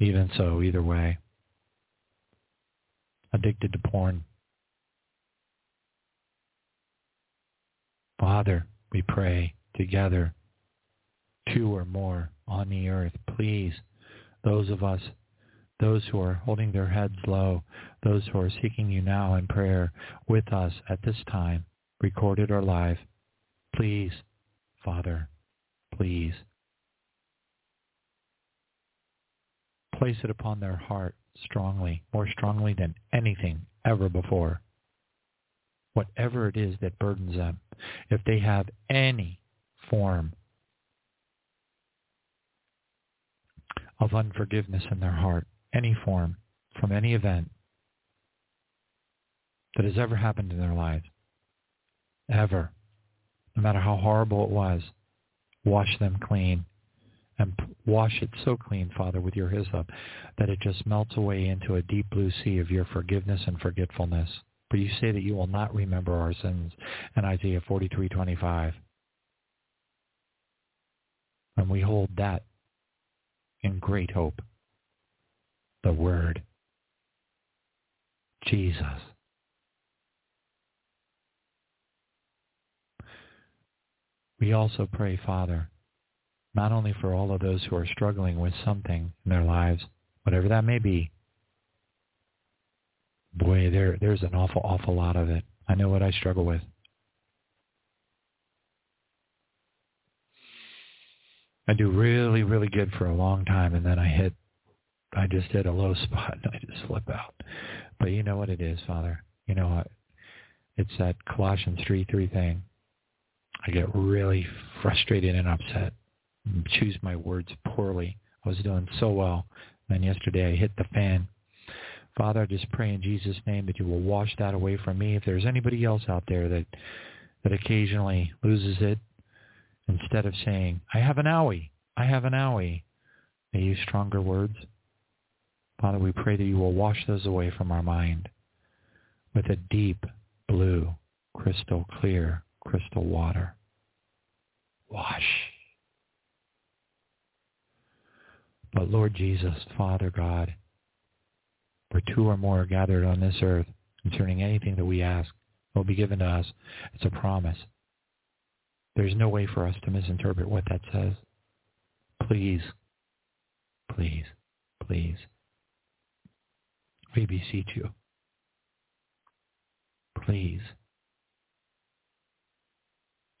Even so, either way, addicted to porn. Father, we pray together, two or more on the earth, please, those of us, those who are holding their heads low, those who are seeking you now in prayer with us at this time, recorded or live, please, Father, please, place it upon their heart strongly, more strongly than anything ever before. Whatever it is that burdens them, if they have any form of unforgiveness in their heart, any form, from any event that has ever happened in their lives, ever, no matter how horrible it was, wash them clean and wash it so clean, Father, with your hyssop, that it just melts away into a deep blue sea of your forgiveness and forgetfulness. For you say that you will not remember our sins in Isaiah 43:25. And we hold that in great hope. The Word. Jesus. We also pray, Father, not only for all of those who are struggling with something in their lives, whatever that may be. Boy, there there's an awful, awful lot of it. I know what I struggle with. I do really, really good for a long time, and then I hit, I just hit a low spot, and I just flip out. But you know what it is, Father. You know what? It's that Colossians 3, 3 thing. I get really frustrated and upset choose my words poorly. I was doing so well. Then yesterday I hit the fan. Father, I just pray in Jesus' name that you will wash that away from me. If there's anybody else out there that that occasionally loses it, instead of saying, I have an owie, I have an owie, they use stronger words. Father, we pray that you will wash those away from our mind with a deep blue, crystal clear, crystal water. Wash. But Lord Jesus, Father God, where two or more are gathered on this earth concerning anything that we ask will be given to us. It's a promise. There's no way for us to misinterpret what that says. Please, please, please, we beseech you. Please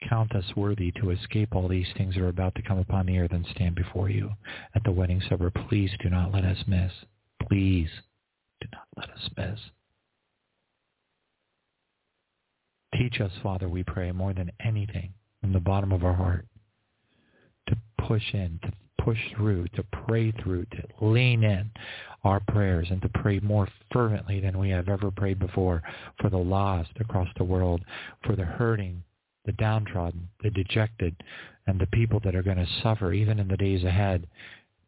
count us worthy to escape all these things that are about to come upon the earth and stand before you at the wedding supper. Please do not let us miss. Please do not let us miss. Teach us, Father, we pray, more than anything from the bottom of our heart to push in, to push through, to pray through, to lean in our prayers and to pray more fervently than we have ever prayed before for the lost across the world, for the hurting, the downtrodden, the dejected, and the people that are going to suffer even in the days ahead,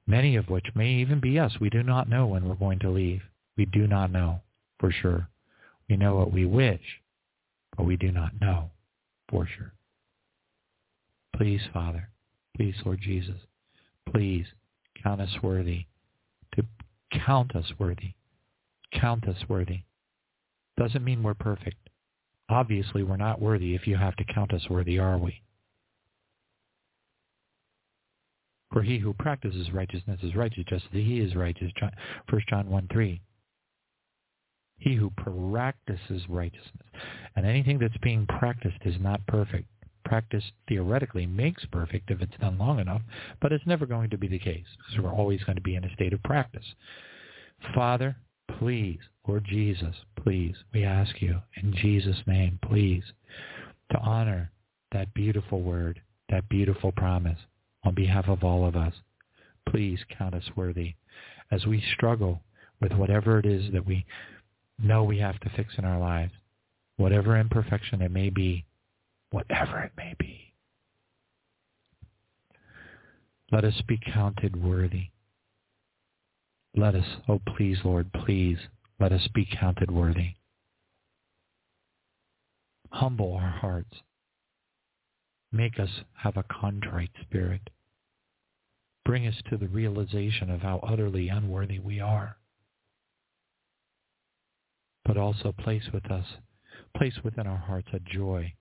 many of which may even be us. We do not know when we're going to leave. We do not know for sure. We know what we wish, but we do not know for sure. Please, Father, please, Lord Jesus, please count us worthy to count us worthy. Count us worthy. Doesn't mean we're perfect. Obviously, we're not worthy if you have to count us worthy, are we? For he who practices righteousness is righteous, just as he is righteous. 1 John 1, 3. He who practices righteousness. And anything that's being practiced is not perfect. Practice theoretically makes perfect if it's done long enough, but it's never going to be the case because we're always going to be in a state of practice. Father, please, Lord Jesus, please, we ask you in Jesus' name, please, to honor that beautiful word, that beautiful promise on behalf of all of us. Please count us worthy as we struggle with whatever it is that we know we have to fix in our lives, whatever imperfection it may be. Whatever it may be. Let us be counted worthy. Let us, oh please, Lord, please, let us be counted worthy. Humble our hearts. Make us have a contrite spirit. Bring us to the realization of how utterly unworthy we are. But also place with us, place within our hearts a joy,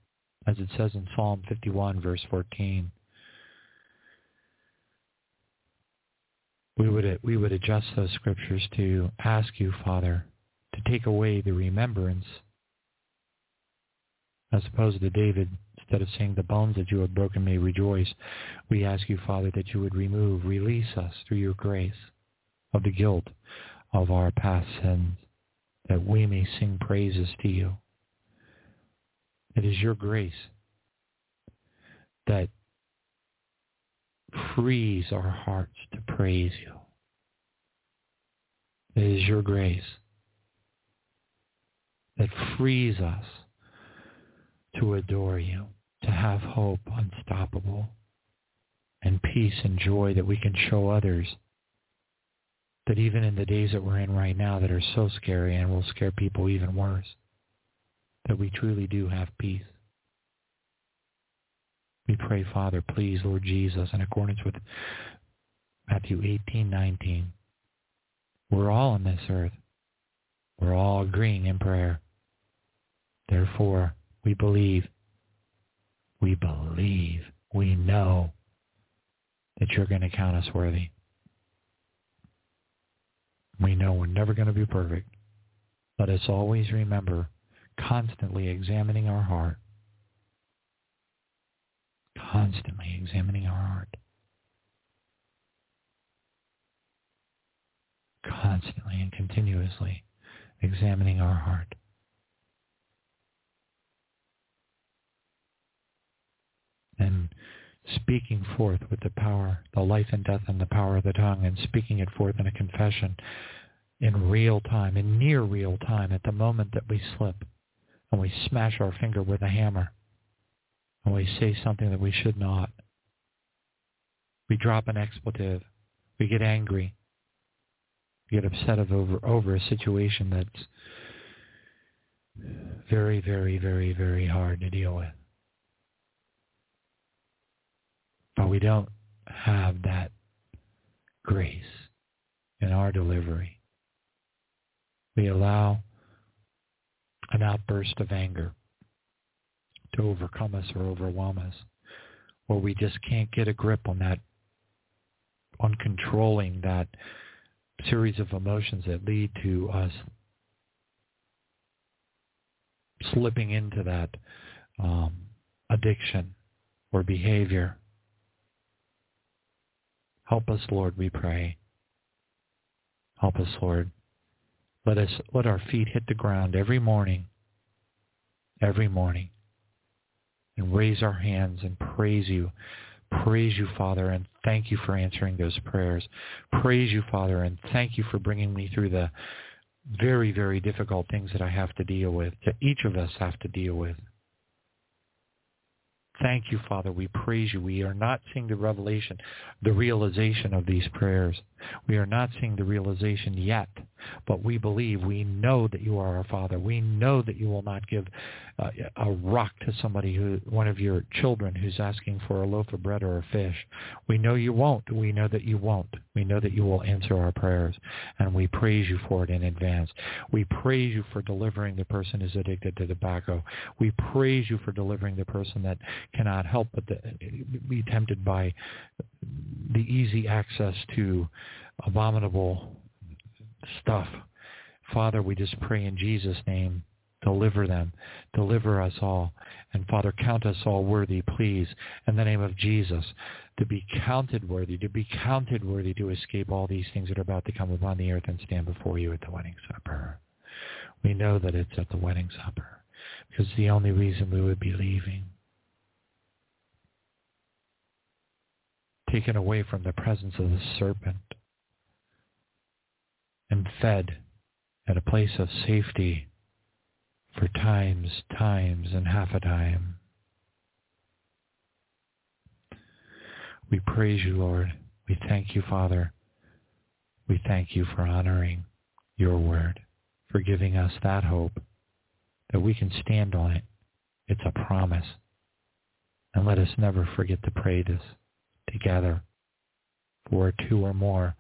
as it says in Psalm 51, verse 14. We would, we would adjust those scriptures to ask you, Father, to take away the remembrance as opposed to David, instead of saying the bones that you have broken may rejoice, we ask you, Father, that you would remove, release us through your grace of the guilt of our past sins, that we may sing praises to you. It is your grace that frees our hearts to praise you. It is your grace that frees us to adore you, to have hope unstoppable, and peace and joy that we can show others. That even in the days that we're in right now that are so scary and will scare people even worse, that we truly do have peace. We pray, Father, please, Lord Jesus, in accordance with Matthew 18, 19. We're all on this earth. We're all agreeing in prayer. Therefore, we believe. We believe. We know that you're going to count us worthy. We know we're never going to be perfect. Let us always remember constantly examining our heart. Constantly examining our heart. Constantly and continuously examining our heart. and speaking forth with the power, the life and death and the power of the tongue, and speaking it forth in a confession in real time, in near real time, at the moment that we slip and we smash our finger with a hammer and we say something that we should not. We drop an expletive. We get angry. We get upset over, over a situation that's very, very, very, very hard to deal with. But we don't have that grace in our delivery. We allow an outburst of anger to overcome us or overwhelm us, or we just can't get a grip on that, on controlling that series of emotions that lead to us slipping into that um, addiction or behavior Help us, Lord, we pray. Help us, Lord. Let us let our feet hit the ground every morning, every morning, and raise our hands and praise you. Praise you, Father, and thank you for answering those prayers. Praise you, Father, and thank you for bringing me through the very, very difficult things that I have to deal with, that each of us have to deal with. Thank you, Father. We praise you. We are not seeing the revelation, the realization of these prayers. We are not seeing the realization yet, but we believe, we know that you are our Father. We know that you will not give uh, a rock to somebody who, one of your children who's asking for a loaf of bread or a fish. We know you won't. We know that you won't. We know that you will answer our prayers, and we praise you for it in advance. We praise you for delivering the person who's addicted to tobacco. We praise you for delivering the person that cannot help but be tempted by the easy access to abominable stuff. Father, we just pray in Jesus' name, deliver them, deliver us all. And Father, count us all worthy, please, in the name of Jesus, to be counted worthy, to be counted worthy to escape all these things that are about to come upon the earth and stand before you at the wedding supper. We know that it's at the wedding supper because the only reason we would be leaving. taken away from the presence of the serpent and fed at a place of safety for times, times, and half a time. We praise you, Lord. We thank you, Father. We thank you for honoring your word, for giving us that hope that we can stand on it. It's a promise. And let us never forget to pray this together. For two or more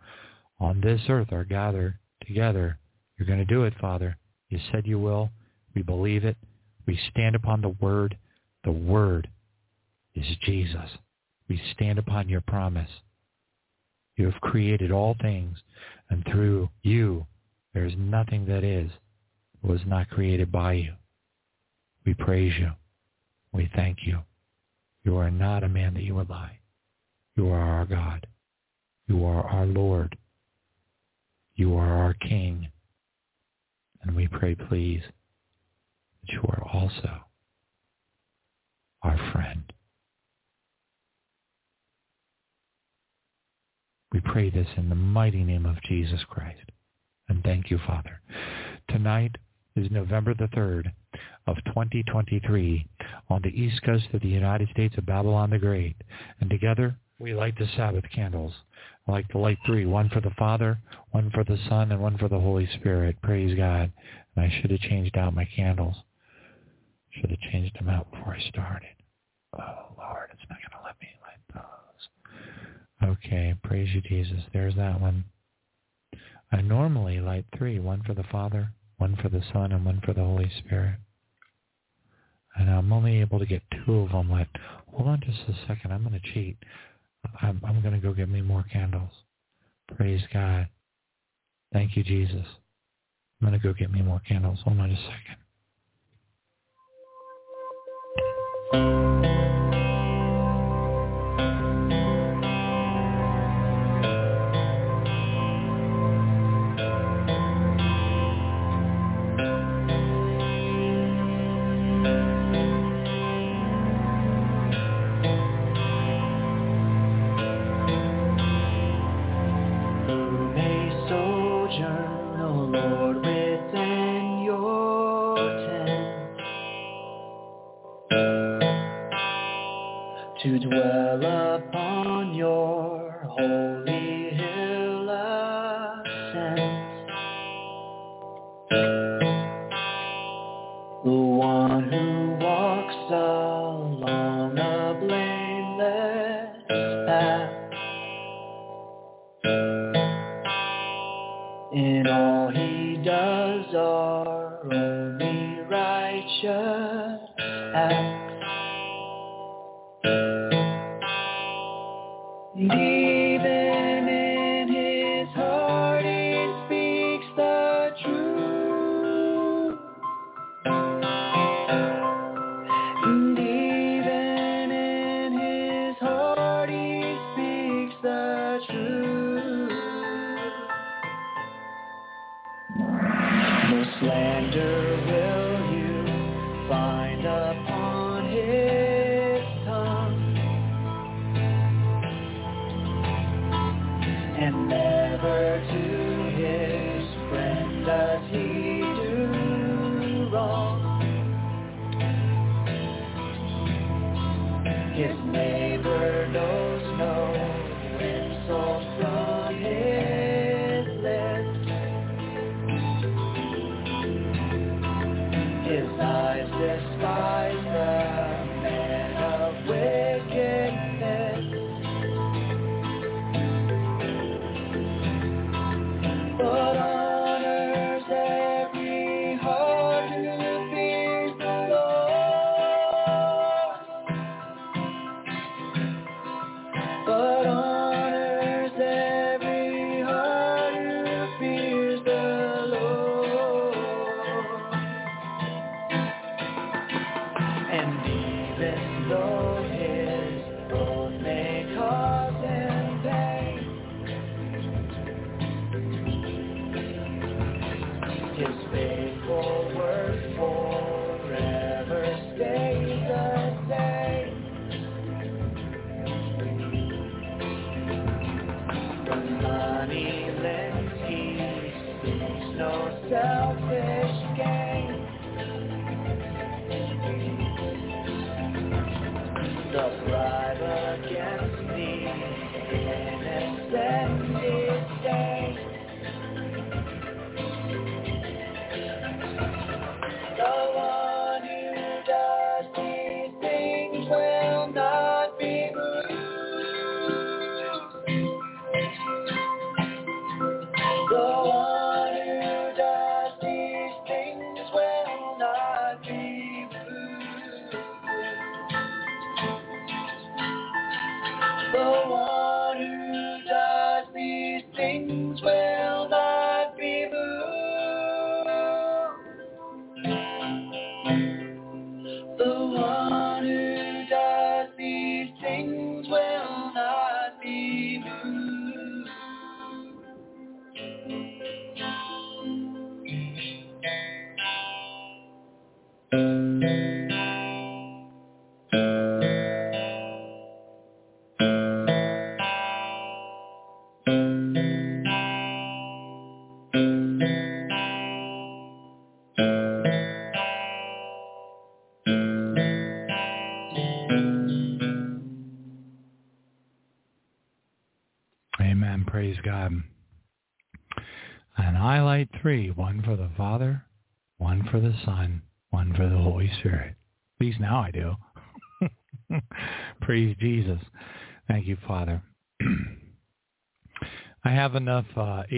on this earth are gathered together. You're going to do it, Father. You said you will. We believe it. We stand upon the word. The word is Jesus. We stand upon your promise. You have created all things, and through you there is nothing that is was not created by you. We praise you. We thank you. You are not a man that you would lie. You are our God. You are our Lord. You are our King. And we pray, please, that you are also our friend. We pray this in the mighty name of Jesus Christ. And thank you, Father. Tonight is November the 3rd of 2023 on the east coast of the United States of Babylon the Great. And together we light the Sabbath candles. I like to light three, one for the Father, one for the Son, and one for the Holy Spirit. Praise God. And I should have changed out my candles. Should have changed them out before I started. Oh, Lord, it's not going to let me light those. Okay, praise you, Jesus. There's that one. I normally light three, one for the Father, one for the Son, and one for the Holy Spirit. And I'm only able to get two of them lit. Hold on just a second. I'm going to cheat. I'm, I'm going to go get me more candles. Praise God. Thank you, Jesus. I'm going to go get me more candles. Hold on a second.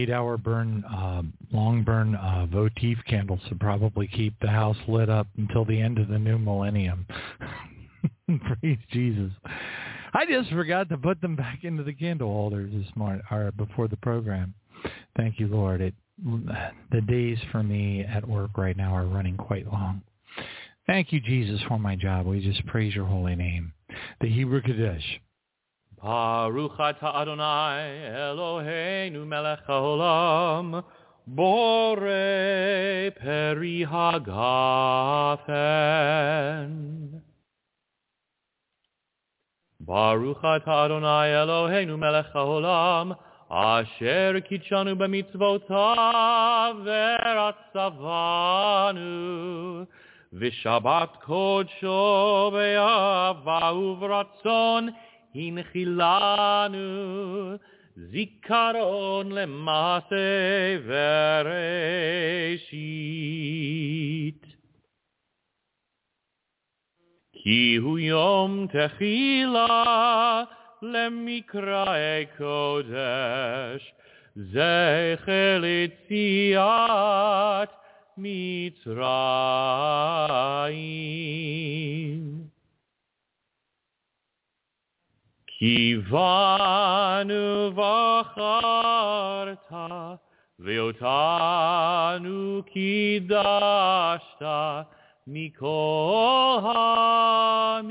Eight-hour burn, uh, long burn uh, votive candles to probably keep the house lit up until the end of the new millennium. Praise Jesus. I just forgot to put them back into the candle holders this morning or before the program. Thank you, Lord. It the days for me at work right now are running quite long. Thank you, Jesus, for my job. We just praise your holy name. The Hebrew Kaddish. Baruch atah Adonai Eloheinu melech haolam Bore peri hagafen. Baruch atah Adonai Eloheinu melech haolam Asher kitshanu b'mitzvotav veratzavanu Vishabat kodesho be'ava uvrtzon הנחילנו, זיכרון למעשה וראשית. כי הוא יום תחילה למקראי קודש, זכר ליציאת מצרים. כי בנו בחרת, ואותנו קידשת מכל העמים.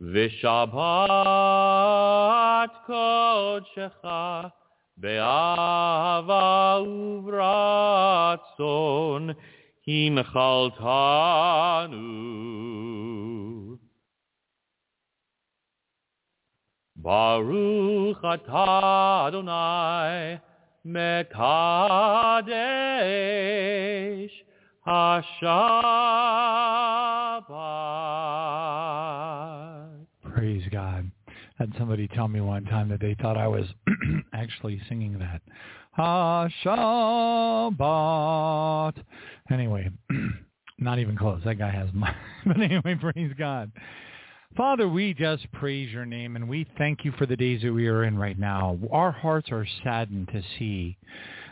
ושבת קודשך באהבה וברצון הנחלתנו. Baruch atah Adonai mekadesh hashabbat. Praise God. Had somebody tell me one time that they thought I was actually singing that. Hashabbat. Anyway, not even close. That guy has my... But anyway, praise God. Father, we just praise your name and we thank you for the days that we are in right now. Our hearts are saddened to see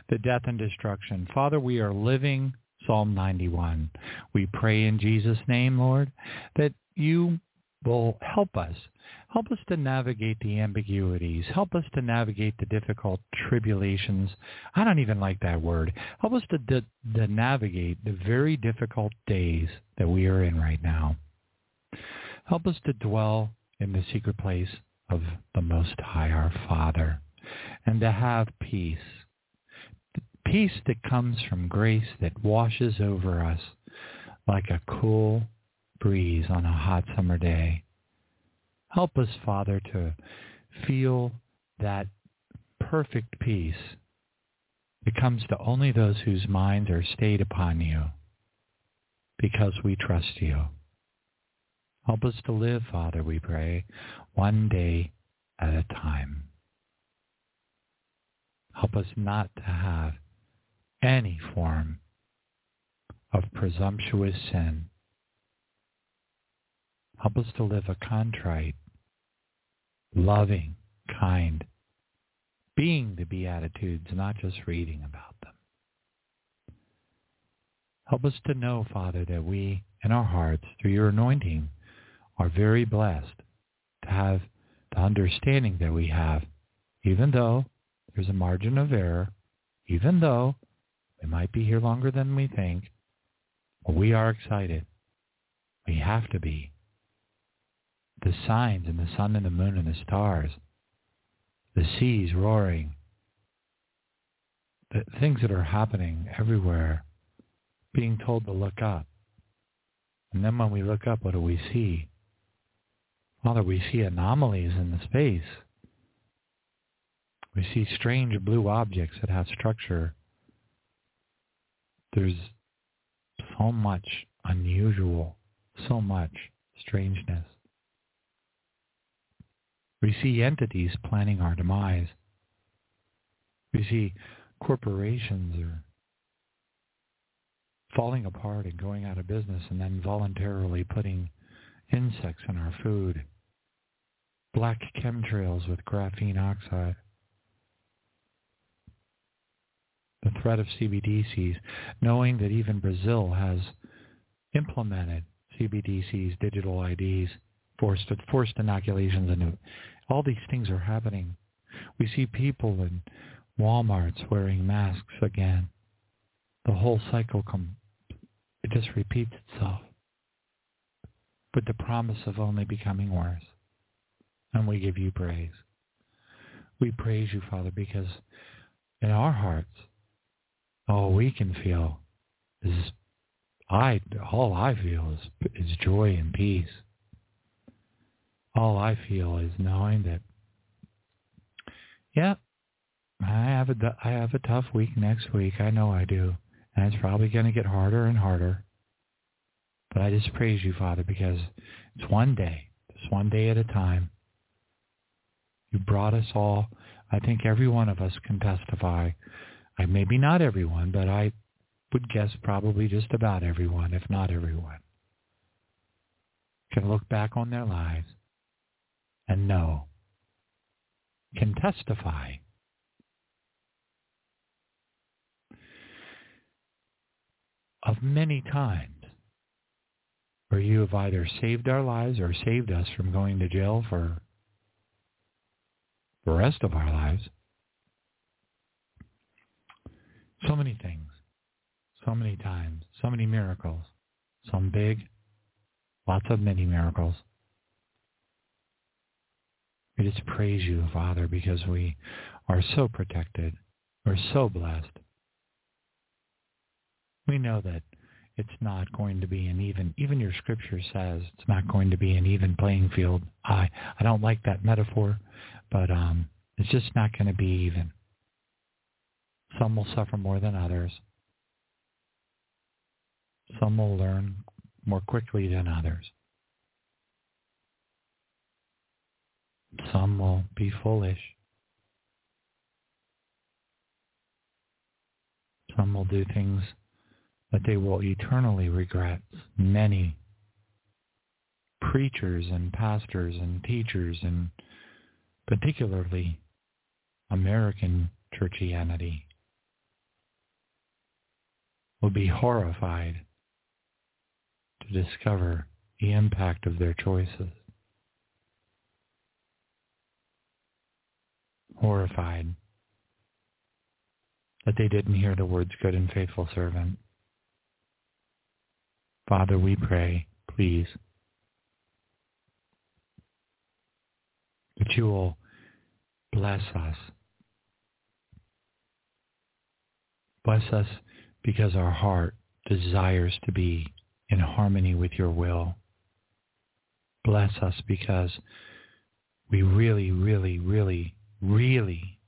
the death and destruction. Father, we are living Psalm 91. We pray in Jesus' name, Lord, that you will help us. Help us to navigate the ambiguities. Help us to navigate the difficult tribulations. I don't even like that word. Help us to, to, to navigate the very difficult days that we are in right now. Help us to dwell in the secret place of the Most High, our Father, and to have peace. Peace that comes from grace that washes over us like a cool breeze on a hot summer day. Help us, Father, to feel that perfect peace that comes to only those whose minds are stayed upon you because we trust you. Help us to live, Father, we pray, one day at a time. Help us not to have any form of presumptuous sin. Help us to live a contrite, loving, kind, being the Beatitudes, not just reading about them. Help us to know, Father, that we, in our hearts, through your anointing, are very blessed to have the understanding that we have, even though there's a margin of error, even though we might be here longer than we think, we are excited. We have to be. The signs and the sun and the moon and the stars, the seas roaring, the things that are happening everywhere, being told to look up. And then when we look up, what do we see? Father, we see anomalies in the space. We see strange blue objects that have structure. There's so much unusual, so much strangeness. We see entities planning our demise. We see corporations are falling apart and going out of business and then voluntarily putting insects in our food black chemtrails with graphene oxide. The threat of CBDCs, knowing that even Brazil has implemented CBDCs, digital IDs, forced forced inoculations, and all these things are happening. We see people in WalMarts wearing masks again. The whole cycle come it just repeats itself. With the promise of only becoming worse and we give you praise. We praise you, Father, because in our hearts, all we can feel is I all I feel is is joy and peace. All I feel is knowing that yeah, I have a I have a tough week next week. I know I do. And it's probably going to get harder and harder. But I just praise you, Father, because it's one day, just one day at a time. You brought us all. I think every one of us can testify. I maybe not everyone, but I would guess probably just about everyone, if not everyone, can look back on their lives and know, can testify of many times where you have either saved our lives or saved us from going to jail for the rest of our lives. So many things, so many times, so many miracles, some big, lots of many miracles. We just praise you, Father, because we are so protected. We're so blessed. We know that it's not going to be an even, even your scripture says it's not going to be an even playing field. I, I don't like that metaphor but um, it's just not going to be even. Some will suffer more than others. Some will learn more quickly than others. Some will be foolish. Some will do things that they will eternally regret. Many preachers and pastors and teachers and particularly American churchianity, will be horrified to discover the impact of their choices. Horrified that they didn't hear the words good and faithful servant. Father, we pray, please, that you will bless us. Bless us because our heart desires to be in harmony with your will. Bless us because we really, really, really, really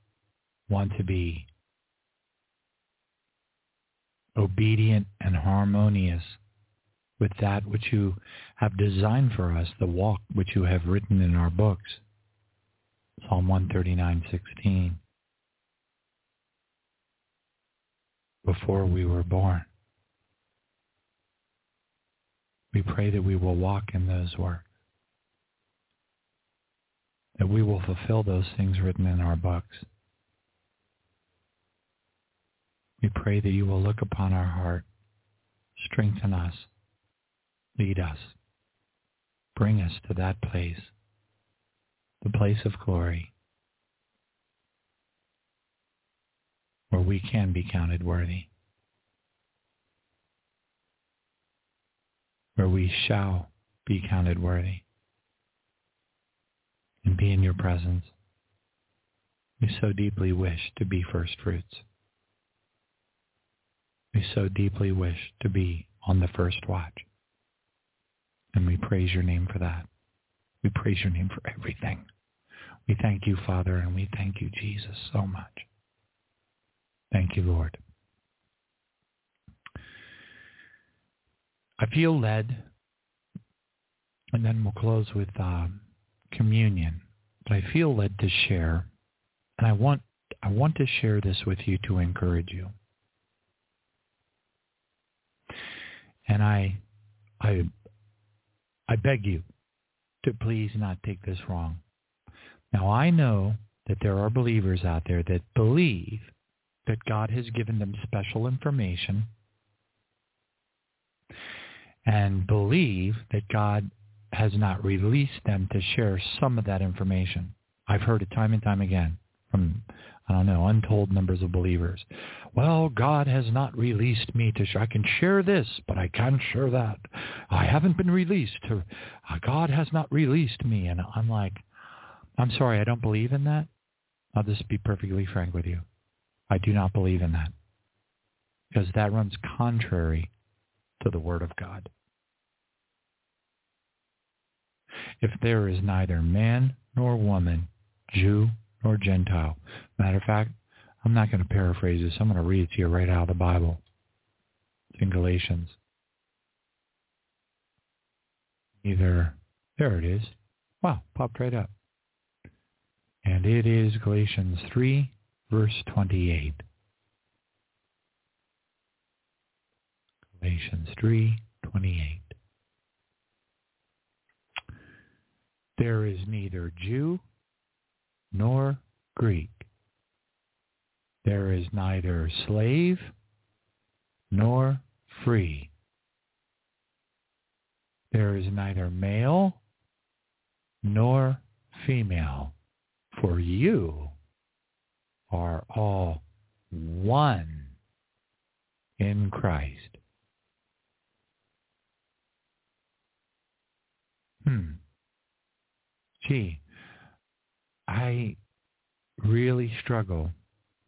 want to be obedient and harmonious with that which you have designed for us, the walk which you have written in our books. Psalm 139:16. Before we were born. We pray that we will walk in those works. That we will fulfill those things written in our books. We pray that you will look upon our heart, strengthen us, lead us, bring us to that place, the place of glory, where we can be counted worthy, where we shall be counted worthy and be in your presence. We so deeply wish to be first fruits. We so deeply wish to be on the first watch. And we praise your name for that. We praise your name for everything. We thank you, Father, and we thank you, Jesus, so much. Thank you, Lord. I feel led, and then we'll close with uh, communion. But I feel led to share, and I want I want to share this with you to encourage you. And I, I, I beg you to please not take this wrong. Now I know that there are believers out there that believe that God has given them special information and believe that God has not released them to share some of that information. I've heard it time and time again from I don't know, untold numbers of believers. Well, God has not released me to share. I can share this, but I can't share that. I haven't been released. To, uh, God has not released me. And I'm like, I'm sorry, I don't believe in that. I'll just be perfectly frank with you. I do not believe in that because that runs contrary to the Word of God. If there is neither man nor woman, Jew nor Gentile. Matter of fact, I'm not going to paraphrase this. I'm going to read it to you right out of the Bible. In Galatians. Either, there it is. Wow, popped right up. And it is Galatians 3, verse 28. Galatians 3, 28. There is neither Jew nor Greek. There is neither slave nor free. There is neither male nor female, for you are all one in Christ. Hmm. Gee, I really struggle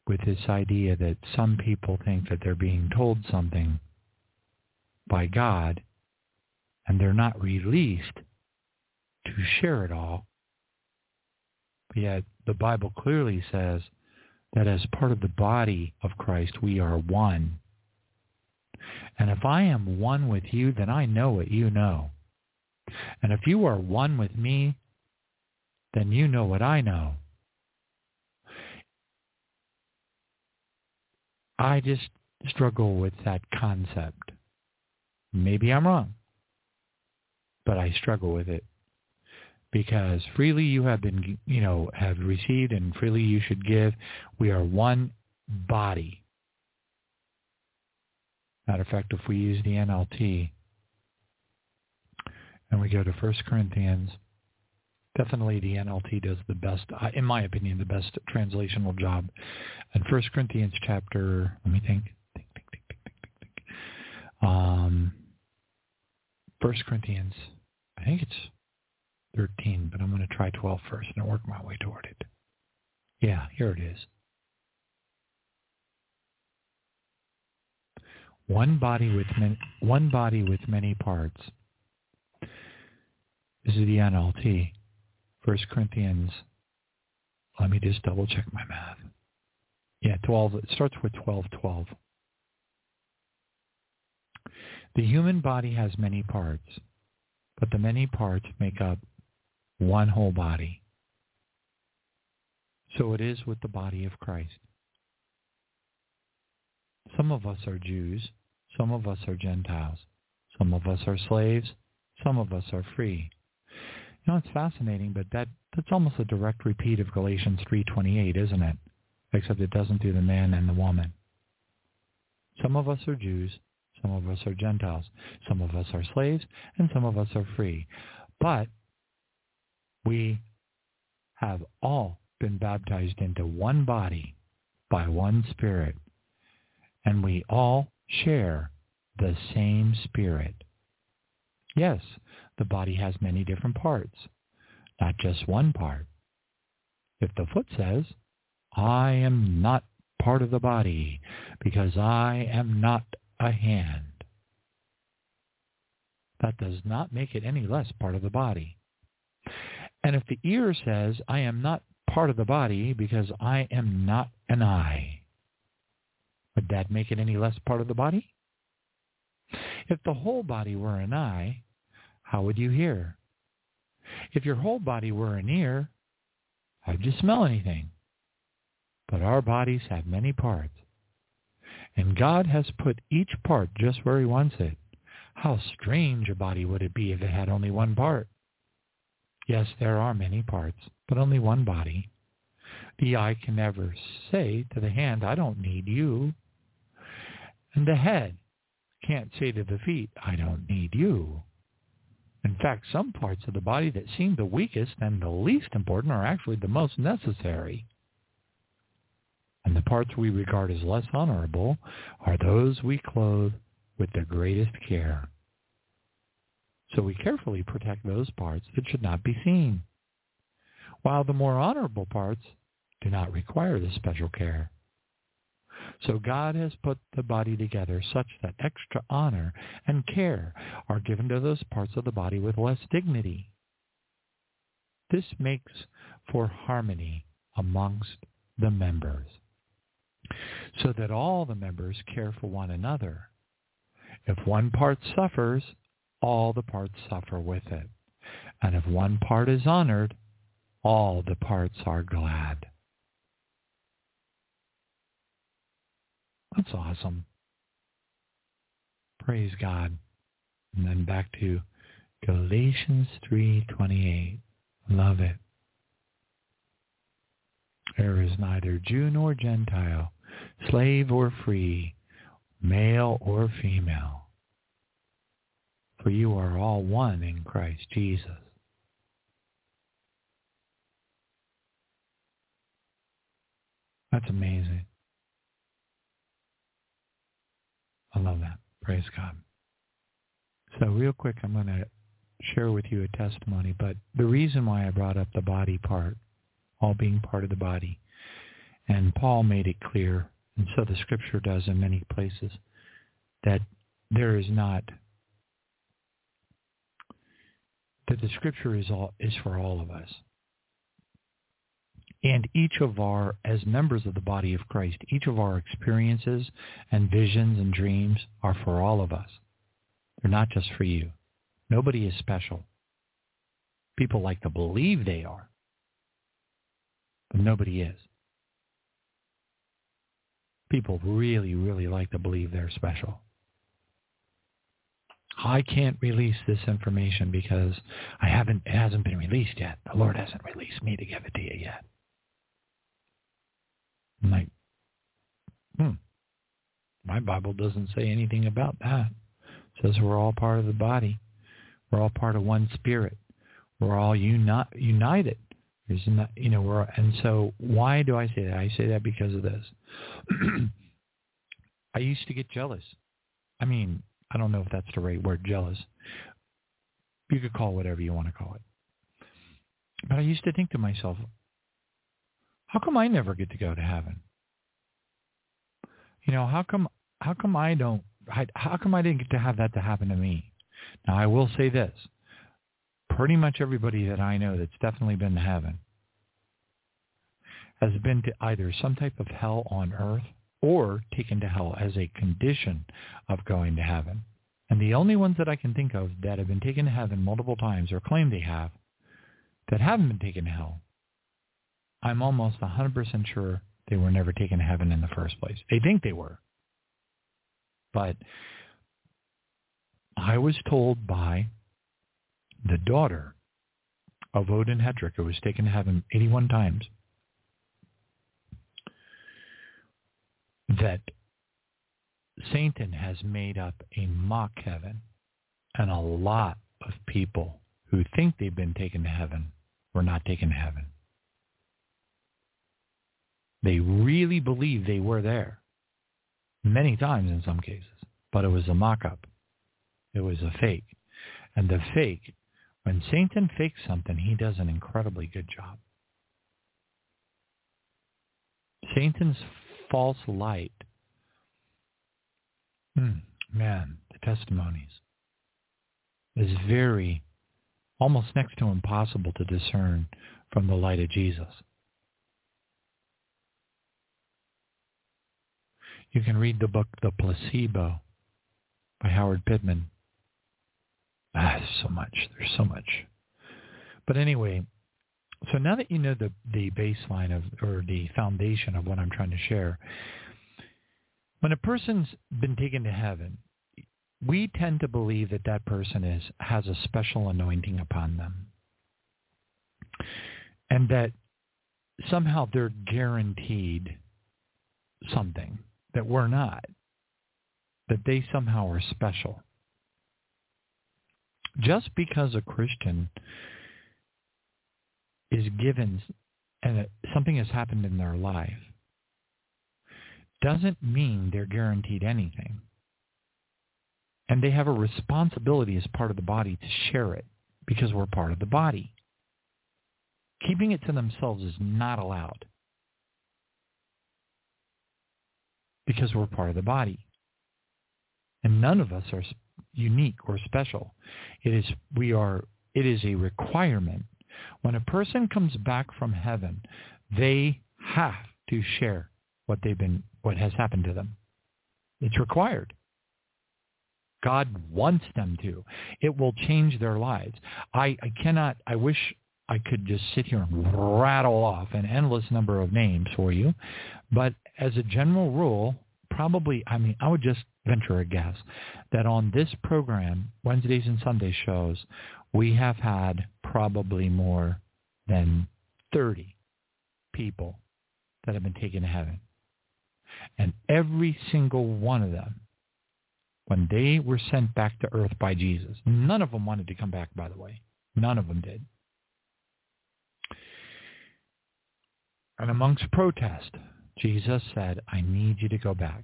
with this idea that some people think that they're being told something by God and they're not released to share it all. Yet the Bible clearly says that as part of the body of Christ, we are one. And if I am one with you, then I know what you know. And if you are one with me, then you know what I know. I just struggle with that concept. Maybe I'm wrong, but I struggle with it because freely you have been, you know, have received and freely you should give. We are one body. Matter of fact, if we use the NLT and we go to 1 Corinthians definitely the NLT does the best, uh, in my opinion, the best translational job. And First Corinthians chapter, let me think, think, think, think, think, think, think. Um, First Corinthians, I think it's 13, but I'm going to try 12 first and work my way toward it. Yeah, here it is. One body with many, one body with many parts. This is the NLT. First Corinthians, let me just double check my math. Yeah, 12, it starts with 12, 12. The human body has many parts, but the many parts make up one whole body. So it is with the body of Christ. Some of us are Jews. Some of us are Gentiles. Some of us are slaves. Some of us are free. You know, it's fascinating, but that, that's almost a direct repeat of Galatians 3.28, isn't it? Except it doesn't do the man and the woman. Some of us are Jews. Some of us are Gentiles. Some of us are slaves, and some of us are free. But we have all been baptized into one body by one spirit, and we all share the same spirit. Yes, the body has many different parts, not just one part. If the foot says, I am not part of the body because I am not a hand, that does not make it any less part of the body. And if the ear says, I am not part of the body because I am not an eye, would that make it any less part of the body? If the whole body were an eye, how would you hear? If your whole body were an ear, how would you smell anything? But our bodies have many parts. And God has put each part just where he wants it. How strange a body would it be if it had only one part? Yes, there are many parts, but only one body. The eye can never say to the hand, I don't need you. And the head can't say to the feet, I don't need you. In fact, some parts of the body that seem the weakest and the least important are actually the most necessary. And the parts we regard as less honorable are those we clothe with the greatest care. So we carefully protect those parts that should not be seen, while the more honorable parts do not require this special care. So God has put the body together such that extra honor and care are given to those parts of the body with less dignity. This makes for harmony amongst the members, so that all the members care for one another. If one part suffers, all the parts suffer with it. And if one part is honored, all the parts are glad. That's awesome. Praise God. And then back to Galatians 3:28. Love it. There is neither Jew nor Gentile, slave or free, male or female, for you are all one in Christ Jesus. That's amazing. I love that. Praise God. So real quick, I'm going to share with you a testimony, but the reason why I brought up the body part, all being part of the body, and Paul made it clear, and so the scripture does in many places, that there is not that the scripture is all is for all of us. And each of our, as members of the body of Christ, each of our experiences and visions and dreams are for all of us. They're not just for you. Nobody is special. People like to believe they are, but nobody is. People really, really like to believe they're special. I can't release this information because I haven't it hasn't been released yet. The Lord hasn't released me to give it to you yet. I'm like, hmm. My Bible doesn't say anything about that. It says we're all part of the body. We're all part of one spirit. We're all uni- united. There's not, you know, we're, and so why do I say that? I say that because of this. I used to get jealous. I mean, I don't know if that's the right word, jealous. You could call whatever you want to call it. But I used to think to myself, how come I never get to go to heaven? You know, how come how come I don't how come I didn't get to have that to happen to me? Now I will say this. Pretty much everybody that I know that's definitely been to heaven has been to either some type of hell on earth or taken to hell as a condition of going to heaven. And the only ones that I can think of that have been taken to heaven multiple times or claim they have that haven't been taken to hell, I'm almost 100% sure they were never taken to heaven in the first place. They think they were. But I was told by the daughter of Odin Hedrick, who was taken to heaven 81 times, that Satan has made up a mock heaven, and a lot of people who think they've been taken to heaven were not taken to heaven. They really believe they were there, many times in some cases, but it was a mock-up. It was a fake. And the fake, when Satan fakes something, he does an incredibly good job. Satan's false light, hmm, man, the testimonies, is very, almost next to impossible to discern from the light of Jesus. You can read the book The Placebo by Howard Pittman. Ah, so much. There's so much. But anyway, so now that you know the the baseline of or the foundation of what I'm trying to share, when a person's been taken to heaven, we tend to believe that that person is has a special anointing upon them, and that somehow they're guaranteed something that we're not, that they somehow are special. Just because a Christian is given and that something has happened in their life doesn't mean they're guaranteed anything. And they have a responsibility as part of the body to share it because we're part of the body. Keeping it to themselves is not allowed because we're part of the body. And none of us are unique or special. It is we are it is a requirement. When a person comes back from heaven, they have to share what they've been what has happened to them. It's required. God wants them to. It will change their lives. I, I cannot I wish I could just sit here and rattle off an endless number of names for you, but as a general rule, probably, I mean, I would just venture a guess that on this program, Wednesdays and Sunday shows, we have had probably more than 30 people that have been taken to heaven. And every single one of them, when they were sent back to earth by Jesus, none of them wanted to come back, by the way. None of them did. And amongst protest, Jesus said, I need you to go back.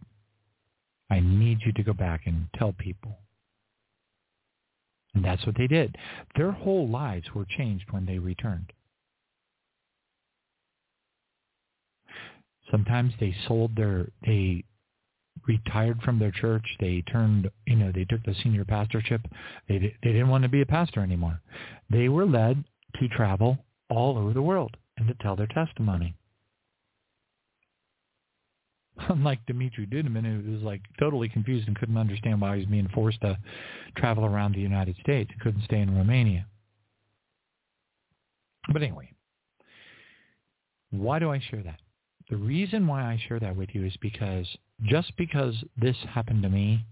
I need you to go back and tell people. And that's what they did. Their whole lives were changed when they returned. Sometimes they sold their, they retired from their church. They turned, you know, they took the senior pastorship. They, they didn't want to be a pastor anymore. They were led to travel all over the world and to tell their testimony. unlike Dimitri Duduman, who was like totally confused and couldn't understand why he was being forced to travel around the United States. Couldn't stay in Romania. But anyway, why do I share that? The reason why I share that with you is because just because this happened to me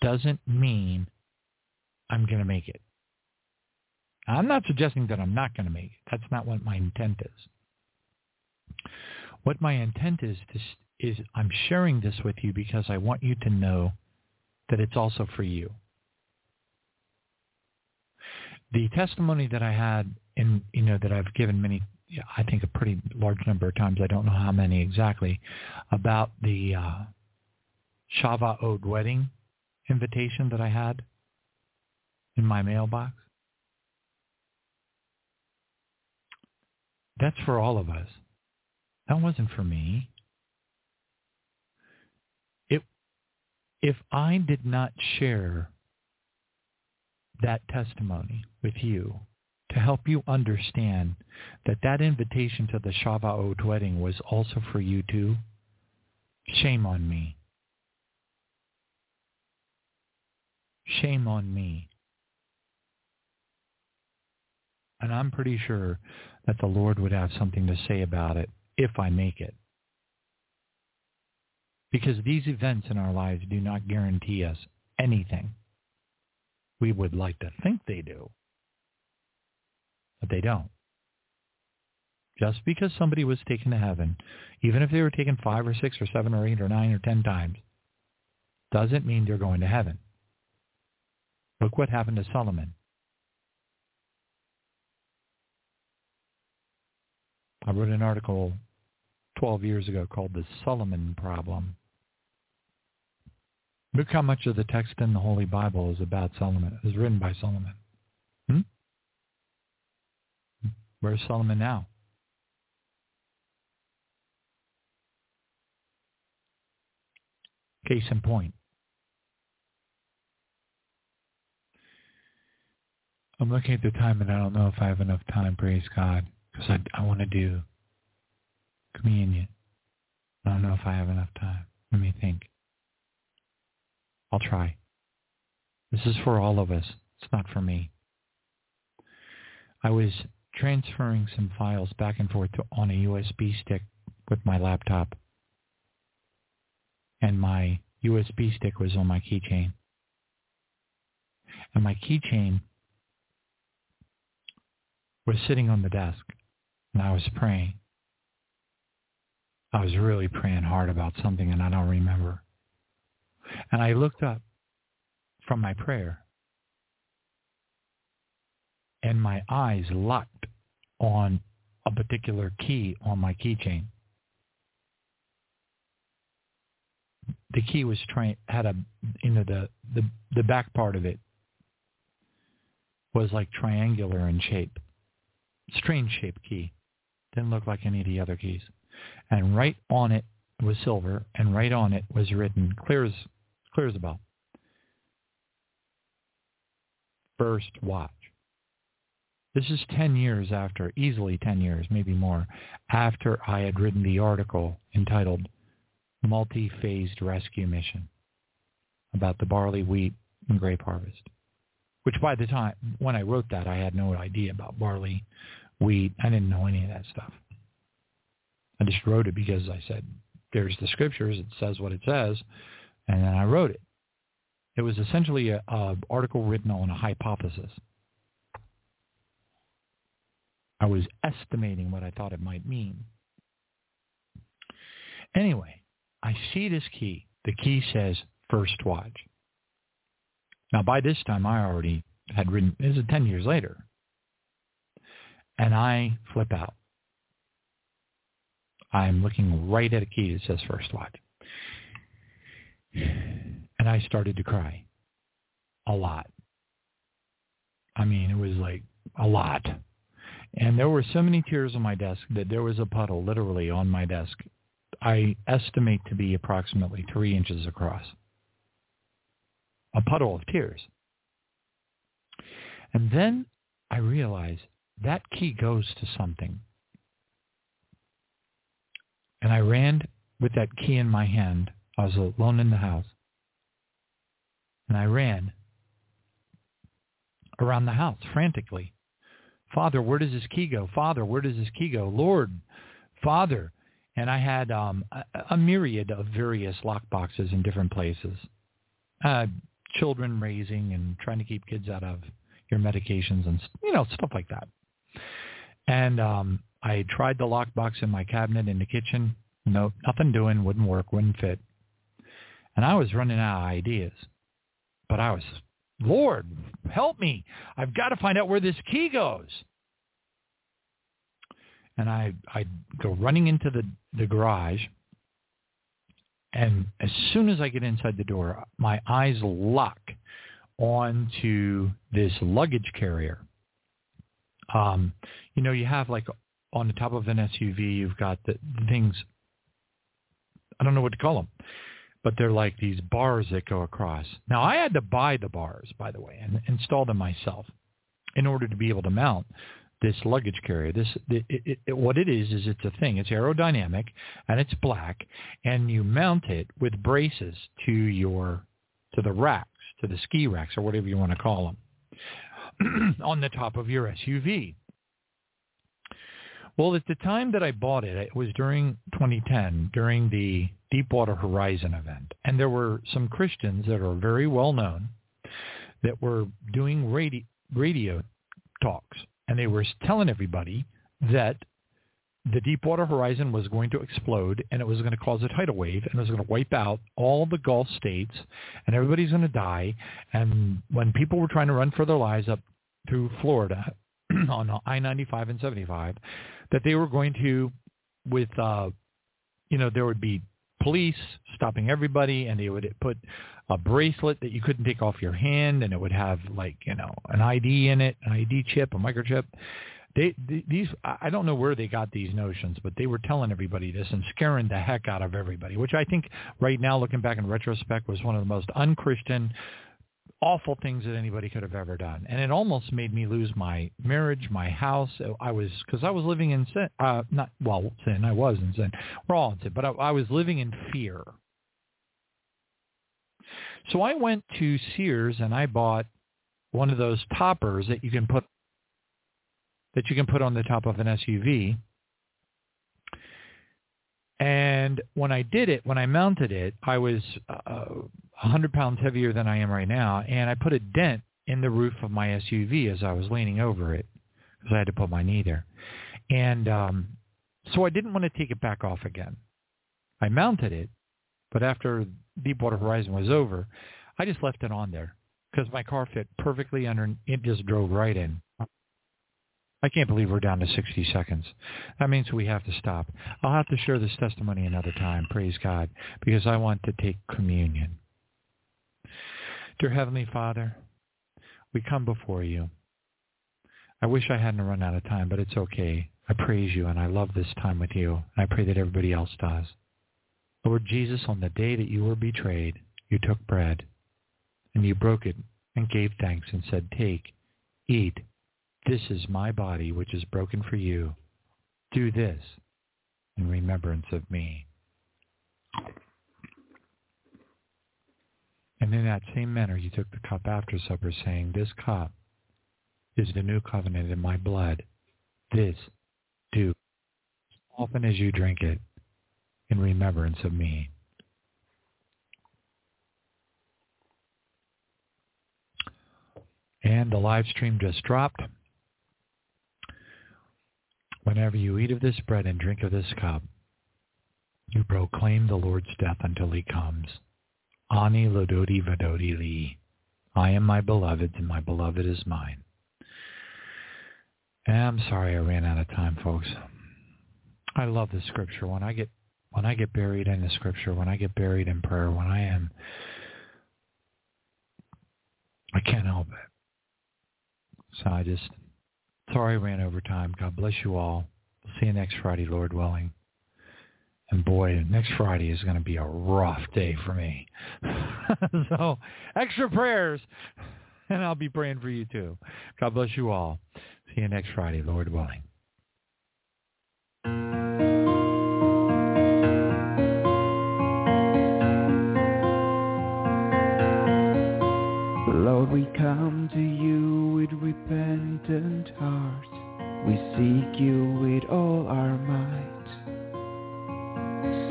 doesn't mean I'm going to make it. I'm not suggesting that I'm not going to make it. That's not what my intent is. What my intent is to is I'm sharing this with you because I want you to know that it's also for you. The testimony that I had in, you know, that I've given many, I think a pretty large number of times, I don't know how many exactly, about the uh, Shavuot wedding invitation that I had in my mailbox. That's for all of us. That wasn't for me. If I did not share that testimony with you to help you understand that that invitation to the Shavuot wedding was also for you too, shame on me. Shame on me. And I'm pretty sure that the Lord would have something to say about it if I make it. Because these events in our lives do not guarantee us anything. We would like to think they do, but they don't. Just because somebody was taken to heaven, even if they were taken five or six or seven or eight or nine or ten times, doesn't mean they're going to heaven. Look what happened to Solomon. I wrote an article 12 years ago called The Solomon Problem. Look how much of the text in the Holy Bible is about Solomon. Was written by Solomon. Hmm? Where's Solomon now? Case in point. I'm looking at the time and I don't know if I have enough time, praise God, because I, I want to do communion. I don't know if I have enough time. Let me think. I'll try. This is for all of us. It's not for me. I was transferring some files back and forth on a USB stick with my laptop. And my USB stick was on my keychain. And my keychain was sitting on the desk. And I was praying. I was really praying hard about something and I don't remember. And I looked up from my prayer and my eyes locked on a particular key on my keychain. The key was had a you know the the the back part of it was like triangular in shape. Strange shape key. Didn't look like any of the other keys. And right on it was silver and right on it was written clear as clear as a bell. First watch. This is 10 years after, easily 10 years, maybe more, after I had written the article entitled Multi-Phased Rescue Mission about the barley, wheat, and grape harvest. Which by the time, when I wrote that, I had no idea about barley, wheat. I didn't know any of that stuff. I just wrote it because I said, there's the scriptures, it says what it says, and then I wrote it. It was essentially an article written on a hypothesis. I was estimating what I thought it might mean. Anyway, I see this key. The key says first watch. Now, by this time, I already had written, this is 10 years later. And I flip out. I'm looking right at a key that says first watch. And I started to cry. A lot. I mean, it was like a lot. And there were so many tears on my desk that there was a puddle literally on my desk. I estimate to be approximately three inches across. A puddle of tears. And then I realized that key goes to something. And I ran with that key in my hand. I was alone in the house. And I ran around the house frantically. Father, where does this key go? Father, where does this key go? Lord, Father. And I had um, a, a myriad of various lock boxes in different places. Uh, children raising and trying to keep kids out of your medications and, you know, stuff like that. And um, I tried the lockbox in my cabinet in the kitchen. No, nothing doing, wouldn't work, wouldn't fit. And I was running out of ideas. But I was, Lord, help me. I've got to find out where this key goes. And I, I go running into the, the garage. And as soon as I get inside the door, my eyes lock onto this luggage carrier. Um, you know, you have like on the top of an SUV, you've got the things, I don't know what to call them, but they're like these bars that go across. Now, I had to buy the bars, by the way, and install them myself in order to be able to mount this luggage carrier. This, it, it, it, what it is, is it's a thing. It's aerodynamic, and it's black, and you mount it with braces to your, to the racks, to the ski racks or whatever you want to call them, on the top of your SUV. Well, at the time that I bought it, it was during 2010, during the Deepwater Horizon event. And there were some Christians that are very well known that were doing radio, radio talks. And they were telling everybody that the Deepwater Horizon was going to explode and it was going to cause a tidal wave and it was going to wipe out all the Gulf states and everybody's going to die. And when people were trying to run for their lives up through Florida on I-95 and 75, that they were going to, with, uh, you know, there would be police stopping everybody and they would put a bracelet that you couldn't take off your hand and it would have like, you know, an ID in it, an ID chip, a microchip. They, these, I don't know where they got these notions, but they were telling everybody this and scaring the heck out of everybody, which I think right now, looking back in retrospect, was one of the most unchristian, awful things that anybody could have ever done. And it almost made me lose my marriage, my house. I was, because I was living in sin, uh, not, well, sin, I was in sin. We're all in sin, but I, I was living in fear. So I went to Sears and I bought one of those toppers that you can put that you can put on the top of an SUV. And when I did it, when I mounted it, I was uh, 100 pounds heavier than I am right now, and I put a dent in the roof of my SUV as I was leaning over it because I had to put my knee there. And um, so I didn't want to take it back off again. I mounted it, but after Deepwater Horizon was over, I just left it on there because my car fit perfectly under. It just drove right in. I can't believe we're down to 60 seconds. That means we have to stop. I'll have to share this testimony another time, praise God, because I want to take communion. Dear Heavenly Father, we come before you. I wish I hadn't run out of time, but it's okay. I praise you and I love this time with you. And I pray that everybody else does. Lord Jesus, on the day that you were betrayed, you took bread and you broke it and gave thanks and said, take, eat, this is my body, which is broken for you. Do this in remembrance of me. And in that same manner, you took the cup after supper, saying, This cup is the new covenant in my blood. This do as often as you drink it in remembrance of me. And the live stream just dropped. Whenever you eat of this bread and drink of this cup, you proclaim the Lord's death until he comes. Ani lododi vadodi li. I am my beloved's and my beloved is mine. And I'm sorry I ran out of time, folks. I love the scripture. When I get when I get buried in the scripture, when I get buried in prayer, when I am I can't help it. So I just Sorry I ran over time. God bless you all. See you next Friday, Lord willing. And boy, next Friday is going to be a rough day for me. so extra prayers. And I'll be praying for you too. God bless you all. See you next Friday, Lord willing. Lord, we come to you repentant hearts. We seek you with all our might.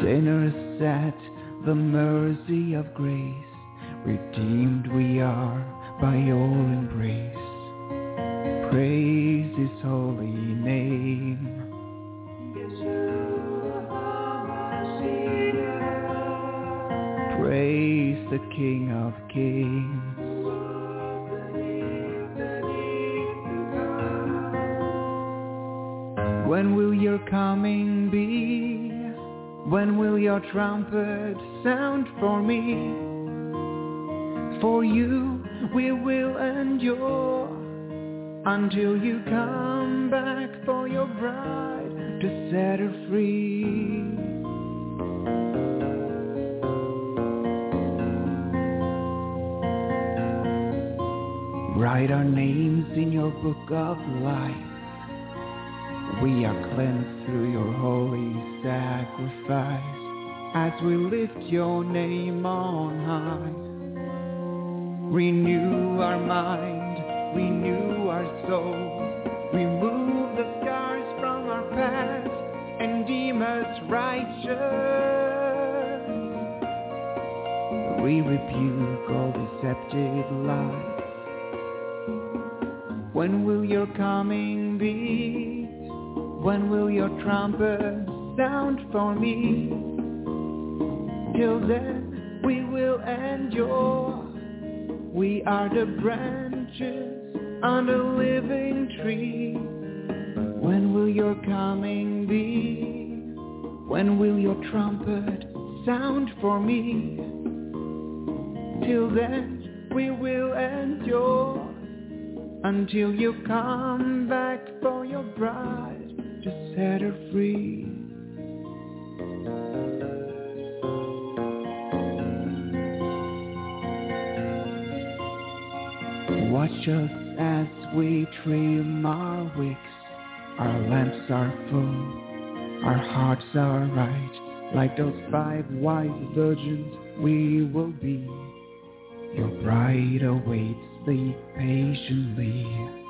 Sinners at the mercy of grace, redeemed we are by your embrace. Praise his holy name. Praise the King of Kings. When will your coming be? When will your trumpet sound for me? For you we will endure until you come back for your bride to set her free. Write our names in your book of life. We are cleansed through your holy sacrifice as we lift your name on high. Renew our mind, renew our soul. Remove the scars from our past and deem us righteous. We rebuke all deceptive lies. When will your coming be? When will your trumpet sound for me? Till then we will endure. We are the branches on the living tree. When will your coming be? When will your trumpet sound for me? Till then we will endure until you come back for your bride set her free. Watch us as we trim our wicks. Our lamps are full, our hearts are right. Like those five wise virgins, we will be. Your bride awaits thee patiently.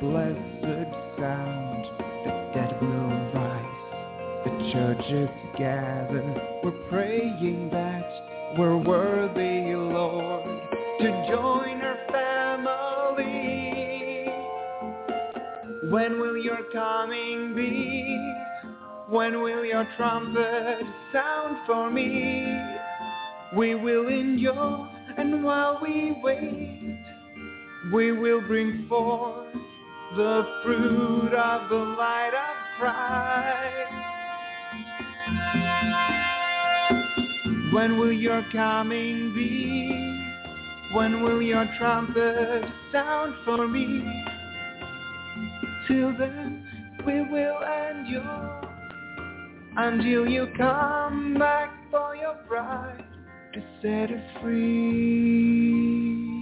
Blessed sound, the dead will rise, the churches gather. We're praying that we're worthy, Lord, to join our family. When will your coming be? When will your trumpet sound for me? We will endure, and while we wait, we will bring forth the fruit of the light of Christ. When will your coming be? When will your trumpet sound for me? Till then we will endure until you come back for your bride to set her free.